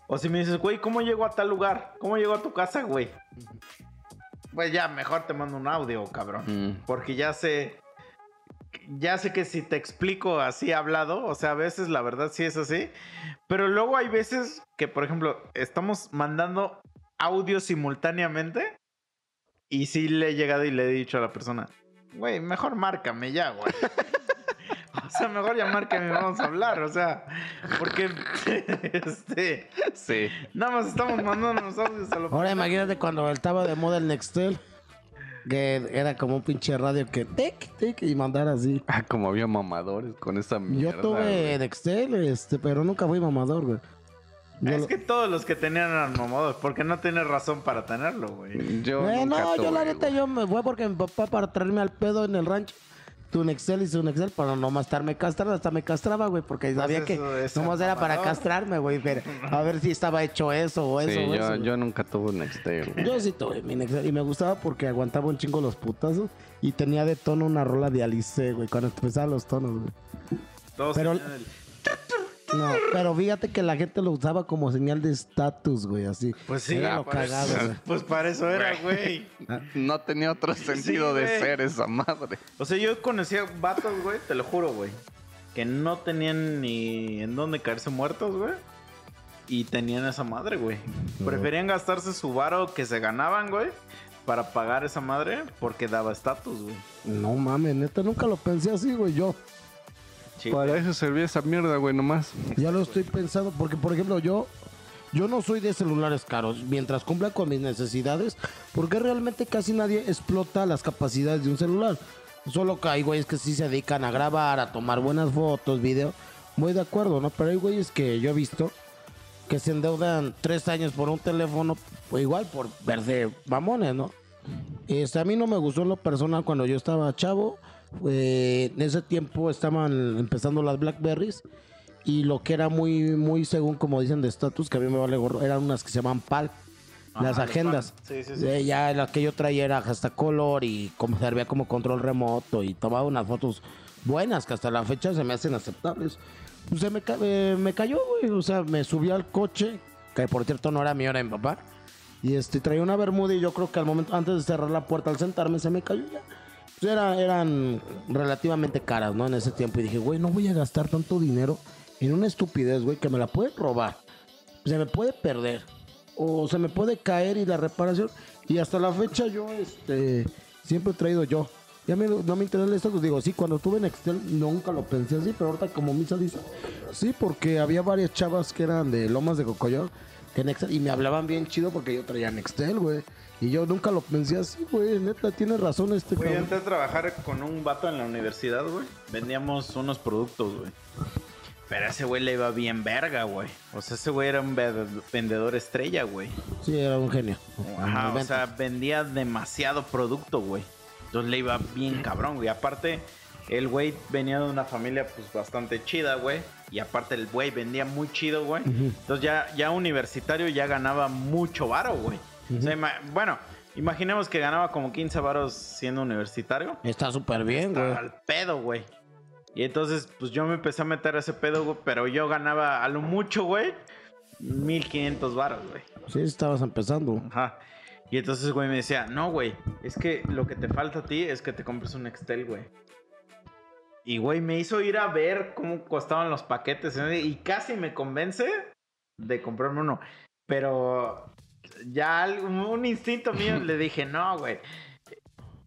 O si me dices, güey, ¿cómo llego a tal lugar? ¿Cómo llego a tu casa, güey? Pues ya, mejor te mando un audio, cabrón. Mm, Porque ya sé. Ya sé que si te explico así hablado, o sea, a veces la verdad sí es así. Pero luego hay veces que, por ejemplo, estamos mandando audio simultáneamente. Y sí le he llegado y le he dicho a la persona, güey, mejor márcame ya, güey. o sea, mejor ya márcame y vamos a hablar. O sea, porque este, sí. nada más estamos mandando los audios a lo Ahora imagínate cuando estaba de moda el Nextel. Que era como un pinche radio que tic, tic, y mandar así. Ah, como había mamadores con esa mierda. Yo tuve güey. Nextel, este, pero nunca fui mamador, güey. Yo Es lo- que todos los que tenían eran mamados, porque no tienes razón para tenerlo, güey. Yo Eh, nunca no, yo la neta, yo me fue porque mi papá para traerme al pedo en el rancho. Tu Nextel y su Nextel para no estarme castrando, hasta me castraba, güey, porque sabía que nomás era para castrarme, güey, pero a ver si estaba hecho eso o eso Sí, o yo, eso. yo nunca tuve un Nextel. güey. Yo sí tuve mi Nextel y me gustaba porque aguantaba un chingo los putazos y tenía de tono una rola de Alice, güey, cuando empezaban los tonos, güey. Todos Pero- el- No, pero fíjate que la gente lo usaba como señal de estatus, güey, así. Pues sí, Era lo para eso- cagado, güey. Pues para eso era, güey. No tenía otro sentido de güey. ser esa madre. O sea, yo conocía vatos, güey, te lo juro, güey. Que no tenían ni en dónde caerse muertos, güey. Y tenían esa madre, güey. Preferían gastarse su varo que se ganaban, güey. Para pagar esa madre porque daba estatus, güey. No mames, neta, nunca lo pensé así, güey, yo. Sí, Para eso servía esa mierda, güey, nomás. Ya lo estoy pensando, porque por ejemplo yo, yo no soy de celulares caros, mientras cumpla con mis necesidades, porque realmente casi nadie explota las capacidades de un celular. Solo que hay güeyes que sí se dedican a grabar, a tomar buenas fotos, video. Muy de acuerdo, ¿no? Pero hay güeyes que yo he visto que se endeudan tres años por un teléfono, pues igual por verse mamones, ¿no? Este, a mí no me gustó en lo personal cuando yo estaba chavo. Eh, en ese tiempo estaban empezando las Blackberries y lo que era muy, muy según como dicen de estatus, que a mí me vale gorro, eran unas que se llaman PAL, las agendas. Sí, sí, sí. Eh, ya la que yo traía era hasta color y como servía como control remoto y tomaba unas fotos buenas que hasta la fecha se me hacen aceptables. Pues se me, ca- eh, me cayó, güey. O sea, me subí al coche, que por cierto no era mío, era mi papá. Y este, traía una bermuda y yo creo que al momento, antes de cerrar la puerta al sentarme, se me cayó ya. Pues era- eran relativamente caras, ¿no? En ese tiempo. Y dije, güey, no voy a gastar tanto dinero en una estupidez, güey, que me la pueden robar. Se me puede perder. O se me puede caer y la reparación. Y hasta la fecha yo, este, siempre he traído yo. Ya me- no me interesa el estatus. Digo, sí, cuando tuve Nextel nunca lo pensé así, pero ahorita como Misa dice, sí, porque había varias chavas que eran de Lomas de Cocoyol que Nextel, y me hablaban bien chido porque yo traía Nextel, güey. Y yo nunca lo pensé así, güey. Neta, tiene razón este Güey, yo cabrón. entré a trabajar con un vato en la universidad, güey. Vendíamos unos productos, güey. Pero ese güey le iba bien verga, güey. O sea, ese güey era un ve- vendedor estrella, güey. Sí, era un genio. Ajá, o sea, vendía demasiado producto, güey. Entonces le iba bien cabrón, güey. Aparte, el güey venía de una familia, pues, bastante chida, güey. Y aparte, el güey vendía muy chido, güey. Entonces, ya, ya universitario ya ganaba mucho varo, güey. O sea, ima- bueno, imaginemos que ganaba como 15 varos siendo universitario. Está súper bien, güey. Al pedo, güey. Y entonces, pues yo me empecé a meter a ese pedo, güey. Pero yo ganaba a lo mucho, güey, 1500 varos, güey. Sí, estabas empezando. Ajá. Y entonces, güey, me decía, no, güey, es que lo que te falta a ti es que te compres un Nextel, güey. Y, güey, me hizo ir a ver cómo costaban los paquetes ¿eh? y casi me convence de comprarme uno. Pero ya algo- un instinto mío le dije, no, güey.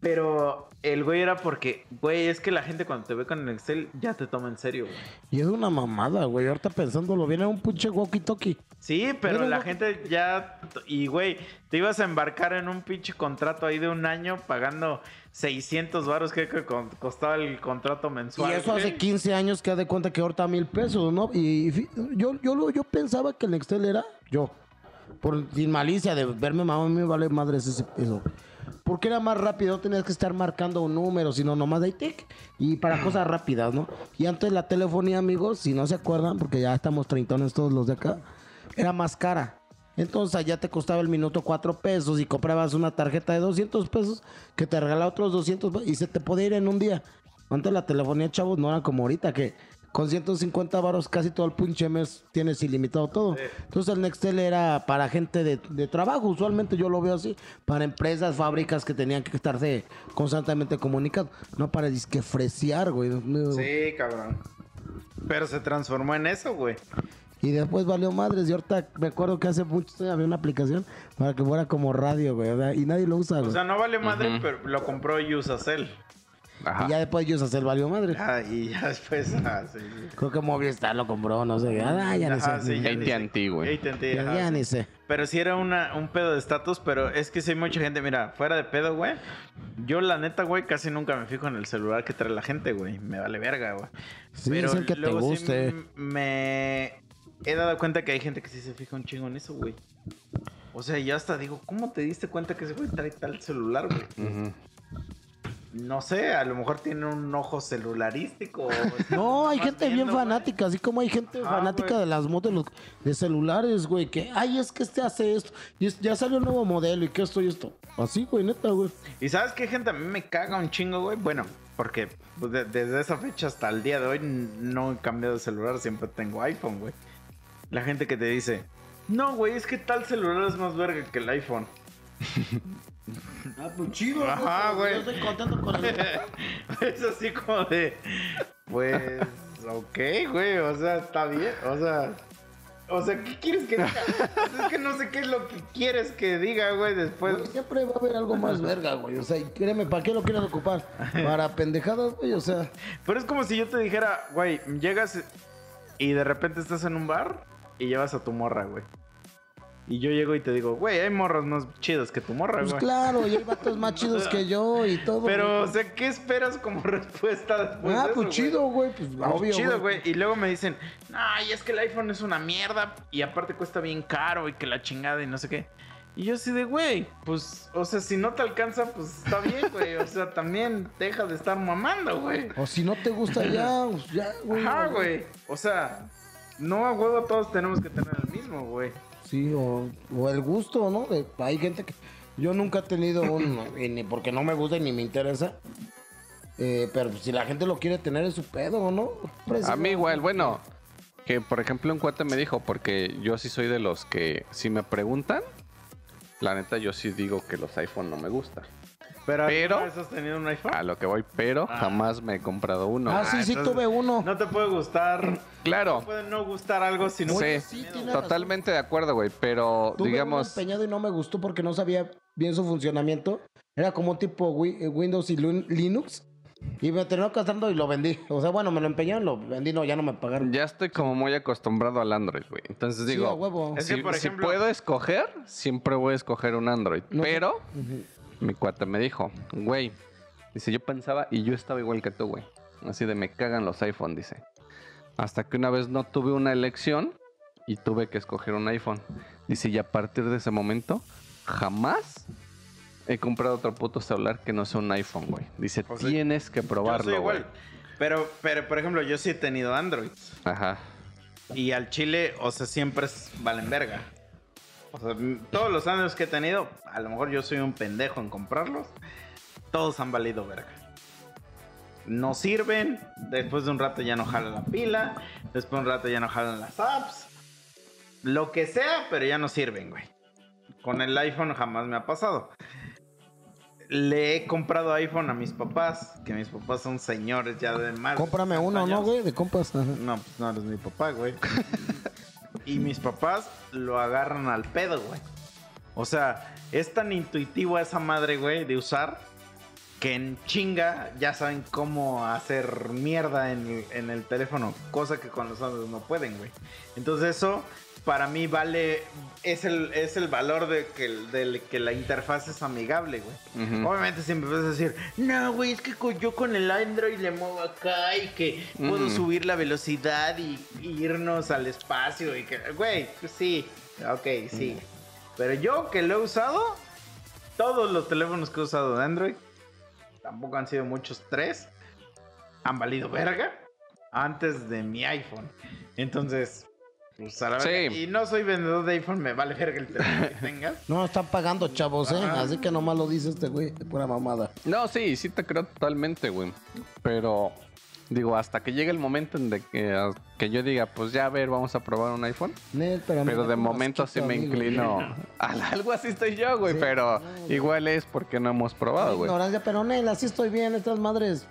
Pero el güey era porque, güey, es que la gente cuando te ve con el Excel ya te toma en serio, güey. Y es una mamada, güey. Ahorita pensándolo, viene un pinche walkie-talkie. Sí, pero la gente ya. Y, güey, te ibas a embarcar en un pinche contrato ahí de un año pagando 600 baros que costaba el contrato Y mensual. eso hace güey. 15 años que ha de cuenta que ahorita mil pesos, ¿no? Y yo, yo, yo pensaba que el Nextel era yo. Por, sin malicia de verme, mamá, a mí me vale madres ese eso. Porque era más rápido, no tenías que estar marcando un número, sino nomás de ahí, tic, y para cosas rápidas, ¿no? Y antes la telefonía, amigos, si no se acuerdan, porque ya estamos treintones todos los de acá, era más cara. Entonces allá te costaba el minuto cuatro pesos y comprabas una tarjeta de 200 pesos que te regalaba otros 200 pe- y se te podía ir en un día. Antes la telefonía, chavos, no era como ahorita que con 150 varos casi todo el pinche mes tienes ilimitado todo. Entonces el Nextel era para gente de, de trabajo, usualmente yo lo veo así, para empresas, fábricas que tenían que estarse constantemente comunicando, no para disque fresear, güey. Sí, cabrón. Pero se transformó en eso, güey. Y después valió madres. Y ahorita me acuerdo que hace mucho tiempo había una aplicación para que fuera como radio, güey. Y nadie lo usa, O sea, no vale madre, pero lo compró Usacell. Ajá. y ya después ellos hacer valió madre. Ah, y ya después. ah, sí, sí. Creo que Movistar lo compró, no sé. Ah, ya ni sé. sí, ya ni. AT&T, güey. AT&T, Ya, ajá, ya sí. ni sé. Pero sí era una, un pedo de estatus, pero es que sí hay mucha gente, mira, fuera de pedo, güey. Yo la neta, güey, casi nunca me fijo en el celular que trae la gente, güey. Me vale verga, güey. Sí, es el que te luego sí guste. m- me he dado cuenta que hay gente que sí se fija un chingo en eso, güey. O sea, yo hasta digo, ¿cómo te diste cuenta que ese güey trae tal celular, güey? Ujú. No sé, a lo mejor tiene un ojo celularístico. No, hay gente bien güey. fanática, así como hay gente Ah, fanática güey. de las motos, los- de celulares, güey, que, ay, es que este hace esto, y es- ya salió un nuevo modelo, y que esto y esto. Así, güey, neta, güey. Y sabes qué gente a mí me caga un chingo, güey. Bueno, porque pues, de- desde esa fecha hasta el día de hoy no he cambiado de celular, siempre tengo iPhone, güey. La gente que te dice, no, güey, es que tal celular es más verga que el iPhone. Ah, pues chido, Ajá, güey. Yo estoy contento con el... es así como de, pues, ok, güey, o sea, está bien, o sea... O sea, ¿qué quieres que diga? O sea, es que no sé qué es lo que quieres que diga, güey, después. Güey, siempre va a haber algo más verga, güey. O sea, y créeme, ¿para qué lo quieres ocupar? Para pendejadas, güey, o sea. Pero es como si yo te dijera, güey, llegas y de repente estás en un bar y llevas a tu morra, güey. Y yo llego y te digo, güey, hay morras más chidas que tu morra, Pues güey. claro, y hay vatos más chidos que yo y todo. Pero, o güey. sea, ¿qué esperas como respuesta después ah, de pues chido, güey. Pues Pues obvio. chido, güey. Y luego me dicen, ay, es que el iPhone es una mierda y aparte cuesta bien caro y que la chingada y no sé qué. Y yo así de, güey, pues, o sea, si no te alcanza, pues está bien, güey. O sea, también deja de estar mamando, güey. O si no te gusta ya, pues ya, güey. Ajá, güey. O sea, no a huevo todos tenemos que tener el mismo, güey. Sí, o, o el gusto, ¿no? De- hay gente que. Yo nunca he tenido un. y ni porque no me gusta ni me interesa. Eh, pero si la gente lo quiere tener es su pedo, ¿no? A mí igual, bueno, que por ejemplo un cuate me dijo, porque yo sí soy de los que si me preguntan, la neta yo sí digo que los iPhone no me gustan. Pero, Pero- ¿alguna vez has tenido un iPhone? A lo que voy, pero jamás me he comprado uno. Ah, sí, sí, entonces- tuve uno. No te puede gustar. Claro, No puede no gustar algo si no Sí. Sí, totalmente de acuerdo, güey, pero Tuve uno digamos... empeñado y no me gustó porque no sabía bien su funcionamiento. Era como tipo eh, Windows y Lin- Linux. Y me terminó gastando y lo vendí. O sea, bueno, me lo empeñaron, lo vendí, no, ya no me pagaron. Ya estoy como muy acostumbrado al Android, güey. Entonces Sí, digo, a huevo. Es si, que, por si ejemplo- puedo escoger, siempre voy a escoger un Android. No pero mi cuate me dijo, güey, dice, yo pensaba y yo estaba igual que tú, güey. Así de me cagan los iPhone, dice. Hasta que una vez no tuve una elección y tuve que escoger un iPhone. Dice, y a partir de ese momento, jamás he comprado otro puto celular que no sea un iPhone, güey. Dice, O sea, tienes que probarlo, güey. Pero, pero, por ejemplo, yo sí he tenido Android. Ajá. Y al chile, o sea, siempre es valen verga. O sea, todos los años que he tenido, a lo mejor yo soy un pendejo en comprarlos. Todos han valido verga. No sirven, después de un rato ya no jala la pila, después de un rato ya no jalan las apps. Lo que sea, pero ya no sirven, güey. con el iPhone jamás me ha pasado. Le he comprado iPhone a mis papás, que mis papás son señores ya de más. Cómprame 60 uno, ¿no, güey? De compas. No, pues no eres mi papá, güey. y mis papás lo agarran al pedo, güey. O sea, es tan intuitivo esa madre, güey, de usar que en chinga ya saben cómo hacer mierda en el, teléfono, cosa que con los otros no pueden, güey. Entonces eso para mí vale, es el, es el valor de que, del que la interfaz es amigable, güey. Ujú. Obviamente siempre vas a decir, no, güey, es que yo con el Android le muevo acá y que puedo subir la velocidad y, y irnos al espacio y que, güey, pues sí, ok, sí. Pero yo que lo he usado, todos los teléfonos que he usado de Android, tampoco han sido muchos, tres, han valido verga antes de mi iPhone. Entonces, pues a la Sí. verga. Y no soy vendedor de iPhone, me vale verga el teléfono que tengas. No, están pagando, chavos, ¿eh? Ajá. Así que nomás lo dice este güey, de pura mamada. No, sí, sí te creo totalmente, güey. Pero, digo, hasta que llegue el momento en de que, que yo diga, pues ya, a ver, vamos a probar un iPhone. Nel, pero Pero de momento sí me inclino. a- algo así estoy yo, güey. Sí. Pero No, igual es porque no hemos probado, güey. Ignorancia, pero Nel, así estoy bien, estas madres.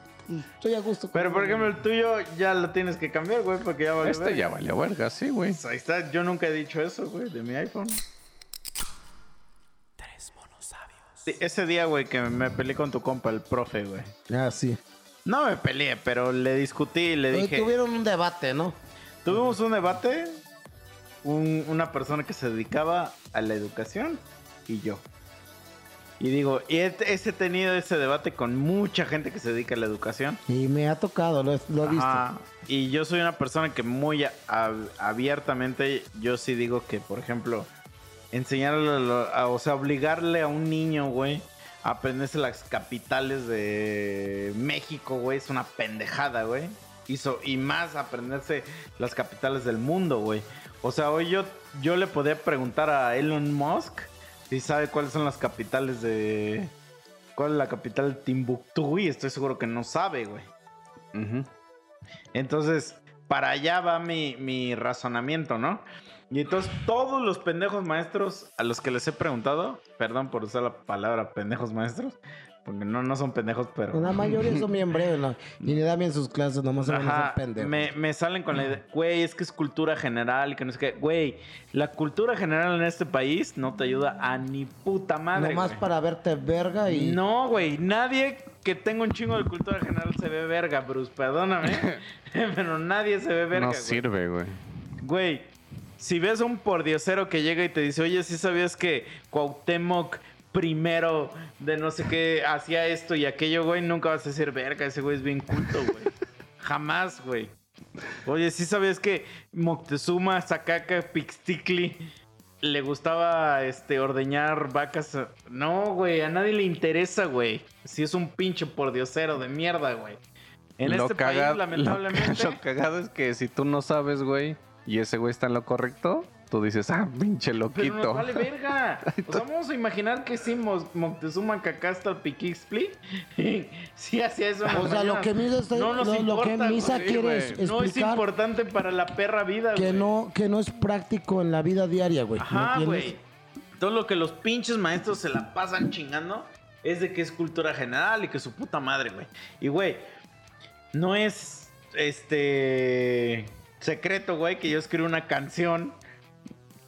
Estoy a gusto. Pero por ejemplo, el tuyo ya lo tienes que cambiar, güey, porque ya valió Este verga. ya valió verga, sí, güey. Pues ahí está, yo nunca he dicho eso, güey, de mi iPhone. Tres monos sabios. Sí, ese día, güey, que me peleé con tu compa, el profe, güey. Ah, sí. No me peleé, pero le discutí y le Pero dije... Tuvieron un debate, ¿no? Tuvimos un debate, un- una persona que se dedicaba a la educación y yo. Y digo, y he, he tenido ese debate con mucha gente que se dedica a la educación. Y me ha tocado, lo, he- lo he visto. Y yo soy una persona que muy a- abiertamente, yo sí digo que, por ejemplo, enseñarle, a o sea, obligarle a un niño, güey, a aprenderse las capitales de México, güey, es una pendejada, güey. Y, so- y más aprenderse las capitales del mundo, güey. O sea, hoy yo, yo le podía preguntar a Elon Musk si sabe cuáles son las capitales de... ¿Cuál es la capital de Timbuktu? Y estoy seguro que no sabe, güey. Entonces, para allá va mi, mi razonamiento, ¿no? Y entonces todos los pendejos maestros a los que les he preguntado, perdón por usar la palabra pendejos maestros, porque no, no son pendejos, pero... La mayoría son bien breves, ¿no? Y le dan bien sus clases, nomás se van a pendejos. me, me salen con la idea, güey, es que es cultura general y que no sé qué. Güey, la cultura general en este país no te ayuda a ni puta madre. Nomás güey. para verte verga y... No, güey, nadie que tenga un chingo de cultura general se ve verga, Bruce, perdóname. pero nadie se ve verga. No güey. sirve, güey. Güey, si ves a un pordiosero que llega y te dice, oye, ¿sí sabías que Cuauhtémoc primero de no sé qué hacía esto y aquello, güey? Nunca vas a decir, verga, ese güey es bien culto, güey. Jamás, güey. Oye, ¿sí sabías que Moctezuma, Zacaca, Pixticli le gustaba este ordeñar vacas? No, güey, a nadie le interesa, güey. Si es un pinche pordiosero de mierda, güey. En Lo este caga- país, lo- lamentablemente... Lo, cagado es que si tú no sabes, güey, y ese güey está en lo correcto, tú dices, ah, pinche Pero nos loquito. vale verga. O sea, vamos a imaginar que sí, Mo- Moctezuma Cacasta Piquixpli. sí hacía eso. O sea, lo que Misa, está, No lo que Misa quiere No es importante para la perra vida, que güey. no, que no es práctico en la vida diaria, güey. ¿me Ajá, güey. Todo lo que los pinches maestros se la pasan chingando es de que es cultura general y que su puta madre, güey. Y, güey, no es este secreto, güey, que yo escribí una canción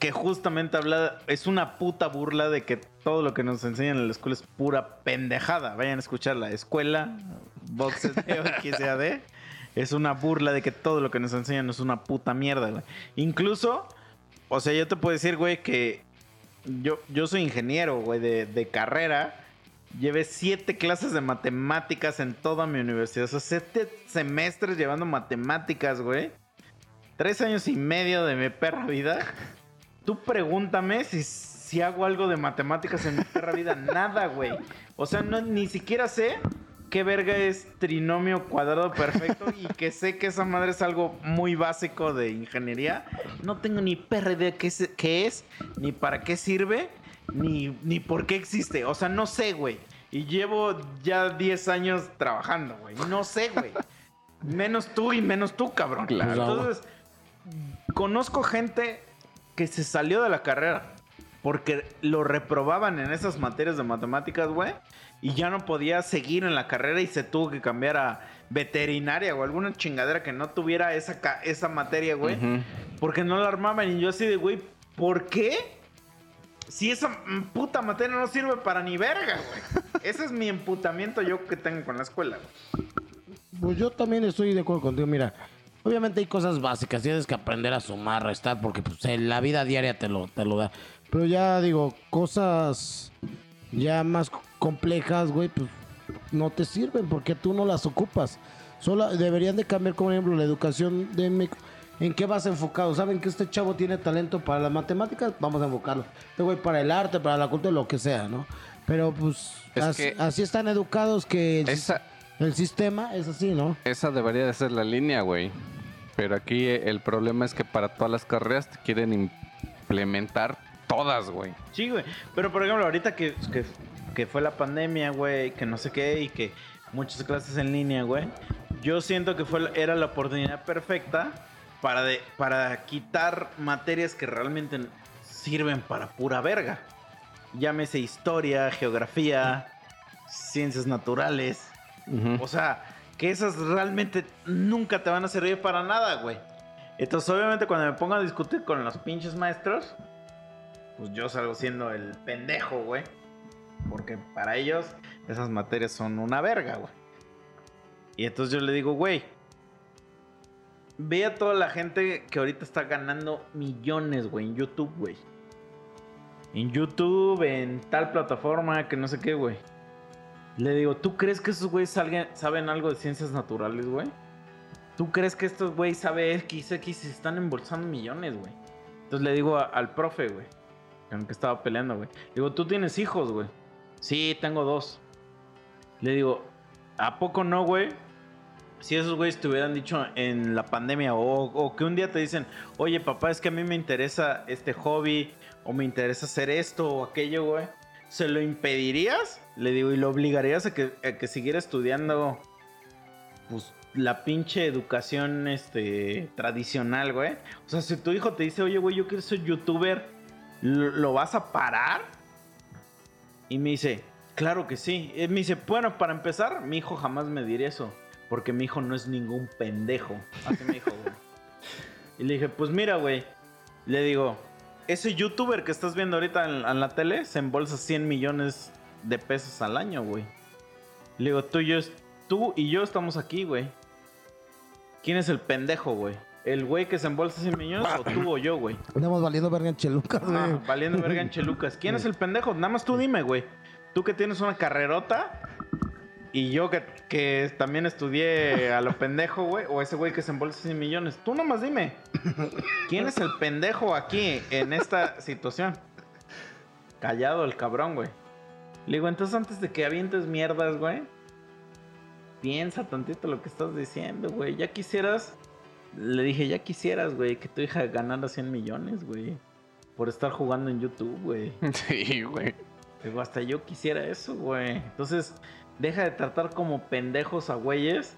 que justamente habla, es una puta burla de que todo lo que nos enseñan en la escuela es pura pendejada. Vayan a escuchar la escuela, boxes de XAD. Es una burla de que todo lo que nos enseñan es una puta mierda, güey. Incluso, o sea, yo te puedo decir, güey, que yo, yo soy ingeniero, güey, de, de carrera. Llevé siete clases de matemáticas en toda mi universidad. O sea, siete semestres llevando matemáticas, güey. Tres años y medio de mi perra vida. Tú pregúntame si, si hago algo de matemáticas en mi perra vida. Nada, güey. O sea, no, ni siquiera sé qué verga es trinomio cuadrado perfecto y que sé que esa madre es algo muy básico de ingeniería. No tengo ni perra idea qué es, qué es ni para qué sirve, ni, ni por qué existe. O sea, no sé, güey. Y llevo ya 10 años trabajando, güey. No sé, güey. Menos tú y menos tú, cabrón. Claro. Entonces, conozco gente que se salió de la carrera porque lo reprobaban en esas materias de matemáticas, güey. Y ya no podía seguir en la carrera y se tuvo que cambiar a veterinaria o alguna chingadera que no tuviera esa, esa materia, güey. Porque no la armaban. Y yo así de, güey, ¿por qué? Si esa puta materia no sirve para ni verga, güey. Ese es mi emputamiento yo que tengo con la escuela, güey. Pues yo también estoy de acuerdo contigo. Mira, obviamente hay cosas básicas. Tienes que aprender a sumar, restar, porque pues, en la vida diaria te lo, te lo da. Pero ya digo, cosas ya más complejas, güey, pues no te sirven porque tú no las ocupas. Solo deberían de cambiar, como por ejemplo, la educación de México. ¿En qué vas enfocado? ¿Saben que este chavo tiene talento para las matemáticas? Vamos a enfocarlo. Este güey para el arte, para la cultura, lo que sea, ¿no? Pero pues Es así, están educados que Esa, el sistema es así, ¿no? esa debería de ser la línea, güey. Pero aquí eh, el problema es que para todas las carreras te quieren implementar todas, güey. Sí, güey. Pero por ejemplo, ahorita que, que, que fue la pandemia, güey, que no sé qué, y que muchas clases en línea, güey. Yo siento que fue, era la oportunidad perfecta para, de, para quitar materias que realmente sirven para pura verga. Llámese historia, geografía, ciencias naturales. O sea, que esas realmente nunca te van a servir para nada, güey. Entonces, obviamente, cuando me pongo a discutir con los pinches maestros, pues yo salgo siendo el pendejo, güey. Porque para ellos esas materias son una verga, güey. Y entonces yo le digo, güey, ve a toda la gente que ahorita está ganando millones, güey, en YouTube, güey. En YouTube, en tal plataforma, que no sé qué, güey. Le digo, ¿tú crees que esos güeyes saben algo de ciencias naturales, güey? ¿Tú crees que estos güeyes saben X, X se están embolsando millones, güey? Entonces le digo al profe, güey, con el que estaba peleando, güey. Le digo, ¿tú tienes hijos, güey? Sí, tengo dos. Le digo, ¿a poco no, güey? Si esos güeyes te hubieran dicho en la pandemia o, o que un día te dicen, oye papá, es que a mí me interesa este hobby o me interesa hacer esto o aquello, güey. ¿Se lo impedirías? Le digo, y lo obligarías a que, a que siguiera estudiando, pues, la pinche educación, este, tradicional, güey. O sea, si tu hijo te dice, oye, güey, yo quiero ser youtuber, ¿lo, lo vas a parar? Y me dice, claro que sí. Y me dice, bueno, para empezar, mi hijo jamás me diría eso. Porque mi hijo no es ningún pendejo. Así me dijo, güey. Y le dije, pues mira, güey. Le digo, ese youtuber que estás viendo ahorita en, en la tele se embolsa 100 millones de pesos al año, güey. Le digo, tú y yo, tú y yo estamos aquí, güey. ¿Quién es el pendejo, güey? ¿El güey que se embolsa 100 millones o tú o yo, güey? Andamos valiendo verga en Chelucas, güey. Ah, valiendo verga en Chelucas. ¿Quién es el pendejo? Nada más tú dime, güey. Tú que tienes una carrerota y yo que, que también estudié a lo pendejo, güey. O ese güey que se embolsa 100 millones. Tú nomás dime. ¿Quién es el pendejo aquí en esta situación? Callado el cabrón, güey. Le digo, entonces antes de que avientes mierdas, güey. Piensa tantito lo que estás diciendo, güey. Ya quisieras... Le dije, ya quisieras, güey, que tu hija ganara 100 millones, güey. Por estar jugando en YouTube, güey. Sí, güey. Digo, hasta yo quisiera eso, güey. Entonces, deja de tratar como pendejos a güeyes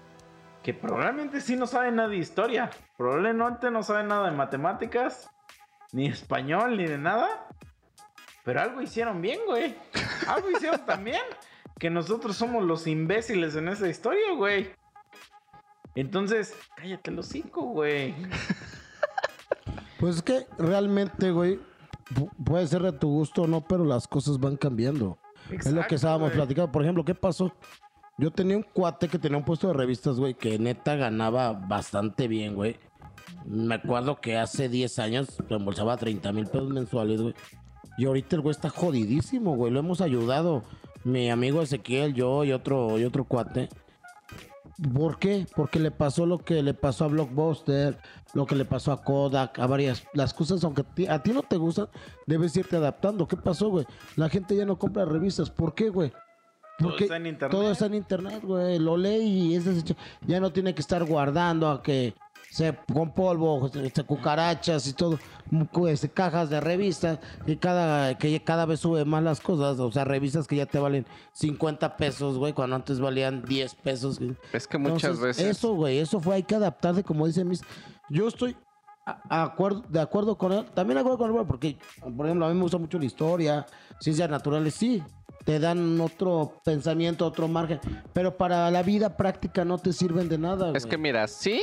que probablemente sí no saben nada de historia. Probablemente no saben nada de matemáticas, ni español, ni de nada. Pero algo hicieron bien, güey. Algo hicieron también. Que nosotros somos los imbéciles en esa historia, güey. Entonces, cállate los cinco, güey. Pues es que realmente, güey, pu- puede ser de tu gusto o no, pero las cosas van cambiando. Es lo que estábamos güey. platicando. Por ejemplo, ¿qué pasó? Yo tenía un cuate que tenía un puesto de revistas, güey, que neta ganaba bastante bien, güey. Me acuerdo que hace 10 años reembolsaba 30 mil pesos mensuales, güey. Y ahorita el güey está jodidísimo, güey. Lo hemos ayudado. Mi amigo Ezequiel, yo y otro, y otro cuate. ¿Por qué? Porque le pasó lo que le pasó a Blockbuster, lo que le pasó a Kodak, a varias las cosas, aunque a ti, a ti no te gustan, debes irte adaptando. ¿Qué pasó, güey? La gente ya no compra revistas. ¿Por qué, güey? Todo Porque está en internet. Todo está en internet, güey. Lo lee y es. Ya no tiene que estar guardando a que se con polvo, se, se cucarachas y todo, pues, cajas de revistas y cada que cada vez sube más las cosas, o sea, revistas que ya te valen 50 pesos, güey, cuando antes valían 10 pesos. Es que muchas Entonces, veces. Eso, güey, eso fue, hay que adaptarse, como dice mis. Yo estoy a- acuerdo, de acuerdo con él, también de acuerdo con él, porque, por ejemplo, a mí me gusta mucho la historia, ciencias naturales, sí, te dan otro pensamiento, otro margen, pero para la vida práctica no te sirven de nada. Es güey. que mira, sí,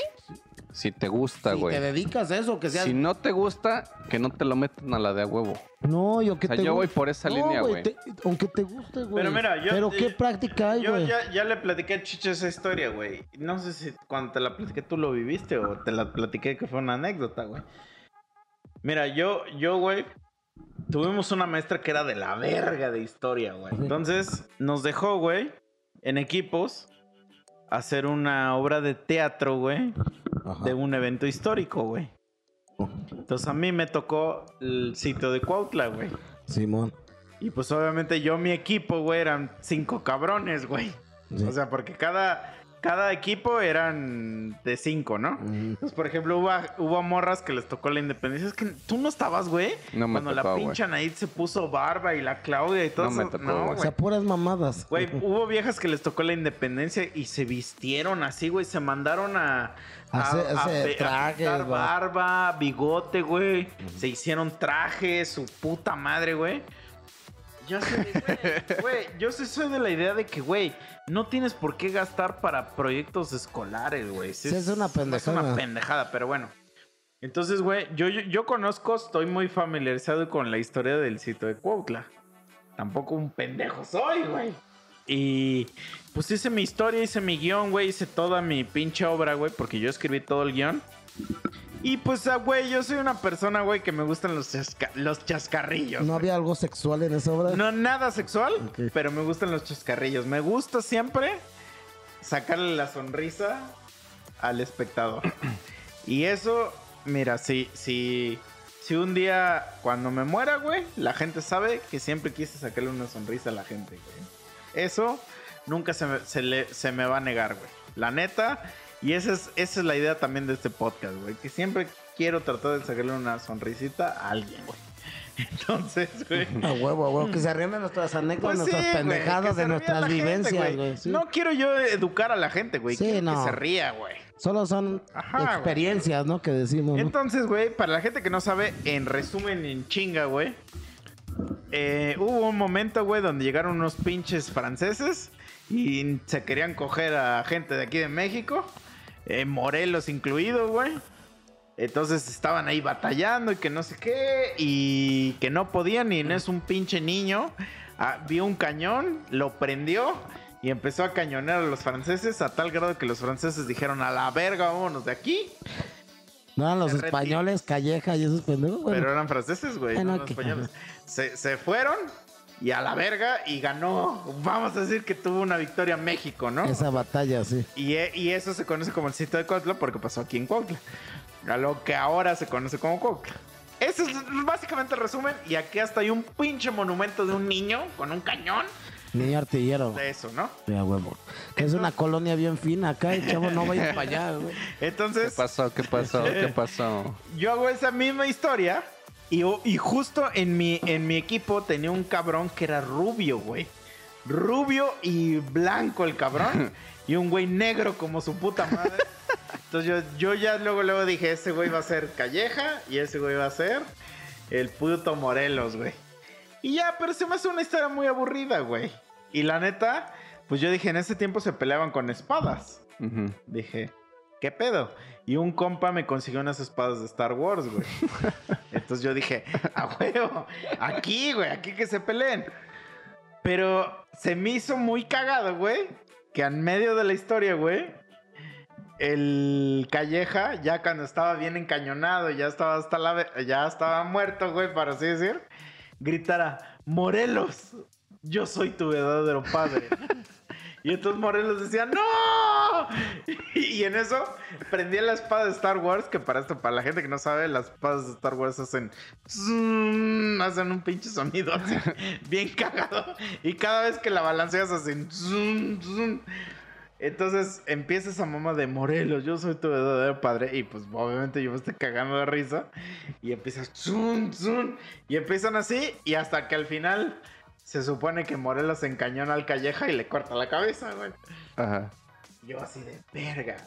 si te gusta, si güey. te dedicas a eso, que sea... Si no te gusta, que no te lo metan a la de a huevo. No, yo que O sea, te yo voy por esa No, línea, güey. te- Aunque te guste, güey. Pero mira, yo- Pero qué yo- práctica hay, Yo güey. ya, ya le platiqué a Chicho esa historia, güey. No sé si cuando te la platiqué tú lo viviste o te la platiqué que fue una anécdota, güey. Mira, yo, yo, güey, tuvimos una maestra que era de la verga de historia, güey. Entonces nos dejó, güey, en equipos, hacer una obra de teatro, güey, Ajá. de un evento histórico, güey. Entonces a mí me tocó el sitio de Cuautla, güey. Simón. Y pues obviamente yo, mi equipo, güey, eran cinco cabrones, güey. Sí. O sea, porque cada, cada equipo eran de cinco, ¿no? Mm. Entonces, por ejemplo, hubo, hubo morras que les tocó la independencia. Es que tú no estabas, güey. No me Cuando la pinche Anaid se puso barba y la Claudia y todo No me tocó, no, güey. O sea, puras mamadas. Güey, hubo viejas que les tocó la independencia y se vistieron así, güey. Se mandaron a. Hace- trajes, güey. barba, bigote, güey. Se hicieron trajes, su puta madre, güey. Yo soy, güey, güey, yo sí soy de la idea de que, güey, no tienes por qué gastar para proyectos escolares, güey. Sí, es una Es pendejada. una pendejada, pero bueno. Entonces, güey, yo, yo, yo conozco, estoy muy familiarizado con la historia del sitio de Cuautla. Tampoco un pendejo soy, güey. Y pues hice mi historia, hice mi guion, güey, hice toda mi pinche obra, güey, porque yo escribí todo el guion. Y pues, ah, güey, yo soy una persona, güey, que me gustan los, chasca- los chascarrillos. ¿No había algo sexual en esa obra? No, nada sexual, pero me gustan los chascarrillos. Me gusta siempre sacarle la sonrisa al espectador. Y eso, mira, si, si, si un día cuando me muera, güey, la gente sabe que siempre quise sacarle una sonrisa a la gente, güey. Eso nunca se me, se le- se me va a negar, güey. La neta. Y esa es, esa es la idea también de este podcast, güey. Que siempre quiero tratar de sacarle una sonrisita a alguien, güey. Entonces, güey. A huevo, a huevo. Que se ríen de nuestras anécdotas, Pues sí, nuestras pendejadas, de nuestras gente, vivencias, güey. sí. No quiero yo educar a la gente, güey. Sí, quiero no. que se ría, güey. Solo son Ajá, güey. experiencias, ¿no? Que decimos, ¿no? Entonces, güey, para la gente que no sabe, en resumen, en chinga, güey. Eh, hubo un momento, güey, donde llegaron unos pinches franceses y se querían coger a gente de aquí de México, eh, Morelos incluido, güey. Entonces estaban ahí batallando y que no sé qué, y que no podían, y es un pinche niño. ah, vio un cañón, lo prendió y empezó a cañonear a los franceses a tal grado que los franceses dijeron a la verga, vámonos de aquí. No eran los españoles, Calleja y esos pendejos. Bueno, Pero eran franceses, güey, no españoles. Se, se fueron y a la verga y ganó. Vamos a decir que tuvo una victoria México, ¿no? esa batalla, sí. Y, e- y eso se conoce como el sitio de Cuautla porque pasó aquí en Cuautla. A lo que ahora se conoce como Cuautla. Ese es básicamente el resumen. Y aquí hasta hay un pinche monumento de un niño con un cañón Niño artillero. de eso, ¿no? A huevo. Que es una colonia bien fina acá, y chavo, no vayas para allá, güey. ¿Qué Entonces, pasó? ¿Qué pasó? ¿Qué pasó? yo hago esa misma historia. Y, y justo en mi, en mi equipo tenía un cabrón que era rubio, güey. Rubio y blanco el cabrón. y un güey negro como su puta madre. Entonces yo, yo ya luego, luego dije, ese güey va a ser Calleja y ese güey va a ser el puto Morelos, güey. Y ya, pero se me hace una historia muy aburrida, güey. Y la neta, pues yo dije, en ese tiempo se peleaban con espadas. Dije, ¿qué pedo? Y un compa me consiguió unas espadas de Star Wars, güey. Entonces yo dije, a huevo, aquí, güey, aquí que se peleen. Pero se me hizo muy cagado, güey, que en medio de la historia, güey, el Calleja, ya cuando estaba bien encañonado, ya estaba hasta la ya estaba muerto, güey, para así decir, gritara, Morelos, yo soy tu verdadero padre. Y entonces Morelos decía, ¡No! Y en eso prendía la espada de Star Wars, que para esto, para la gente que no sabe, las espadas de Star Wars hacen... hacen un pinche sonido bien cagado. Y cada vez que la balanceas hacen... zzzz, zzzz. Entonces empieza esa mamá de Morelos, yo soy tu verdadero padre. Y pues obviamente yo me estoy cagando de risa. Y empiezas... zun, zun, y empiezan así y hasta que al final... Se supone que Morelos encañona al Calleja y le corta la cabeza, güey. Ajá. Yo así de verga.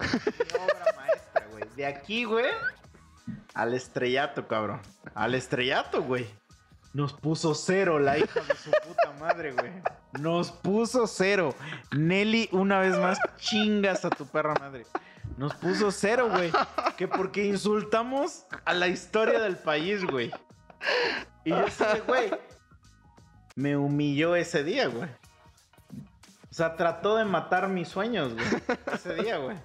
Qué obra maestra, güey. De aquí, güey, Al estrellato, cabrón. Al estrellato, güey. Nos puso cero la hija de su puta madre, güey. Nos puso cero. Nelly, una vez más, chingas a tu perra madre. Nos puso cero, güey. Que porque insultamos a la historia del país, güey. Y yo de, güey. Me humilló ese día, güey. O sea, trató de matar mis sueños, güey. Ese día, güey.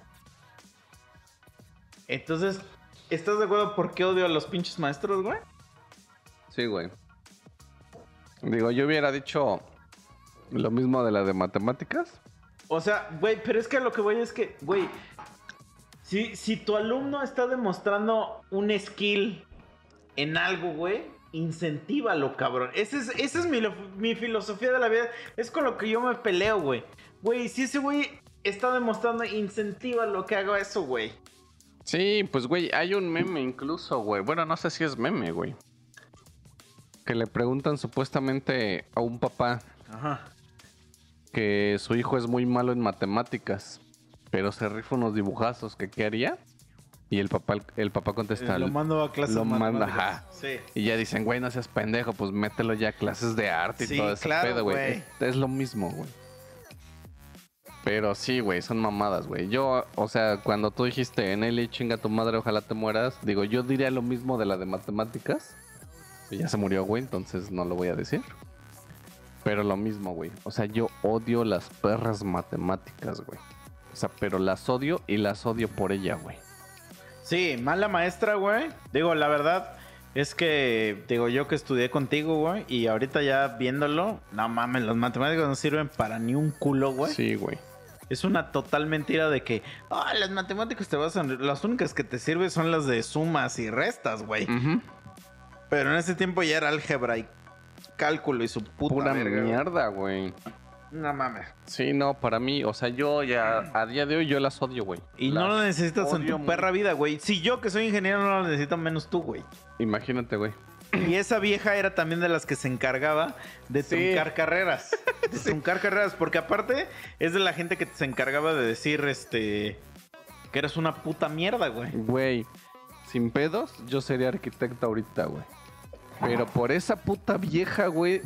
Entonces, ¿estás de acuerdo por qué odio a los pinches maestros, güey? Sí, güey. Digo, yo hubiera dicho lo mismo de la de matemáticas. O sea, güey, pero es que lo que voy es que, güey, si, si tu alumno está demostrando un skill en algo, güey, incentívalo, cabrón. Esa es, esa es mi, lo- mi filosofía de la vida. Es con lo que yo me peleo, güey. Güey, si ese güey está demostrando, incentívalo que haga eso, güey. Sí, pues, güey, hay un meme incluso, güey. Bueno, no sé si es meme, güey. Que le preguntan supuestamente a un papá Ajá. que su hijo es muy malo en matemáticas, pero se rifa unos dibujazos, que qué haría? Y el papá, el papá contesta, lo mando a clases lo de manda, ajá. Sí. y ya dicen, güey, no seas pendejo, pues mételo ya a clases de arte y Sí, todo ese claro, pedo, güey. güey. Es, es lo mismo, güey. Pero sí, güey, son mamadas, güey. Yo, o sea, cuando tú dijiste, Nelly, chinga tu madre, ojalá te mueras, digo, yo diría lo mismo de la de matemáticas. Y ya se murió, güey, entonces no lo voy a decir. Pero lo mismo, güey. O sea, yo odio las perras matemáticas, güey. O sea, pero las odio y las odio por ella, güey. Sí, mala maestra, güey. Digo, la verdad es que, digo, yo que estudié contigo, güey, y ahorita ya viéndolo, no mames, las matemáticas no sirven para ni un culo, güey. Sí, güey. Es una total mentira de que, ah, las matemáticas te basan, las únicas que te sirven son las de sumas y restas, güey. Ujú. Pero en ese tiempo ya era álgebra y cálculo y su puta Pura verga, mierda, güey. No mames. Sí, no, para mí, o sea, yo ya, a día de hoy yo las odio, güey. Y no lo necesitas en tu muy- perra vida, güey. Si yo que soy ingeniero no lo necesito menos tú, güey. Imagínate, güey. Y esa vieja era también de las que se encargaba de Sí. truncar carreras. De truncar carreras. Porque aparte es de la gente que se encargaba de decir, este... Que eres una puta mierda, güey. Güey, sin pedos, yo sería arquitecto ahorita, güey. Pero por esa puta vieja, güey,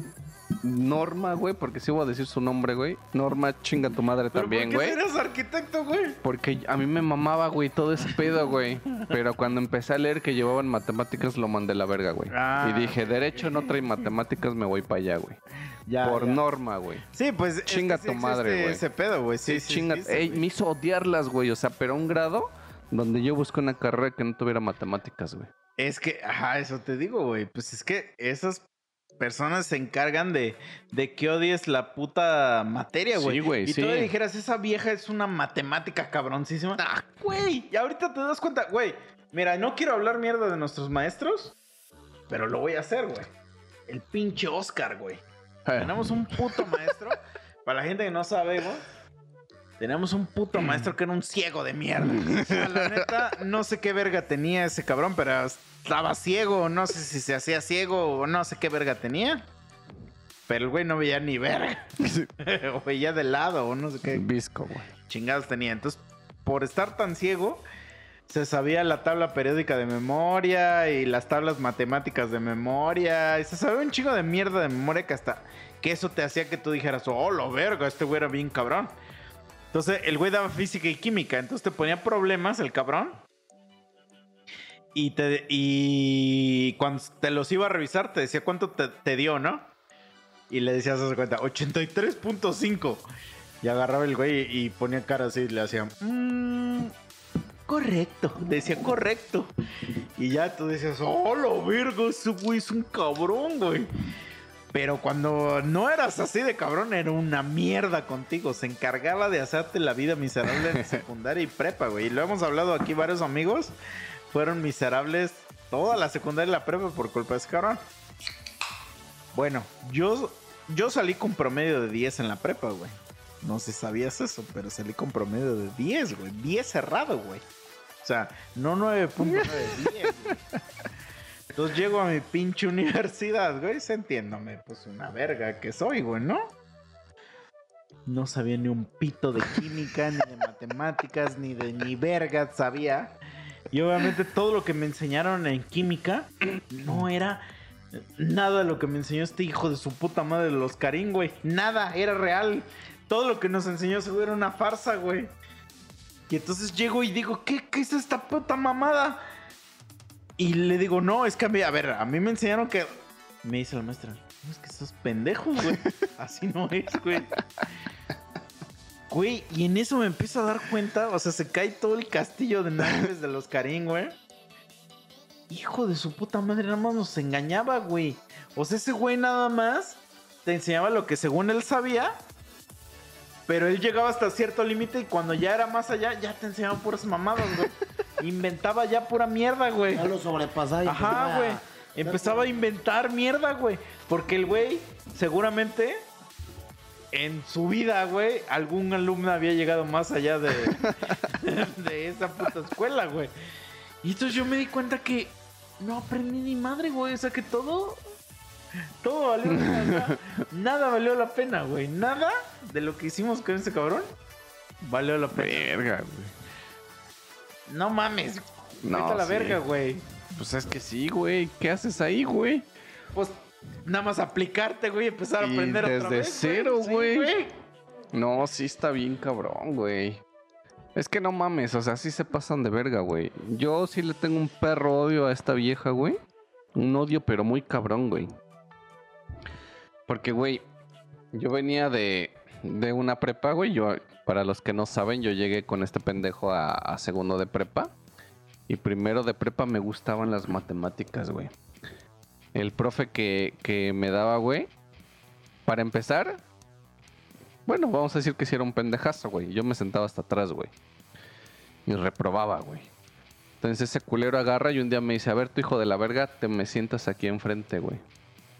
Norma, güey, porque sí voy a decir su nombre, güey. Norma, chinga tu madre ¿Pero también, ¿por qué güey. eres arquitecto, güey? Porque a mí me mamaba, güey, todo ese pedo, güey. Pero cuando empecé a leer que llevaban matemáticas, lo mandé a la verga, güey. Ah, y dije, derecho no trae matemáticas, me voy para allá, güey. Ya, Por ya. Norma, güey. Sí, pues... es Chinga que sí tu madre, güey. ese pedo, güey. Sí, Sí, sí, chinga. Ey, me hizo odiarlas, güey. O sea, pero a un grado donde yo busqué una carrera que no tuviera matemáticas, güey. Es que, ajá, eso te digo, güey. Pues es que esas personas se encargan de, de que odies la puta materia, güey. Sí, güey, Y sí. tú le dijeras, esa vieja es una matemática cabroncísima. Ah, güey. Y ahorita te das cuenta, güey. Mira, no quiero hablar mierda de nuestros maestros, pero lo voy a hacer, güey. El pinche Oscar, güey. Tenemos un puto maestro. Para la gente que no sabe, güey. Tenemos un puto maestro que era un ciego de mierda. O sea, la neta, no sé qué verga tenía ese cabrón, pero estaba ciego. No sé si se hacía ciego o no sé qué verga tenía. Pero el güey no veía ni verga. o veía de lado o no sé qué Visco, güey. chingados tenía. Entonces, por estar tan ciego, se sabía la tabla periódica de memoria y las tablas matemáticas de memoria. Y se sabía un chingo de mierda de memoria que hasta que eso te hacía que tú dijeras, oh, lo verga, este güey era bien cabrón. Entonces, el güey daba física y química. Entonces te ponía problemas el cabrón. Y, te, y cuando te los iba a revisar, te decía cuánto te, te dio, ¿no? Y le decías, haz de cuenta, 83.5. Y agarraba el güey y ponía cara así y le hacía, "Mm, correcto. Decía, correcto. Y ya tú decías, oh, lo vergo, ese güey es un cabrón, güey. Pero cuando no eras así de cabrón, era una mierda contigo. Se encargaba de hacerte la vida miserable en secundaria y prepa, güey. Y lo hemos hablado aquí varios amigos. Fueron miserables toda la secundaria y la prepa por culpa de ese cabrón. Bueno, yo, yo salí con promedio de 10 en la prepa, güey. No sé si sabías eso, pero salí con promedio de 10, güey. 10 cerrado, güey. O sea, no 9.9, 10, güey. Entonces llego a mi pinche universidad, güey, sintiéndome, pues una verga que soy, güey, ¿no? No sabía ni un pito de química, ni de matemáticas, ni de ni verga sabía. Y obviamente todo lo que me enseñaron en química no era nada de lo que me enseñó este hijo de su puta madre de los Karim, güey. Nada, era real. Todo lo que nos enseñó güey era una farsa, güey. Y entonces llego y digo, ¿qué, qué es esta puta mamada? Y le digo, no, es que a mí, a ver, a mí me enseñaron que. Me dice la maestra, no es que esos pendejos, güey. Así no es, güey. Güey, y en eso me empiezo a dar cuenta, o sea, se cae todo el castillo de naipes de los Karim, güey. Hijo de su puta madre, nada más nos engañaba, güey. O sea, ese güey nada más te enseñaba lo que según él sabía. Pero él llegaba hasta cierto límite y cuando ya era más allá, ya te enseñaba puras mamadas, güey. Inventaba ya pura mierda, güey. Ya lo sobrepasaba Ajá, güey. Empezaba a inventar mierda, güey. Porque el güey, seguramente, en su vida, güey, algún alumno había llegado más allá de, de esa puta escuela, güey. Y entonces yo me di cuenta que no aprendí ni madre, güey. O sea que todo. Todo valió la pena. Nada valió la pena, güey. Nada de lo que hicimos con ese cabrón valió la pena. Verga, güey. No mames. No, Vete a la sí. verga, güey. Pues es que sí, güey. ¿Qué haces ahí, güey? Pues nada más aplicarte, güey, y empezar a aprender otra desde vez. cero, Sí, güey. No, sí está bien cabrón, güey. Es que no mames, o sea, sí se pasan de verga, güey. Yo sí le tengo un perro odio a esta vieja, güey. Un odio, pero muy cabrón, güey. Porque, güey, yo venía de, de una prepa, güey. Yo, para los que no saben, yo llegué con este pendejo a, segundo de prepa. Y primero de prepa me gustaban las matemáticas, güey. El profe que, que me daba, güey. Para empezar, bueno, vamos a decir que si era un pendejazo, güey. Yo me sentaba hasta atrás, güey. Y reprobaba, güey. Entonces ese culero agarra y un día me dice, a ver, tu hijo de la verga, te me sientas aquí enfrente, güey.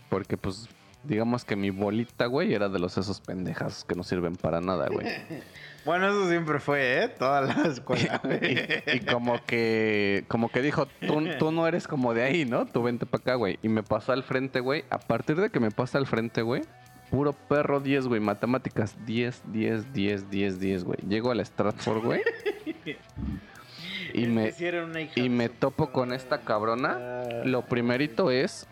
Porque pues, digamos que mi bolita, güey, era de los esos pendejazos que no sirven para nada, güey. Bueno, eso siempre fue, ¿eh? Toda la escuela, y, y como que como que dijo, tú, tú no eres como de ahí, ¿no? Tú vente para acá, güey. Y me pasó al frente, güey. A partir de que me pasa al frente, güey, puro perro 10, güey. Matemáticas 10, 10, 10, 10, 10, güey. Llego al Stratford, güey. Y me, y me topo con esta cabrona. Lo primerito es,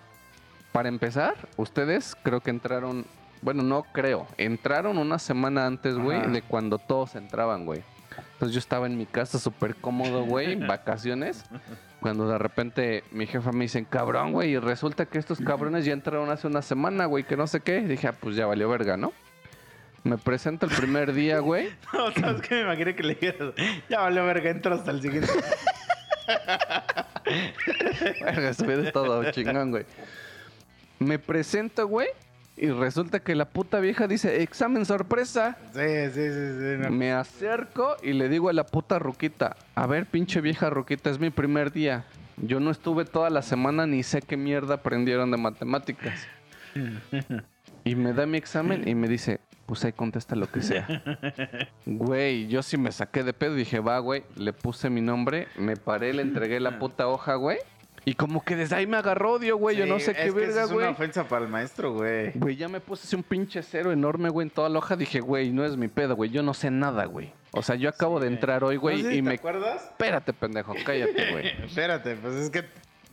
para empezar, ustedes creo que entraron, bueno, no creo, entraron una semana antes, güey, de cuando todos entraban, güey. Entonces yo estaba en mi casa súper cómodo, güey, en vacaciones. Cuando de repente mi jefa me dice, cabrón, güey, y resulta que estos cabrones ya entraron hace una semana, güey, que no sé qué. Dije, ah, pues ya valió verga, ¿no? Me presento el primer día, güey. No, ¿sabes qué? Me imaginé que le dijeras, ya valió verga, entro hasta el siguiente. Verga, estuve todo chingón, güey. Me presento, güey. Y resulta que la puta vieja dice, examen sorpresa. Sí, sí, sí, sí. no. Me acerco y le digo a la puta ruquita, a ver, pinche vieja ruquita, es mi primer día. Yo no estuve toda la semana ni sé qué mierda aprendieron de matemáticas. Y me da mi examen y me dice, pues ahí contesta lo que sea. Güey, yo sí me saqué de pedo. Dije, va, güey, le puse mi nombre, me paré, le entregué la puta hoja, güey. Y como que desde ahí me agarró odio, güey. Yo no sé qué verga, Es una güey. ofensa para el maestro, güey. Güey, ya me puse así un pinche cero enorme, güey, en toda la hoja. Dije, güey, no es mi pedo, güey. Yo no sé nada, güey. O sea, yo acabo de entrar hoy, güey, No sé si y ¿Te me... acuerdas? Espérate, pendejo, cállate, güey. Espérate, pues es que.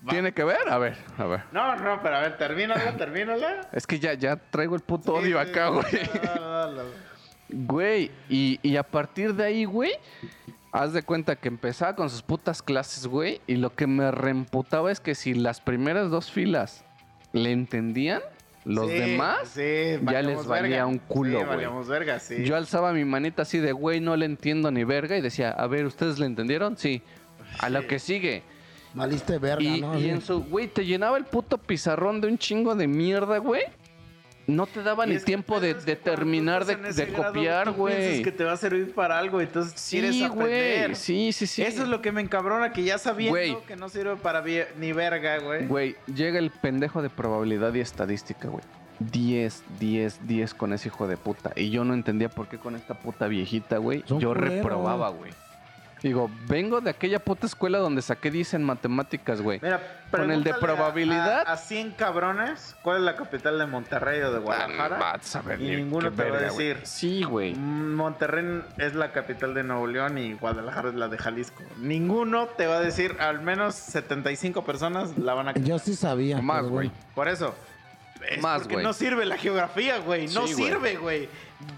¿Tiene que ver? A ver, a ver. No, no, pero a ver, termínala, termínala. Es que ya, ya traigo el puto odio acá, güey. Güey, y, y a partir de ahí, güey, haz de cuenta que empezaba con sus putas clases, güey, y lo que me reemputaba es que si las primeras dos filas le entendían, los Sí, demás, sí, ya les valía verga. un culo, Sí, güey. valíamos verga, sí. yo alzaba mi manita así de, güey, no le entiendo ni verga, y decía, a ver, ¿ustedes le entendieron? Sí. A lo que sigue. Maliste verga, Y, ¿no? y en su, güey, te llenaba el puto pizarrón de un chingo de mierda, güey. No te daba Y ni tiempo de, terminar de, copiar, tú piensas güey. que te va a servir para algo, entonces quieres Sí, aprender. güey. Sí, sí, sí. Eso es lo que me encabrona, que ya sabiendo que no sirve para ni verga, güey. Güey, llega el pendejo de probabilidad y estadística, güey. 10, 10, 10 con ese hijo de puta. Y yo no entendía por qué con esta puta viejita, güey, yo reprobaba, güey. Digo, vengo de aquella puta escuela donde saqué 10 en matemáticas, güey. Mira, Con el de probabilidad. A, a 100 cabrones, ¿cuál es la capital de Monterrey o de Guadalajara? Ah, vas a ver, y ni- ninguno te va a güey. decir. Sí, güey. Monterrey es la capital de Nuevo León y Guadalajara es la de Jalisco. Ninguno te va a decir, al menos 75 personas la van a Yo sí sabía. Más, güey. Por eso. Es Más, porque güey. no sirve la geografía, güey. No Sí, sirve, güey.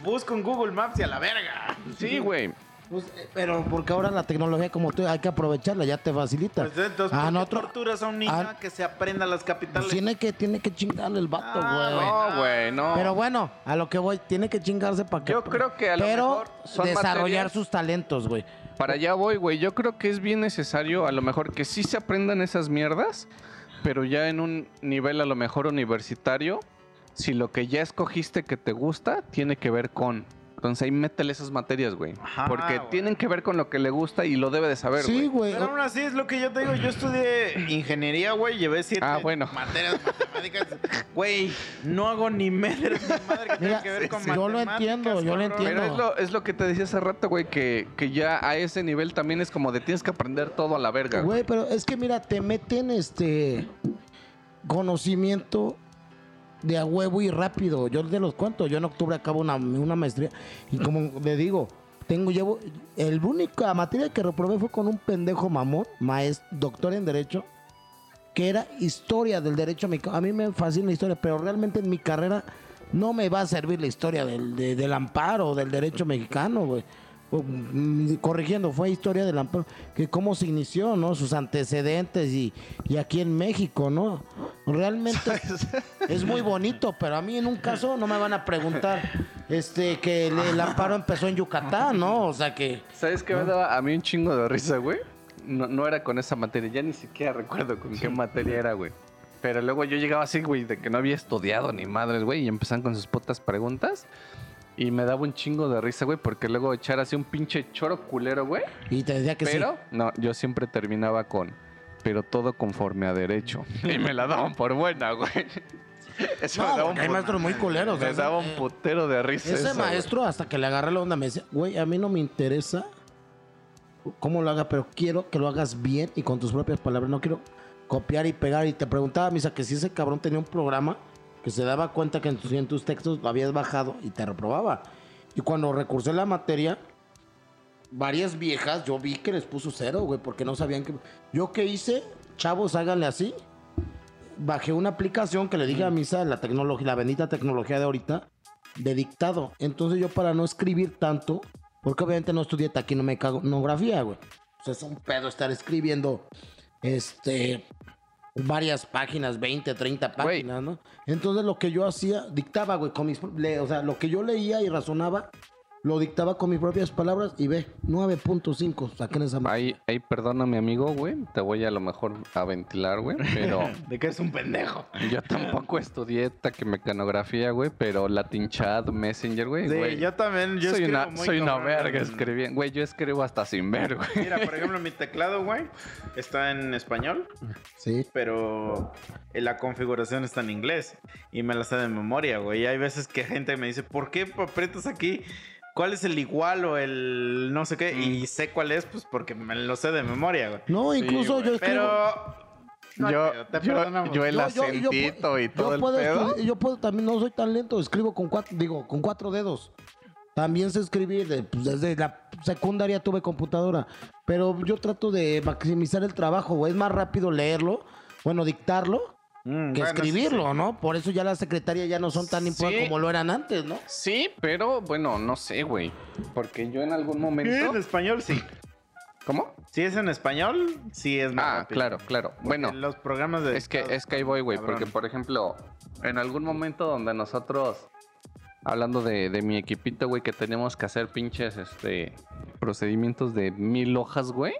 Busca en Google Maps y a la verga. Sí, güey. Pues, eh, pero porque ahora la tecnología como tú hay que aprovecharla, ya te facilita. Pues entonces, Ah, ¿por qué nosotros- torturas a un niño ah, que se aprenda las capitales? Pues tiene que tiene que chingarle el vato, Ah, güey. No, güey, no. Pero bueno, a lo que voy, tiene que chingarse para que Yo creo que a lo pero mejor son desarrollar materias- sus talentos, güey. Para allá voy, güey. Yo creo que es bien necesario, a lo mejor, que sí se aprendan esas mierdas, pero ya en un nivel a lo mejor universitario, si lo que ya escogiste que te gusta, tiene que ver con. Entonces ahí métele esas materias, güey. Ajá, Porque güey. tienen que ver con lo que le gusta y lo debe de saber, Sí, güey. güey. Pero aún así es lo que yo te digo. Yo estudié ingeniería, güey. Llevé siete Ah, bueno. materias matemáticas. Güey, no hago ni madre, ni madre que tenga Mira, que ver con yo lo matemáticas, entiendo, yo lo entiendo. Pero es lo, es lo que te decía hace rato, güey, que, que ya a ese nivel también es como de tienes que aprender todo a la verga. Güey, pero es que mira, te meten este conocimiento de a huevo y rápido. Yo de los cuantos, yo en octubre acabo una, una maestría y como le digo, tengo llevo el única materia que reprobé fue con un pendejo mamón, maestro, doctor en derecho, que era historia del derecho mexicano. A mí me fascina la historia, pero realmente en mi carrera no me va a servir la historia del, de- del amparo, del derecho mexicano, güey. Mm, Corrigiendo, fue historia del amparo, que cómo se inició, ¿no? Sus antecedentes y, y aquí en México, ¿no? Realmente es muy bonito, pero a mí en un caso no me van a preguntar este que el, el amparo empezó en Yucatán, ¿no? O sea que... ¿Sabes qué me daba a mí un chingo de risa, güey? No, no era con esa materia, ya ni siquiera recuerdo con qué materia era, güey. Pero luego yo llegaba así, güey, de que no había estudiado ni madres, güey, y empezaban con sus putas preguntas. Y me daba un chingo de risa, güey, porque luego echar así un pinche choro culero, güey. Y te decía que Pero, sí. no, yo siempre terminaba con, pero todo conforme a derecho. Y me la daban por buena, güey. Eso me No, daba un hay maestros muy culeros. Me o sea, daba un eh, putero de risa. Ese eso, güey. maestro, hasta que le agarré la onda, me decía, güey, a mí no me interesa cómo lo haga, pero quiero que lo hagas bien y con tus propias palabras. No quiero copiar y pegar. Y te preguntaba, Misa, que si ese cabrón tenía un programa que se daba cuenta que en tus, en tus textos lo habías bajado y te reprobaba. Y cuando recursé la materia, varias viejas, yo vi que les puso cero, güey, porque no sabían que... Yo qué hice, chavos, háganle así. Bajé una aplicación que le dije a Misa, la tecnología, la bendita tecnología de ahorita, de dictado. Entonces yo para no escribir tanto, porque obviamente no estudié taquinomografía, güey. O sea, es un pedo estar escribiendo, este, varias páginas, 20, 30 Güey. páginas, ¿no? Entonces lo que yo hacía, dictaba, güey, con mis, le- o sea, lo que yo leía y razonaba, lo dictaba con mis propias palabras y ve, 9.5, saqué esa... Ahí, ahí perdóname, amigo, güey. Te voy a lo mejor a ventilar, güey. Pero De que es un pendejo. yo tampoco estudié taquimecanografía, güey. Pero Latin Chat, Messenger, güey. Sí, güey. yo también. Yo soy escribo una, muy soy una verga en- escribiendo. Güey, yo escribo hasta sin ver, güey. Mira, por ejemplo, mi teclado, güey, está en español, Sí. pero la configuración está en inglés y me la sé de memoria, güey. Y hay veces que gente me dice, ¿por qué aprietas aquí? ¿Cuál es el igual o el no sé qué? Y sé cuál es, pues porque me lo sé de memoria, güey. No, incluso yo escribo... Pero... no yo, te yo, el Yo- yo- yo acentito y todo yo el puedo pedo. escribir- yo puedo también, no soy tan lento, escribo con cuatro, digo, con cuatro dedos. También sé escribir, de- pues, desde la secundaria tuve computadora, pero yo trato de maximizar el trabajo, güey. Es más rápido leerlo, bueno, dictarlo, Mm, que bueno, escribirlo, ¿no? Por eso ya las secretarias ya no son tan importantes Sí. como lo eran antes, ¿no? Sí, pero bueno, no sé, güey. Porque yo en algún sí. momento. En español sí. ¿Cómo? Si es en español, sí es más Ah, rápido. claro, claro. Porque Bueno, los programas de es que, es que ahí voy, güey. Porque, por ejemplo, en algún momento donde nosotros, hablando de, de mi equipito, güey, que tenemos que hacer pinches este, procedimientos de mil hojas, güey.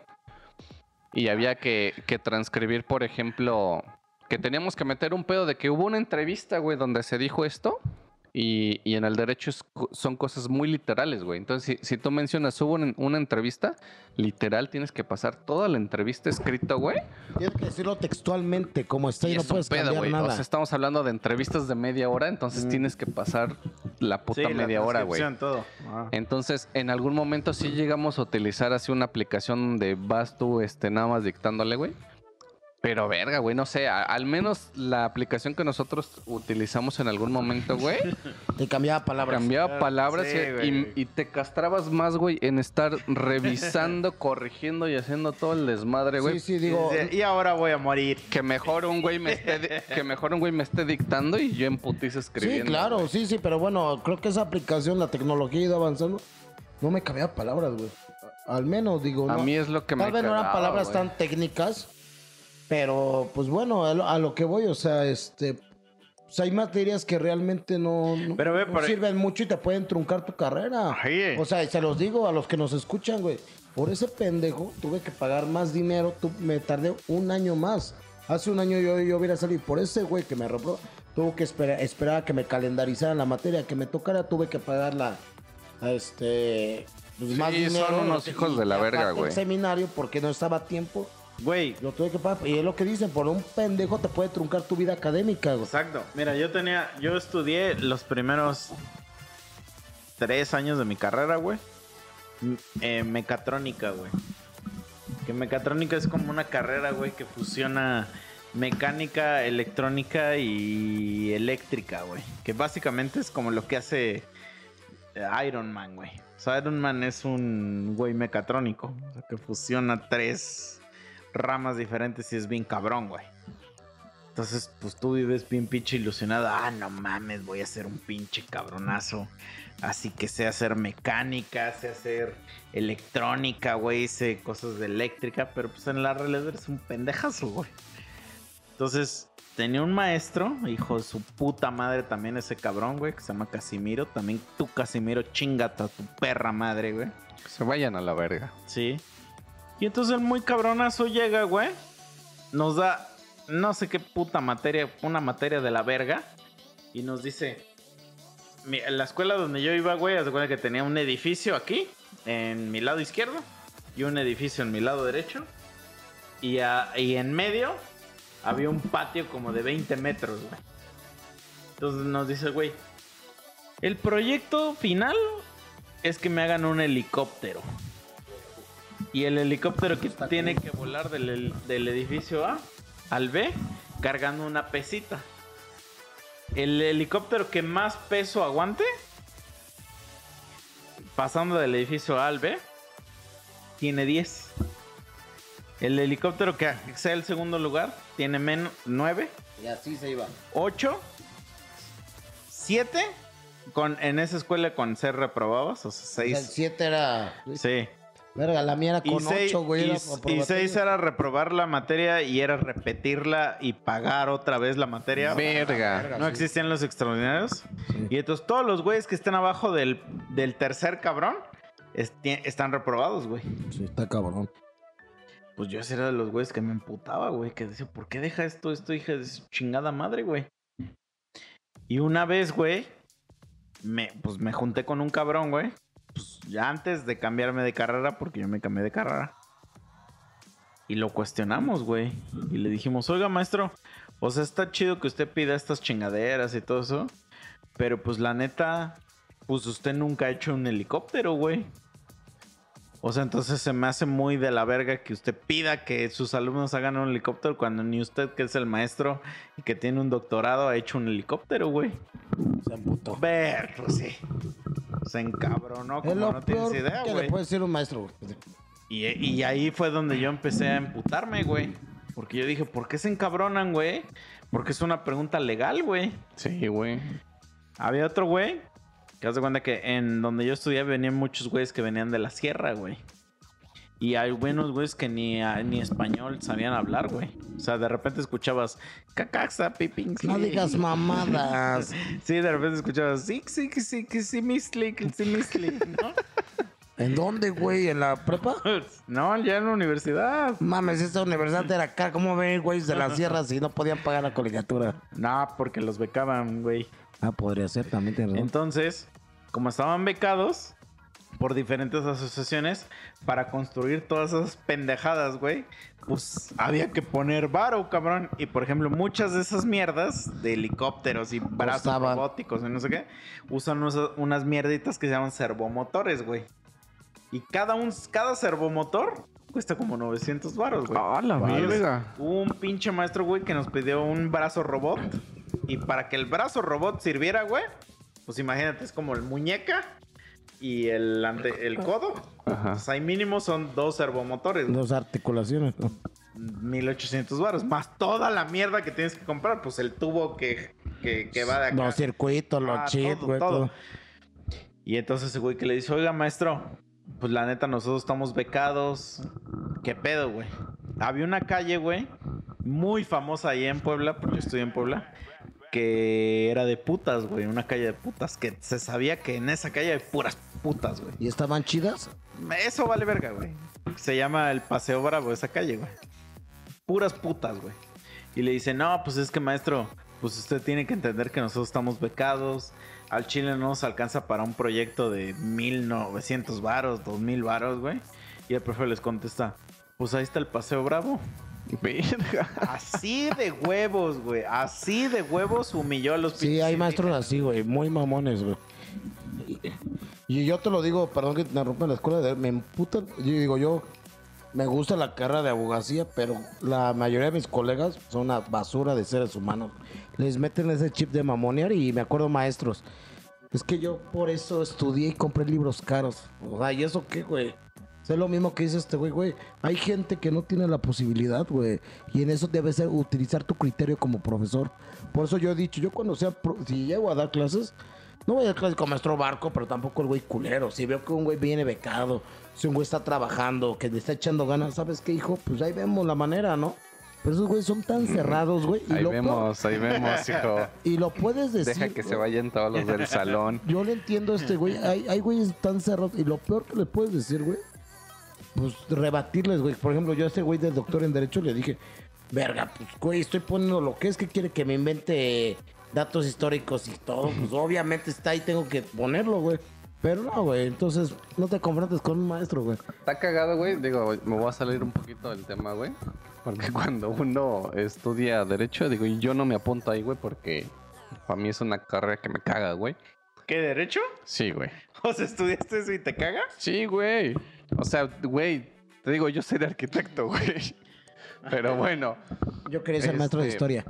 Y había que, que transcribir, por ejemplo, que teníamos que meter un pedo de que hubo una entrevista, güey, donde se dijo esto. Y, y en el derecho es son cosas muy literales, güey. Entonces, si, si tú mencionas, hubo una, una entrevista, literal tienes que pasar toda la entrevista escrita, güey. Tienes que decirlo textualmente, como está, y, no es puedes pedo, cambiar güey. nada. O sea, estamos hablando de entrevistas de media hora, entonces tienes que pasar la puta Sí, la media hora, güey. todo. Ah. Entonces, en algún momento sí llegamos a utilizar así una aplicación donde vas tú este, nada más dictándole, güey. Pero verga, güey, no sé, a- al menos la aplicación que nosotros utilizamos en algún momento, güey, Te cambiaba palabras. cambiaba palabras sí, y- güey. y, y te castrabas más, güey, en estar revisando, corrigiendo y haciendo todo el desmadre, güey. Sí, sí, digo. Dice, y ahora voy a morir. Que mejor un güey me esté, di- que mejor un güey me esté dictando y yo en putiza Sí, escribiendo. claro, güey. sí, sí, pero bueno, creo que esa aplicación, la tecnología ha ido avanzando. No me cambiaba palabras, güey. Al menos, digo, A no. mí es lo que me Tal vez no eran cagaba, palabras güey. tan técnicas, pero pues bueno, a lo, a lo que voy, o sea, este. pues, hay materias que realmente no, no- Pero ve, no por- sirven mucho y te pueden truncar tu carrera. O sea, y se los digo a los que nos escuchan, güey. Por ese pendejo tuve que pagar más dinero, tu- me tardé un año más. Hace un año yo, yo hubiera salido por ese güey que me reprobó. Tuve que esperar, esperar a que me calendarizaran la materia que me tocara, tuve que pagar la, a este, pues, Sí, más son dinero. unos hijos de la verga, el güey. seminario porque no estaba a tiempo. Güey, Lo tuve que pagar. Y es lo que dicen, por un pendejo te puede truncar tu vida académica, güey. exacto. Mira, yo tenía, yo estudié los primeros tres años de mi carrera, güey. eh, mecatrónica, güey. Que mecatrónica es como una carrera, güey, que fusiona mecánica, electrónica y eléctrica, güey. Que básicamente es como lo que hace eh, Iron Man, güey. O sea, Iron Man es un güey mecatrónico. O sea, que fusiona tres ramas diferentes y es bien cabrón, güey. Entonces, pues tú vives bien pinche ilusionado. Ah, no mames, voy a ser un pinche cabronazo. Así que sé hacer mecánica, sé hacer electrónica, güey, sé cosas de eléctrica, pero pues en la realidad eres un pendejazo, güey. Entonces, tenía un maestro, hijo de su puta madre también ese cabrón, güey, que se llama Casimiro. También tú, Casimiro, chingata tu perra madre, güey. Que se vayan a la verga. Sí. Y entonces el muy cabronazo llega, güey. Nos da no sé qué puta materia, una materia de la verga. Y nos dice, la escuela donde yo iba, güey, cuenta que tenía un edificio aquí, en mi lado izquierdo, y un edificio en mi lado derecho. Y, a- y en medio había un patio como de 20 metros, güey. Entonces nos dice, güey, el proyecto final es que me hagan un helicóptero. Y el helicóptero que tiene que volar del, del edificio A al B cargando una pesita. El helicóptero que más peso aguante, pasando del edificio A al B, tiene 10. El helicóptero que sea el segundo lugar tiene menos 9. Y así se iba. 8, 7, con, en esa escuela con ser reprobados, o sea, El 6. 7 era. Sí. Verga, la mía era Y con 6 8, güey. y, era y aprobatorio. seis era reprobar la materia y era repetirla y pagar otra vez la materia. Verga. No existían los extraordinarios. Y entonces todos los güeyes que estén abajo del, del tercer cabrón están reprobados, güey. Sí, está cabrón. Pues yo ese era de los güeyes que me emputaba, güey. Que decía, ¿por qué deja esto, esto, hija de su chingada madre, güey? Y una vez, güey, me, pues me junté con un cabrón, güey. Pues ya antes de cambiarme de carrera, porque yo me cambié de carrera. Y lo cuestionamos, güey. Y le dijimos, oiga, maestro, o sea, está chido que usted pida estas chingaderas y todo eso. Pero pues la neta, pues usted nunca ha hecho un helicóptero, güey. O sea, entonces se me hace muy de la verga que usted pida que sus alumnos hagan un helicóptero cuando ni usted, que es el maestro y que tiene un doctorado, ha hecho un helicóptero, güey. Se emputó. Ver, pues sí. Se encabronó Es como lo no peor tienes idea, que güey. le puede decir un maestro. Y, y ahí fue donde yo empecé a emputarme, güey. Porque yo dije, ¿por qué se encabronan, güey? Porque es una pregunta legal, güey. Sí, güey. Había otro güey que haz de cuenta que en donde yo estudié venían muchos güeyes que venían de la sierra, güey. Y hay buenos güeyes que ni, ah, ni español sabían hablar, güey. O sea, de repente escuchabas cacaxa, pipings. No digas mamadas. Sí, de repente escuchabas sí, sí, sí, sí, sí, misli, sí, misli, ¿no? ¿En dónde, güey? ¿En la prepa? No, ya en la universidad. Mames, esta universidad era acá. ¿Cómo ven, güey, de las sierras si no podían pagar la colegiatura? No, porque los becaban, güey. Ah, podría ser, también razón. Entonces, como estaban becados por diferentes asociaciones para construir todas esas pendejadas, güey, pues había que poner varo, cabrón. Y por ejemplo, muchas de esas mierdas de helicópteros y brazos robóticos y no sé qué, usan unas, unas mierditas que se llaman servomotores, güey. Y cada, un, cada servomotor cuesta como 900 varos, güey. ¡Ah, la verga! Hubo un pinche maestro, güey, que nos pidió un brazo robot. Y para que el brazo robot sirviera, güey, pues imagínate, es como el muñeca y el, ante, el codo. Ajá. Pues ahí mínimo son dos servomotores, güey. Dos articulaciones, ¿no? 1800 varos. Más toda la mierda que tienes que comprar. Pues el tubo que, que, que va de acá. Los circuitos, los Ah, chips, todo, güey, todo. todo. Y entonces ese güey que le dice, oiga, maestro, pues la neta, nosotros estamos becados. ¿Qué pedo, güey? Había una calle, güey, muy famosa ahí en Puebla, porque yo estoy en Puebla, que era de putas, güey. Una calle de putas, que se sabía que en esa calle hay puras putas, güey. ¿Y estaban chidas? Eso vale verga, güey. Se llama el Paseo Bravo, esa calle, güey. Puras putas, güey. Y le dice, no, pues es que maestro, pues usted tiene que entender que nosotros estamos becados. Al Chile no nos alcanza para un proyecto de 1900 varos, 2000 varos, güey. Y el profe les contesta, pues ahí está el Paseo Bravo. Verga. Así de huevos, güey. Así de huevos humilló a los Sí, hay maestros así, güey, muy mamones, güey. Y yo te lo digo, perdón que te interrumpa en la escuela, de, me emputan. Yo digo, yo me gusta la carrera de abogacía, pero la mayoría de mis colegas son una basura de seres humanos. Les meten ese chip de mamonear y me acuerdo maestros. Es que yo por eso estudié y compré libros caros. O sea, ¿y eso qué, güey? Es lo mismo que dice este güey, güey. Hay gente que no tiene la posibilidad, güey. Y en eso debe ser utilizar tu criterio como profesor. Por eso yo he dicho, yo cuando sea, si llego a dar clases, no voy a clases con maestro barco, pero tampoco el güey culero. Si veo que un güey viene becado, si un güey está trabajando, que le está echando ganas, ¿sabes qué, hijo? Pues ahí vemos la manera, ¿no? Pero esos güeyes son tan cerrados, güey. Ahí lo vemos, ahí vemos, hijo. y lo puedes decir. Deja que se vayan todos los del salón. Yo le entiendo a este güey. Hay, hay güeyes tan cerrados. Y lo peor que le puedes decir, güey, pues rebatirles, güey. Por ejemplo, yo a este güey del doctor en Derecho le dije, verga, pues, güey, estoy poniendo lo que es que quiere que me invente datos históricos y todo. Pues obviamente está ahí, tengo que ponerlo, güey. Pero no, güey. Entonces, no te confrontes con un maestro, güey. Está cagado, güey. Digo, me voy a salir un poquito del tema, güey. Porque cuando uno estudia Derecho, digo, y yo no me apunto ahí, güey, porque para mí es una carrera que me caga, güey. ¿Qué derecho? Sí, güey. ¿O sea, estudiaste eso y te caga? Sí, güey. O sea, güey, te digo, yo soy de arquitecto, güey. Pero bueno, Yo quería ser maestro de Este- historia.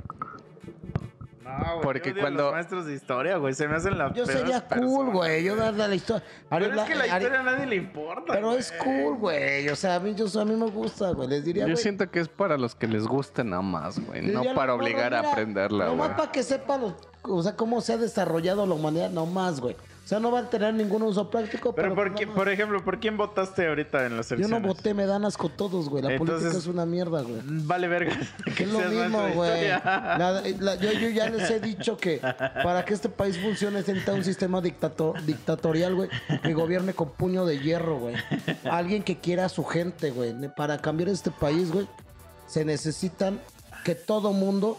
No, güey. Porque yo cuando- los maestros de historia, güey, se me hacen la Yo sería cool, güey. Yo darle la historia. Pero es que la historia a nadie le importa. Pero güey. es cool, güey. O sea, a mí, yo, a mí me gusta, güey. Les diría, yo güey. siento que es para los que les guste nada más, güey. les No para no, no, obligar a aprenderla, güey. Nomás para que sepa los, o sea, cómo se ha desarrollado la humanidad, nomás, güey. O sea, no va a tener ningún uso práctico, Pero pero. por, pues, qué- nomás. por ejemplo, ¿por quién votaste ahorita en las Yo elecciones? no voté, me dan asco todos, güey. La Entonces- política es una mierda, güey. Vale verga. que Es lo mismo, güey. historia. La- la- yo, yo ya les he dicho que para que este país funcione necesita un sistema dictato- dictatorial, güey, que gobierne con puño de hierro, güey. Alguien que quiera a su gente, güey. Para cambiar este país, güey, se necesitan que todo mundo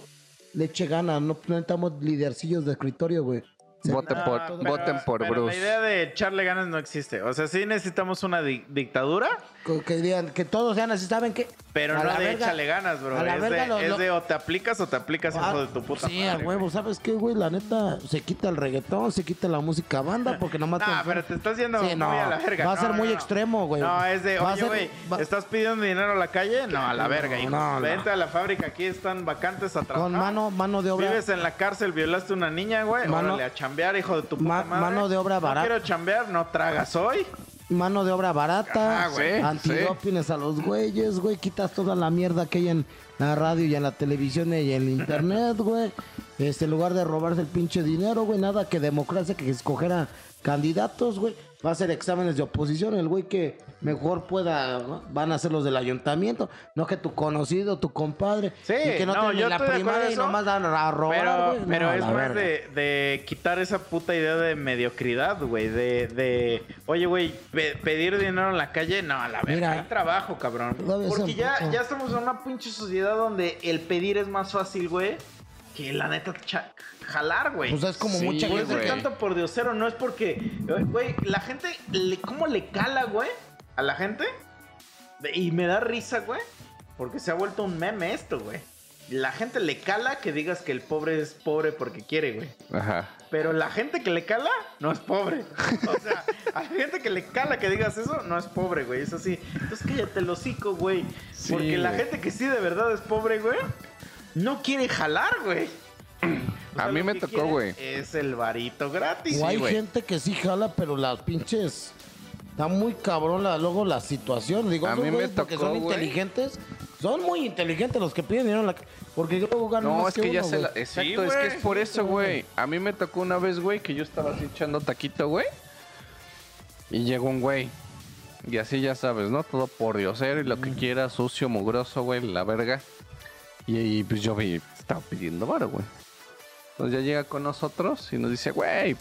le eche ganas. No no necesitamos lidercillos de escritorio, güey. Voten No, por, pero- voten por pero Bruce. La idea de echarle ganas no existe. O sea, sí necesitamos una di- dictadura, que- digan que todos sean así, ¿saben qué? pero A no de verga- échale ganas, bro. a la Es, verga de, lo- es lo- de o te aplicas o te aplicas, hijo Ah, de tu puta sí, madre. a huevo. ¿Sabes qué, güey? La neta, se quita el reggaetón, se quita la música banda, porque nomás... Ah, pero te estás yendo Sí, muy no, a la verga. va a No, ser no, muy no. extremo, güey. No, es de, Va oye, güey, va- ¿estás pidiendo dinero a la calle? No, a la verga, hijo. no, no. Vente a la fábrica, aquí están vacantes a trabajar. Con mano, mano de obra... Vives en la cárcel, violaste a una niña, güey. Mano- Órale, a chambear, hijo de tu puta Ma- madre. mano de obra barata. No quiero chambear, no tragas hoy. Mano de obra barata, Ajá, güey, antidopines a los güeyes, güey, quitas toda la mierda que hay en la radio y en la televisión y en el internet, güey. Este, en lugar de robarse el pinche dinero, güey, nada que democracia, que escoger a candidatos, güey. Va a hacer exámenes de oposición, el güey que mejor pueda, ¿no? van a ser los del ayuntamiento, no que tu conocido, tu compadre, Sí, y que no, no, yo la primaria y nomás dan a robar, Pero, güey. pero No, es más de, de quitar esa puta idea de mediocridad, güey. De, de, oye, güey, pe- pedir dinero en la calle, no, a la verga. Hay trabajo, cabrón. Porque ya, ya estamos en una pinche sociedad donde el pedir es más fácil, güey, que la neta jalar, güey. Pues es como Sí, mucha Por gente. eso güey. tanto por diosero, no es porque, güey, la gente, le, ¿cómo le cala, güey? A la gente. Y me da risa, güey. Porque se ha vuelto un meme esto, güey. La gente le cala que digas que el pobre es pobre porque quiere, güey. Ajá. Pero la gente que le cala no es pobre. O sea, a la gente que le cala que digas eso no es pobre, güey. Es así. Entonces cállate el hocico, güey. Sí, Porque la güey. gente que sí de verdad es pobre, güey, no quiere jalar, güey. O sea, A mí me que tocó, güey. Es el varito gratis. O hay gente que sí jala, pero las pinches. Está muy cabrón la, luego la situación. Digo, A mí me güeyes porque tocó, son inteligentes. Son muy inteligentes los que piden dinero la Porque luego ganan No, más es que ya uno, se la... Exacto, Sí, es que es por eso, güey. A mí me tocó una vez, güey, que yo estaba así echando taquito, güey. Y llegó un güey. Y así ya sabes, ¿no? Todo por diosero y lo que quiera, sucio, mugroso, güey, la verga. Y, y, pues yo vi, estaba pidiendo varo, güey. Entonces ya llega con nosotros y nos dice, güey,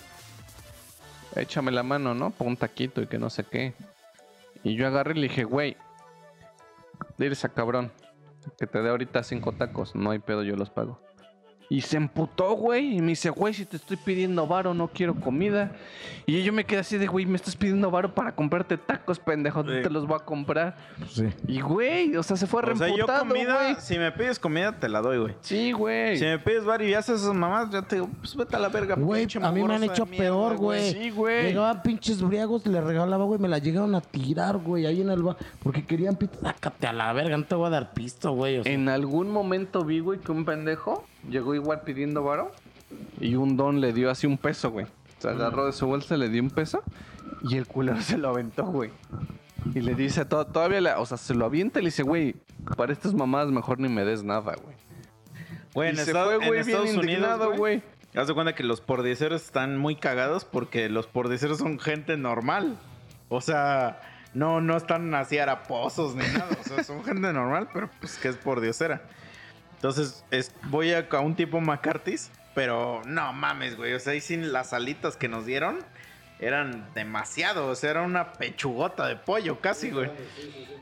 échame la mano, ¿no? Pon un taquito y que no sé qué. Y yo agarré y le dije, güey, dile a cabrón que te dé ahorita cinco tacos. No hay pedo, yo los pago. Y se emputó, güey. Y me dice, güey, si te estoy pidiendo varo, no quiero comida. Y yo me quedé así de, güey, me estás pidiendo varo para comprarte tacos, pendejo. Sí. te los voy a comprar. Sí. Y, güey, o sea, se fue O sea, yo reemputado, güey. si me pides comida, te la doy, güey. Sí, güey. Si me pides bar y haces esas mamás, yo te digo, pues vete a la verga, Güey, a mí me han hecho peor, güey. Sí, güey. Llegaban pinches briagos, le regalaba, güey, me la llegaron a tirar, güey, ahí en el bar. Porque querían pito. Sácate a la verga, no te voy a dar pisto, güey. o sea. En algún momento vi, güey, que un pendejo llegó igual pidiendo varo. Y un don le dio así un peso, güey. Se agarró de su bolsa, le dio un peso. Y el culero se lo aventó, güey. Y le dice, to- todavía, la- o sea, se lo avienta y le dice, güey, para estas mamadas mejor ni me des nada, güey. Güey, en, se fue, en güey, bien Estados Unidos, indignado, güey. güey. Haz de cuenta que los pordiceros están muy cagados porque los pordiceros son gente normal. O sea, no, no están así haraposos ni nada. O sea, son gente normal, pero pues que es pordiosera. Entonces, es, voy a, a un tipo McCarthy's, pero no mames, güey. O sea, ahí sin las alitas que nos dieron eran demasiado. O sea, era una pechugota de pollo casi, güey.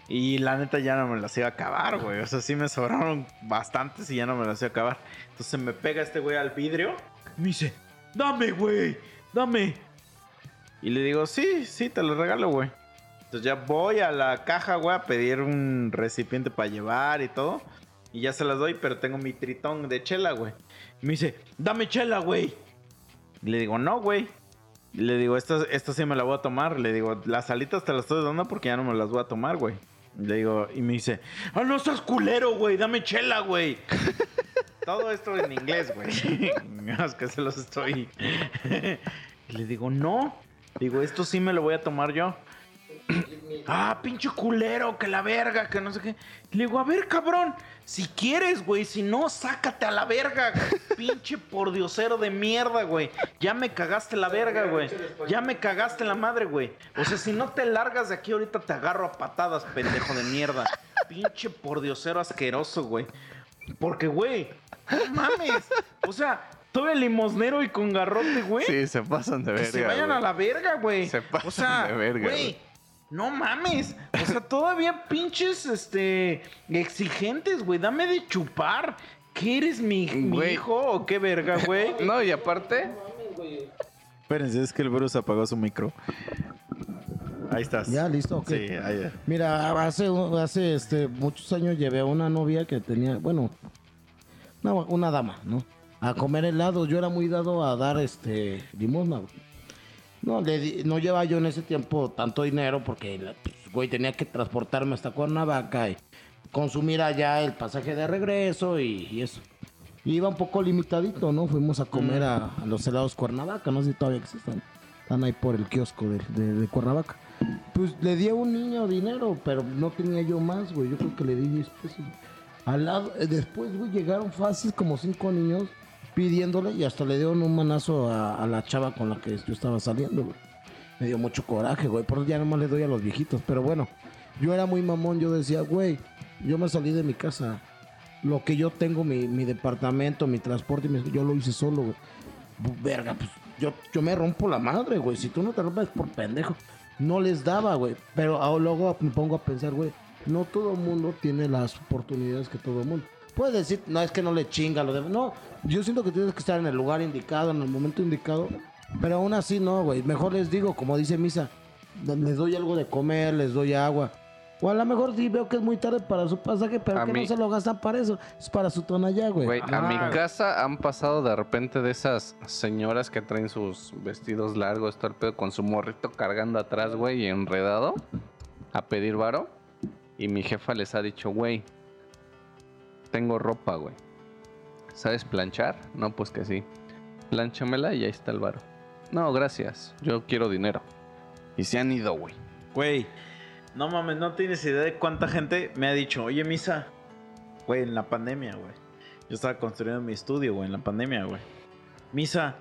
Y la neta ya no me las iba a acabar, güey. O sea, sí me sobraron bastantes y ya no me las iba a acabar. Entonces me pega este güey al vidrio. y Me dice, dame, güey, dame. Y le digo, sí, sí, te lo regalo, güey. Entonces ya voy a la caja, güey, a pedir un recipiente para llevar y todo. Y ya se las doy, pero tengo mi tritón de chela, güey. Y me dice, dame chela, güey. Y le digo, no, güey. Y le digo, esta, esta sí me la voy a tomar. Le digo, las alitas te las estoy dando porque ya no me las voy a tomar, güey. Le digo, y me dice, ah, no estás culero, güey, dame chela, güey. Todo esto en inglés, güey. es que se los estoy. y le digo, no. Digo, esto sí me lo voy a tomar yo. ah, pinche culero, que la verga, que no sé qué. Le digo, a ver, cabrón, si quieres, güey, si no, sácate a la verga, pinche pordiosero de mierda, güey. Ya me cagaste la verga, güey. Ya me cagaste la madre, güey. O sea, si no te largas de aquí, ahorita te agarro a patadas, pendejo de mierda. Pinche pordiosero asqueroso, güey. Porque, güey, no mames. O sea, todo el limosnero y con garrote, güey. Sí, se pasan de Que verga. se vayan güey. a la verga, güey. Se pasan o sea, de verga, güey. Güey. No mames. O sea, todavía pinches, este, exigentes, güey. Dame de chupar. ¿Qué eres mi, mi Güey. hijo o qué verga, güey? No, y aparte, Espérense, es que el Bruce apagó su micro. Ahí estás. Ya, listo, ok. Sí, ahí. Mira, hace, hace este, muchos años llevé a una novia que tenía, bueno, una, una dama, ¿no? A comer helado. Yo era muy dado a dar este limosna. güey. No, le no llevaba yo en ese tiempo tanto dinero porque, pues, güey, tenía que transportarme hasta Cuernavaca y consumir allá el pasaje de regreso y, y eso. Y iba un poco limitadito, ¿no? Fuimos a comer a, a los helados Cuernavaca, no sé si todavía existen. Están ahí por el kiosco de, de- de Cuernavaca. Pues le di a un niño dinero, pero no tenía yo más, güey. Yo creo que le di 10 pesos. Al lado, eh, después, güey, llegaron fácil como cinco niños pidiéndole y hasta le dieron un manazo a, la chava con la que yo estaba saliendo. Me dio mucho coraje, güey. Por eso ya nomás le doy a los viejitos. Pero bueno, yo era muy mamón. Yo decía, güey, yo me salí de mi casa. Lo que yo tengo, mi, departamento, mi transporte, mi- yo lo hice solo, güey. Verga, pues yo, yo me rompo la madre, güey. Si tú no te rompes por pendejo. No les daba, güey. Pero luego me pongo a pensar, güey. No todo el mundo tiene las oportunidades que todo el mundo. Puedes decir, no es que no le chinga lo de. No, yo siento que tienes que estar en el lugar indicado, en el momento indicado. Pero aún así, no, güey. Mejor les digo, como dice Misa, les doy algo de comer, les doy agua. O a lo mejor sí veo que es muy tarde para su pasaje, pero A que mí- no se lo gastan para eso. Es para su tonallá, güey. Güey, a mi Ah. casa han pasado de repente de esas señoras que traen sus vestidos largos, todo el pedo, con su morrito cargando atrás, güey, y enredado a pedir varo. Y mi jefa les ha dicho, güey, tengo ropa, güey. ¿Sabes planchar? No, pues que sí. Planchamela y ahí está el varo. No, gracias. Yo quiero dinero. Y se han ido, güey. Güey, no mames, no tienes idea de cuánta gente me ha dicho, oye, Misa, güey, en la pandemia, güey. Yo estaba construyendo mi estudio, güey, en la pandemia, güey. Misa,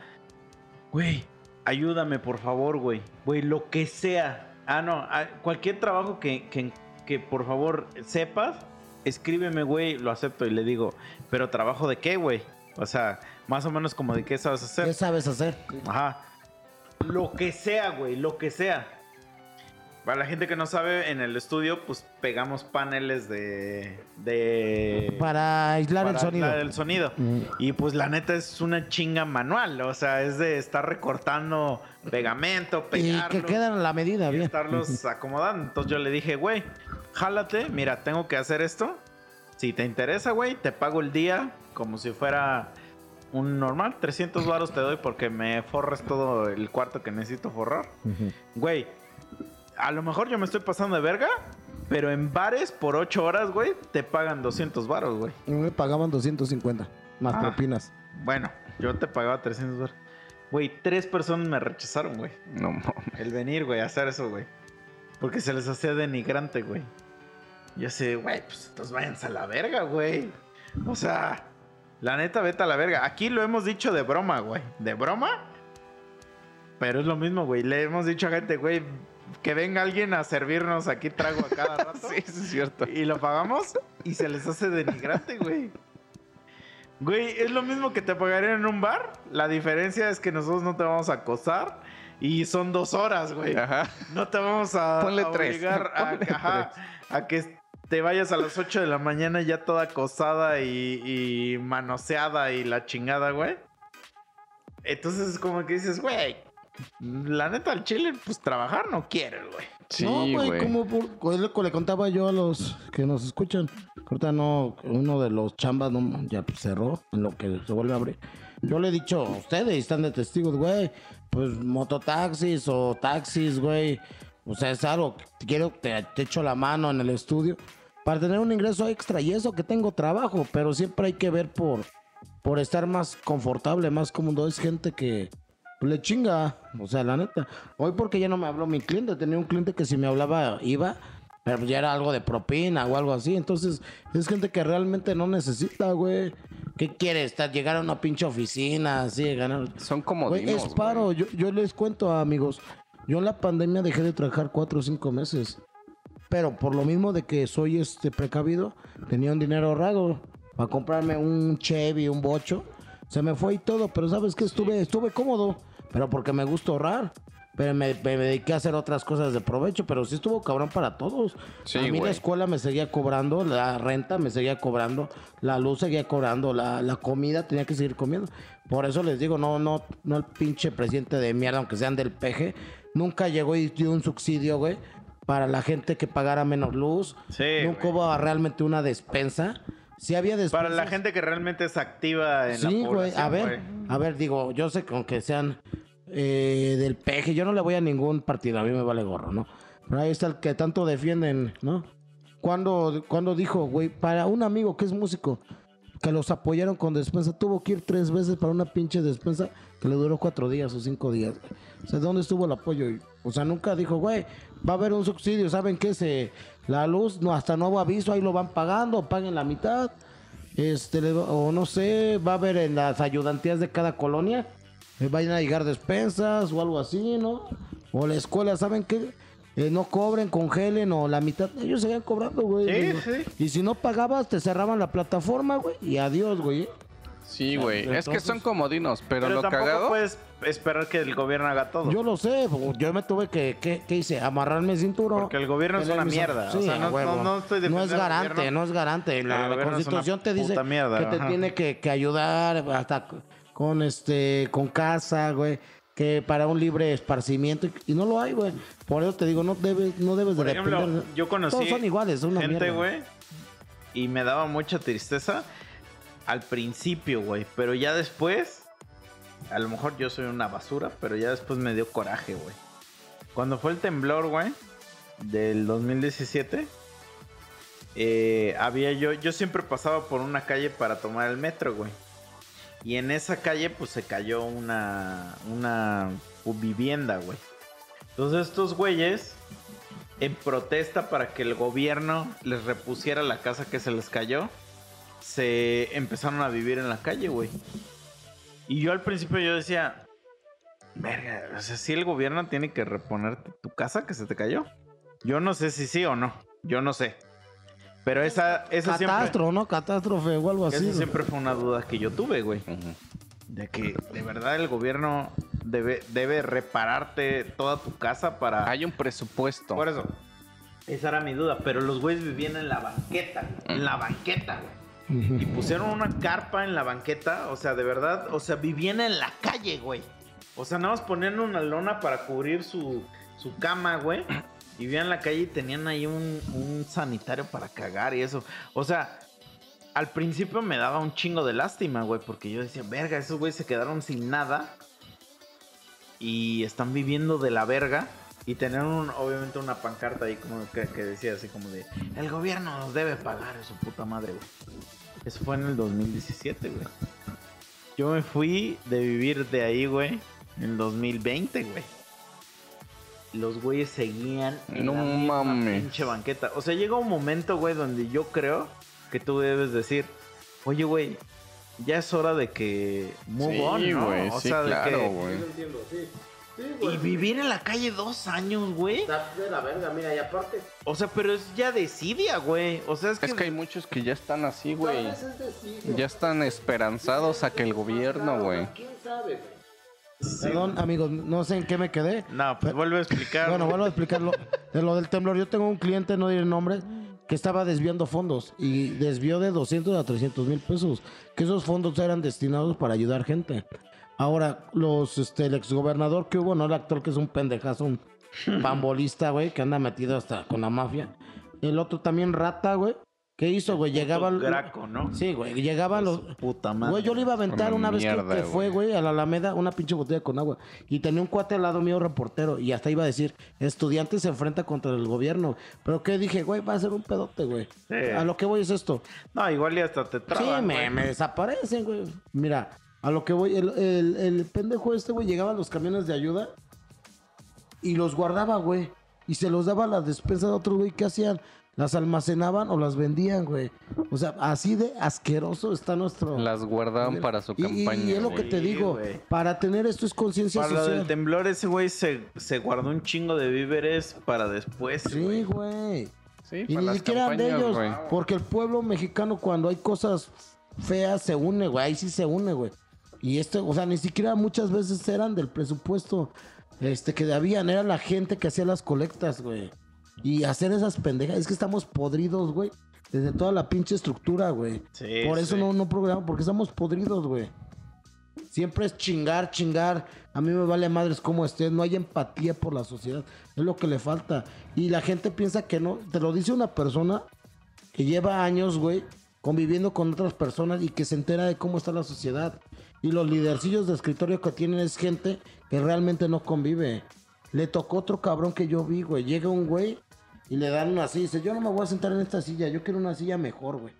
güey, ayúdame, por favor, güey. Güey, lo que sea. Ah, no, ah, cualquier trabajo que, que, que por favor sepas, escríbeme, güey, lo acepto y le digo, pero trabajo de qué, güey? O sea, más o menos como de qué sabes hacer. ¿Qué sabes hacer? Ajá. Lo que sea, güey, lo que sea. Para la gente que no sabe, en el estudio, pues pegamos paneles de. de Para aislar para el sonido. aislar el sonido. Mm. Y pues la neta es una chinga manual. O sea, es de estar recortando pegamento, Y pegarlo. que quedan a la medida, y bien. estarlos acomodando. Entonces yo le dije, güey, jálate, mira, tengo que hacer esto. Si te interesa, güey, te pago el día como si fuera un normal. 300 varos te doy porque me forres todo el cuarto que necesito forrar. Güey, a lo mejor yo me estoy pasando de verga, pero en bares por 8 horas, güey, te pagan 200 varos, güey. Me pagaban 250, más Ah. propinas. Bueno, yo te pagaba 300 varos. Güey, tres personas me rechazaron, güey. No mames. El venir, güey, a hacer eso, güey. Porque se les hacía denigrante, güey. Yo sé, güey, pues entonces váyanse a la verga, güey. O sea, la neta, vete a la verga. Aquí lo hemos dicho de broma, güey. ¿De broma? Pero es lo mismo, güey. Le hemos dicho a gente, güey, que venga alguien a servirnos aquí trago a cada rato. Sí, eso es cierto. Y lo pagamos y se les hace denigrante, güey. Güey, es lo mismo que te pagarían en un bar. La diferencia es que nosotros no te vamos a acosar y son dos horas, güey. Ajá. No te vamos a, Ponle a tres. obligar a, Ponle ajá, a que te vayas a las 8 de la mañana ya toda acosada y, y manoseada y la chingada, güey. Entonces es como que dices, güey, la neta al chile, pues trabajar no quieres, güey. Sí, no, güey, güey. como por, lo que le contaba yo a los que nos escuchan. Ahorita no, uno de los chambas no, ya cerró, en lo que se vuelve a abrir. Yo le he dicho a ustedes, están de testigos, güey, pues mototaxis o taxis, güey. O sea, es algo, quiero, te, te echo la mano en el estudio para tener un ingreso extra y eso que tengo trabajo, pero siempre hay que ver por, por estar más confortable, más cómodo. Es gente que le chinga, o sea, la neta. Hoy porque ya no me habló mi cliente, tenía un cliente que si me hablaba iba, pero ya era algo de propina o algo así. Entonces, es gente que realmente no necesita, güey. ¿Qué quiere? Estar, llegar a una pinche oficina, así, ganar. Son como Güey, es paro. Yo, yo les cuento, amigos. Yo en la pandemia dejé de trabajar cuatro o cinco meses. Pero por lo mismo de que soy este precavido, tenía un dinero ahorrado para comprarme un Chevy, un bocho. Se me fue y todo, pero sabes que estuve, estuve cómodo, pero porque me gusta ahorrar. Pero me, me dediqué a hacer otras cosas de provecho, pero sí estuvo cabrón para todos. Sí, a mí la escuela me seguía cobrando, la renta me seguía cobrando, la luz seguía cobrando, la, la comida tenía que seguir comiendo. Por eso les digo, no, no, no el pinche presidente de mierda, aunque sean del PG, nunca llegó y dio un subsidio, güey, para la gente que pagara menos luz. Sí, nunca güey. hubo realmente una despensa. Sí había despensas. Para la gente que realmente es activa en Sí, la güey. A ver, güey. a ver, digo, yo sé que aunque sean eh, del peje, yo no le voy a ningún partido, a mí me vale gorro, ¿no? Pero ahí está el que tanto defienden, ¿no? Cuando, cuando dijo, güey, para un amigo que es músico, que los apoyaron con despensa, tuvo que ir tres veces para una pinche despensa que le duró cuatro días o cinco días. güey. O sea, ¿dónde estuvo el apoyo? O sea, nunca dijo, güey, va a haber un subsidio, ¿saben qué? Se, la luz, no, hasta nuevo aviso, ahí lo van pagando, paguen la mitad. este, o no sé, va a haber en las ayudantías de cada colonia, eh, vayan a llegar despensas o algo así, ¿no? O la escuela, ¿saben qué? Eh, no cobren, congelen o la mitad, ellos seguían cobrando, güey. Sí, sí. Y si no pagabas, te cerraban la plataforma, güey, y adiós, güey. Sí, güey. Es que son comodinos, pero, Pero, lo tampoco cagado. puedes esperar que el gobierno haga todo. Yo lo sé, yo me tuve que, ¿qué, qué hice? Amarrarme el cinturón. Porque el gobierno es una mis- mierda. Sí, o sea, no, huevo. no, no estoy No es garante, no es garante. La, la constitución te dice mierda, que te ajá. tiene que, que ayudar hasta con este con casa, güey, que para un libre esparcimiento y, no lo hay, güey. Por eso te digo, no debes no debes Por de ejemplo, depender. yo conocí Todos son iguales, son una gente, mierda. güey, y me daba mucha tristeza al principio, güey, pero ya después, a lo mejor yo soy una basura, pero ya después me dio coraje, güey. Cuando fue el temblor, güey, del 2017, eh, había yo, yo siempre pasaba por una calle para tomar el metro, güey. Y en esa calle, pues se cayó una, una vivienda, güey. Entonces estos güeyes, en protesta para que el gobierno les repusiera la casa que se les cayó, se empezaron a vivir en la calle, güey. Y yo al principio yo decía, verga, o sea, si el gobierno tiene que reponerte tu casa que se te cayó. Yo no sé si sí o no, yo no sé. Pero esa, esa siempre, Catastro, ¿no? Catástrofe o algo así. esa siempre fue una duda que yo tuve, güey. De que de verdad el gobierno debe, debe repararte toda tu casa para... Hay un presupuesto. Por eso. Esa era mi duda. Pero los güeyes vivían en la banqueta. En la banqueta, güey. Y pusieron una carpa en la banqueta. O sea, de verdad. O sea, vivían en la calle, güey. O sea, nada más ponían una lona para cubrir su, su cama, güey. Y vivían en la calle y tenían ahí un, un sanitario para cagar y eso. O sea, al principio me daba un chingo de lástima, güey. Porque yo decía, verga, esos güeyes se quedaron sin nada. Y están viviendo de la verga. Y tener un, obviamente una pancarta ahí como que, que decía así como de El gobierno nos debe pagar su puta madre, güey. Eso fue en el 2017, güey. Yo me fui de vivir de ahí, güey, en el 2020, güey. Los güeyes seguían en No la misma mames. pinche banqueta. O sea, llega un momento, güey, donde yo creo que tú debes decir, oye, güey, ya es hora de que move sí, on, ¿no? güey. O sí, sea, de claro, que-. Sí. Y vivir en la calle dos años, güey. Está de la verga, mira, y aparte. O sea, pero es ya desidia, güey. O sea, es que... Es que hay muchos que ya están así, güey. Es. Ya están esperanzados a que el gobierno, güey. ¿Quién sabe, güey? Perdón, amigos, no sé en qué me quedé. No, pues vuelve a explicar. Bueno, vuelvo a explicarlo. De lo del temblor, yo tengo un cliente, no diré el nombre, que estaba desviando fondos y desvió de 200 a 300 mil pesos. Que esos fondos eran destinados para ayudar gente. Ahora, los, este, el exgobernador que hubo, no el actor que es un pendejazo, un pambolista, güey, que anda metido hasta con la mafia. El otro también rata, güey. ¿Qué hizo, güey? Llegaban. Graco, ¿no? Sí, güey, llegaban los. Puta madre. Güey, yo le iba a aventar Una una vez que- que, fue, güey. a la Alameda, una pinche botella con agua. Y tenía un cuate al lado mío, reportero, y hasta iba a decir, estudiante se enfrenta contra el gobierno. Pero ¿qué dije, güey? Va a ser un pedote, güey. Sí. A lo que voy es esto. No, igual y hasta te traban, sí, me, me desaparecen, güey. Mira, a lo que voy, el, el, el pendejo este, güey, llegaban los camiones de ayuda y los guardaba, güey. Y se los daba a la despensa de otros, güey. ¿Qué hacían? Las almacenaban o las vendían, güey. O sea, así de asqueroso está nuestro... Las guardaban para su Y- campaña. Y, es lo que te digo. güey. Para tener esto es conciencia Para lo del social. temblor, ese güey se, se guardó un chingo de víveres para después, Sí, güey. güey. Sí, Y ni siquiera eran de ellos. güey. Porque el pueblo mexicano, cuando hay cosas feas, se une, güey. Ahí sí se une, güey. Y esto, o sea, ni siquiera muchas veces eran del presupuesto este que habían. Era la gente que hacía las colectas, güey. Y hacer esas pendejas. Es que estamos podridos, güey. Desde toda la pinche estructura, güey. Sí, Por eso sí. no, no programamos, porque estamos podridos, güey. Siempre es chingar, chingar. A mí me vale madres cómo estés. No hay empatía por la sociedad. Es lo que le falta. Y la gente piensa que no. Te lo dice una persona que lleva años, güey, conviviendo con otras personas y que se entera de cómo está la sociedad. Y los lidercillos de escritorio que tienen es gente que realmente no convive. Le tocó otro cabrón que yo vi, güey. Llega un güey y le dan una silla. Dice, yo no me voy a sentar en esta silla. Yo quiero una silla mejor, güey.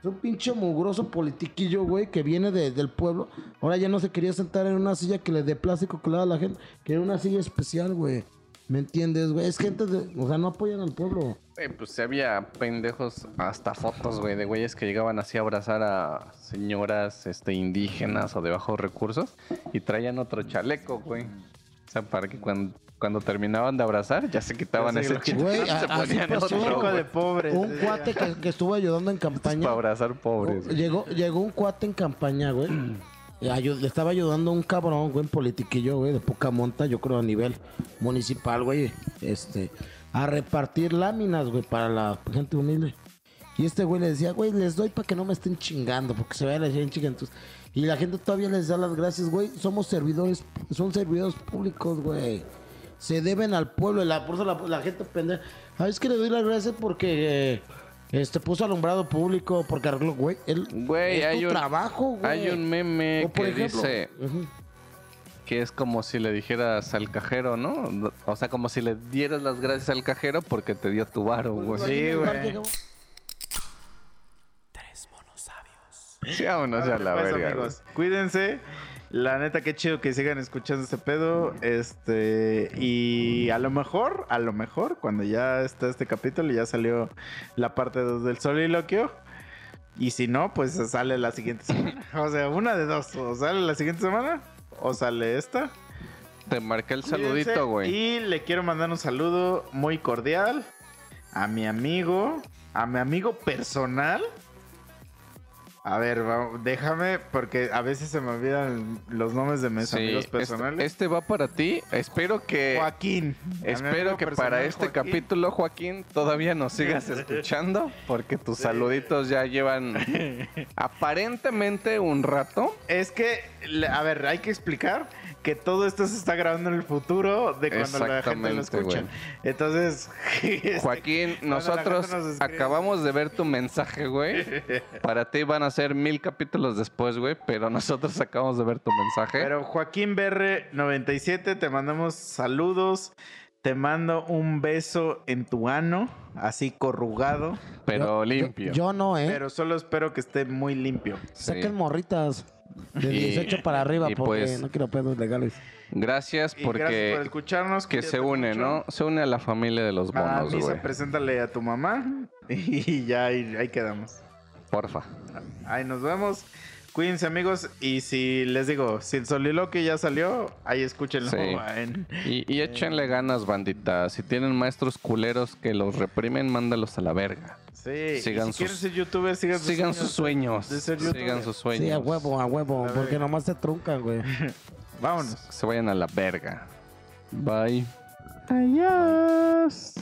Es un pinche mugroso politiquillo, güey, que viene de- del pueblo. Ahora ya no se quería sentar en una silla que le de plástico que le da a la gente. Quería una silla especial, güey. ¿Me entiendes, güey? Es gente de... O sea, no apoyan al pueblo. Eh, pues había pendejos, hasta fotos, güey, de güeyes que llegaban así a abrazar a señoras este, indígenas o de bajos recursos y traían otro chaleco, güey. O sea, para que cuando, cuando terminaban de abrazar ya se quitaban ese chaleco Güey, se ponían otro, de pobres. Un cuate que, que estuvo ayudando en campaña. Para abrazar pobres. güey. Llegó, llegó un cuate en campaña, güey. Ayu- Le estaba ayudando a un cabrón, güey, en politiquillo, güey, de poca monta, yo creo a nivel municipal, güey. Este, a repartir láminas, güey, para la gente humilde. Y este güey le decía, güey, les doy para que no me estén chingando, porque se vaya la gente chingando. Y la gente todavía les da las gracias, güey. Somos servidores, son servidores públicos, güey. Se deben al pueblo. La, por eso la, la gente pendeja. Ah, es que le doy las gracias porque eh, este puso alumbrado público, porque arregló, güey. El, Güey, es hay tu un- trabajo, güey. Hay un meme O, por que ejemplo, dice. Que es como si le dijeras al cajero, ¿no? O sea, como si le dieras las gracias al cajero porque te dio tu varo, güey. Sí, güey. Tres monos sabios. Sí, vámonos ya a la Pues, verga. amigos, cuídense. La neta, qué chido que sigan escuchando este pedo. Este. Y a lo mejor, a lo mejor, cuando ya está este capítulo, ya salió la parte 2 del soliloquio. Y si no, pues sale la siguiente semana. O sea, una de dos. O sale la siguiente semana, o sale esta. Te marqué el Cuídense, saludito, güey. Y le quiero mandar un saludo muy cordial a mi amigo, a mi amigo personal. A ver, va- déjame, porque a veces se me olvidan los nombres de mis Sí, amigos este, personales. este va para ti. Espero que Joaquín. Espero que para este Joaquín. capítulo, Joaquín, todavía nos sigas escuchando porque tus saluditos ya llevan aparentemente un rato. Es que, le- a ver, hay que explicar que todo esto se está grabando en el futuro de cuando la gente lo escucha. güey. Entonces, este, Joaquín, nosotros gente nos escribe- acabamos de ver tu mensaje, güey. Para ti van a ser mil capítulos después, güey, pero nosotros acabamos de ver tu mensaje. Pero Joaquín Berre 97, te mandamos saludos. Te mando un beso en tu ano, así corrugado. pero Yo- limpio. Yo, yo no, ¿eh? Pero solo espero que esté muy limpio. Sí. Saquen morritas de Y- 18 para arriba porque pues- no quiero pedos legales. Gracias porque gracias por escucharnos. que se une, mucho. ¿no? Se une a la familia de los bonos, Misa, güey. preséntale a tu mamá. Y ya ahí, ahí quedamos. Porfa. Ahí nos vemos. Cuídense amigos y si les digo, si el soliloquio ya salió, ahí escúchenlo. Sí. en- Y, y échenle ganas, bandita. Si tienen maestros culeros que los reprimen, mándalos a la verga. Sí, Sigan si quieren sus- ser youtubers, sigan sus Sigan sueños sus sueños. de ser youtuber. Sigan sus sueños. Sí, a huevo, a huevo, A porque ver. nomás se truncan, güey. Vámonos. Se vayan a la verga. Bye. Adiós.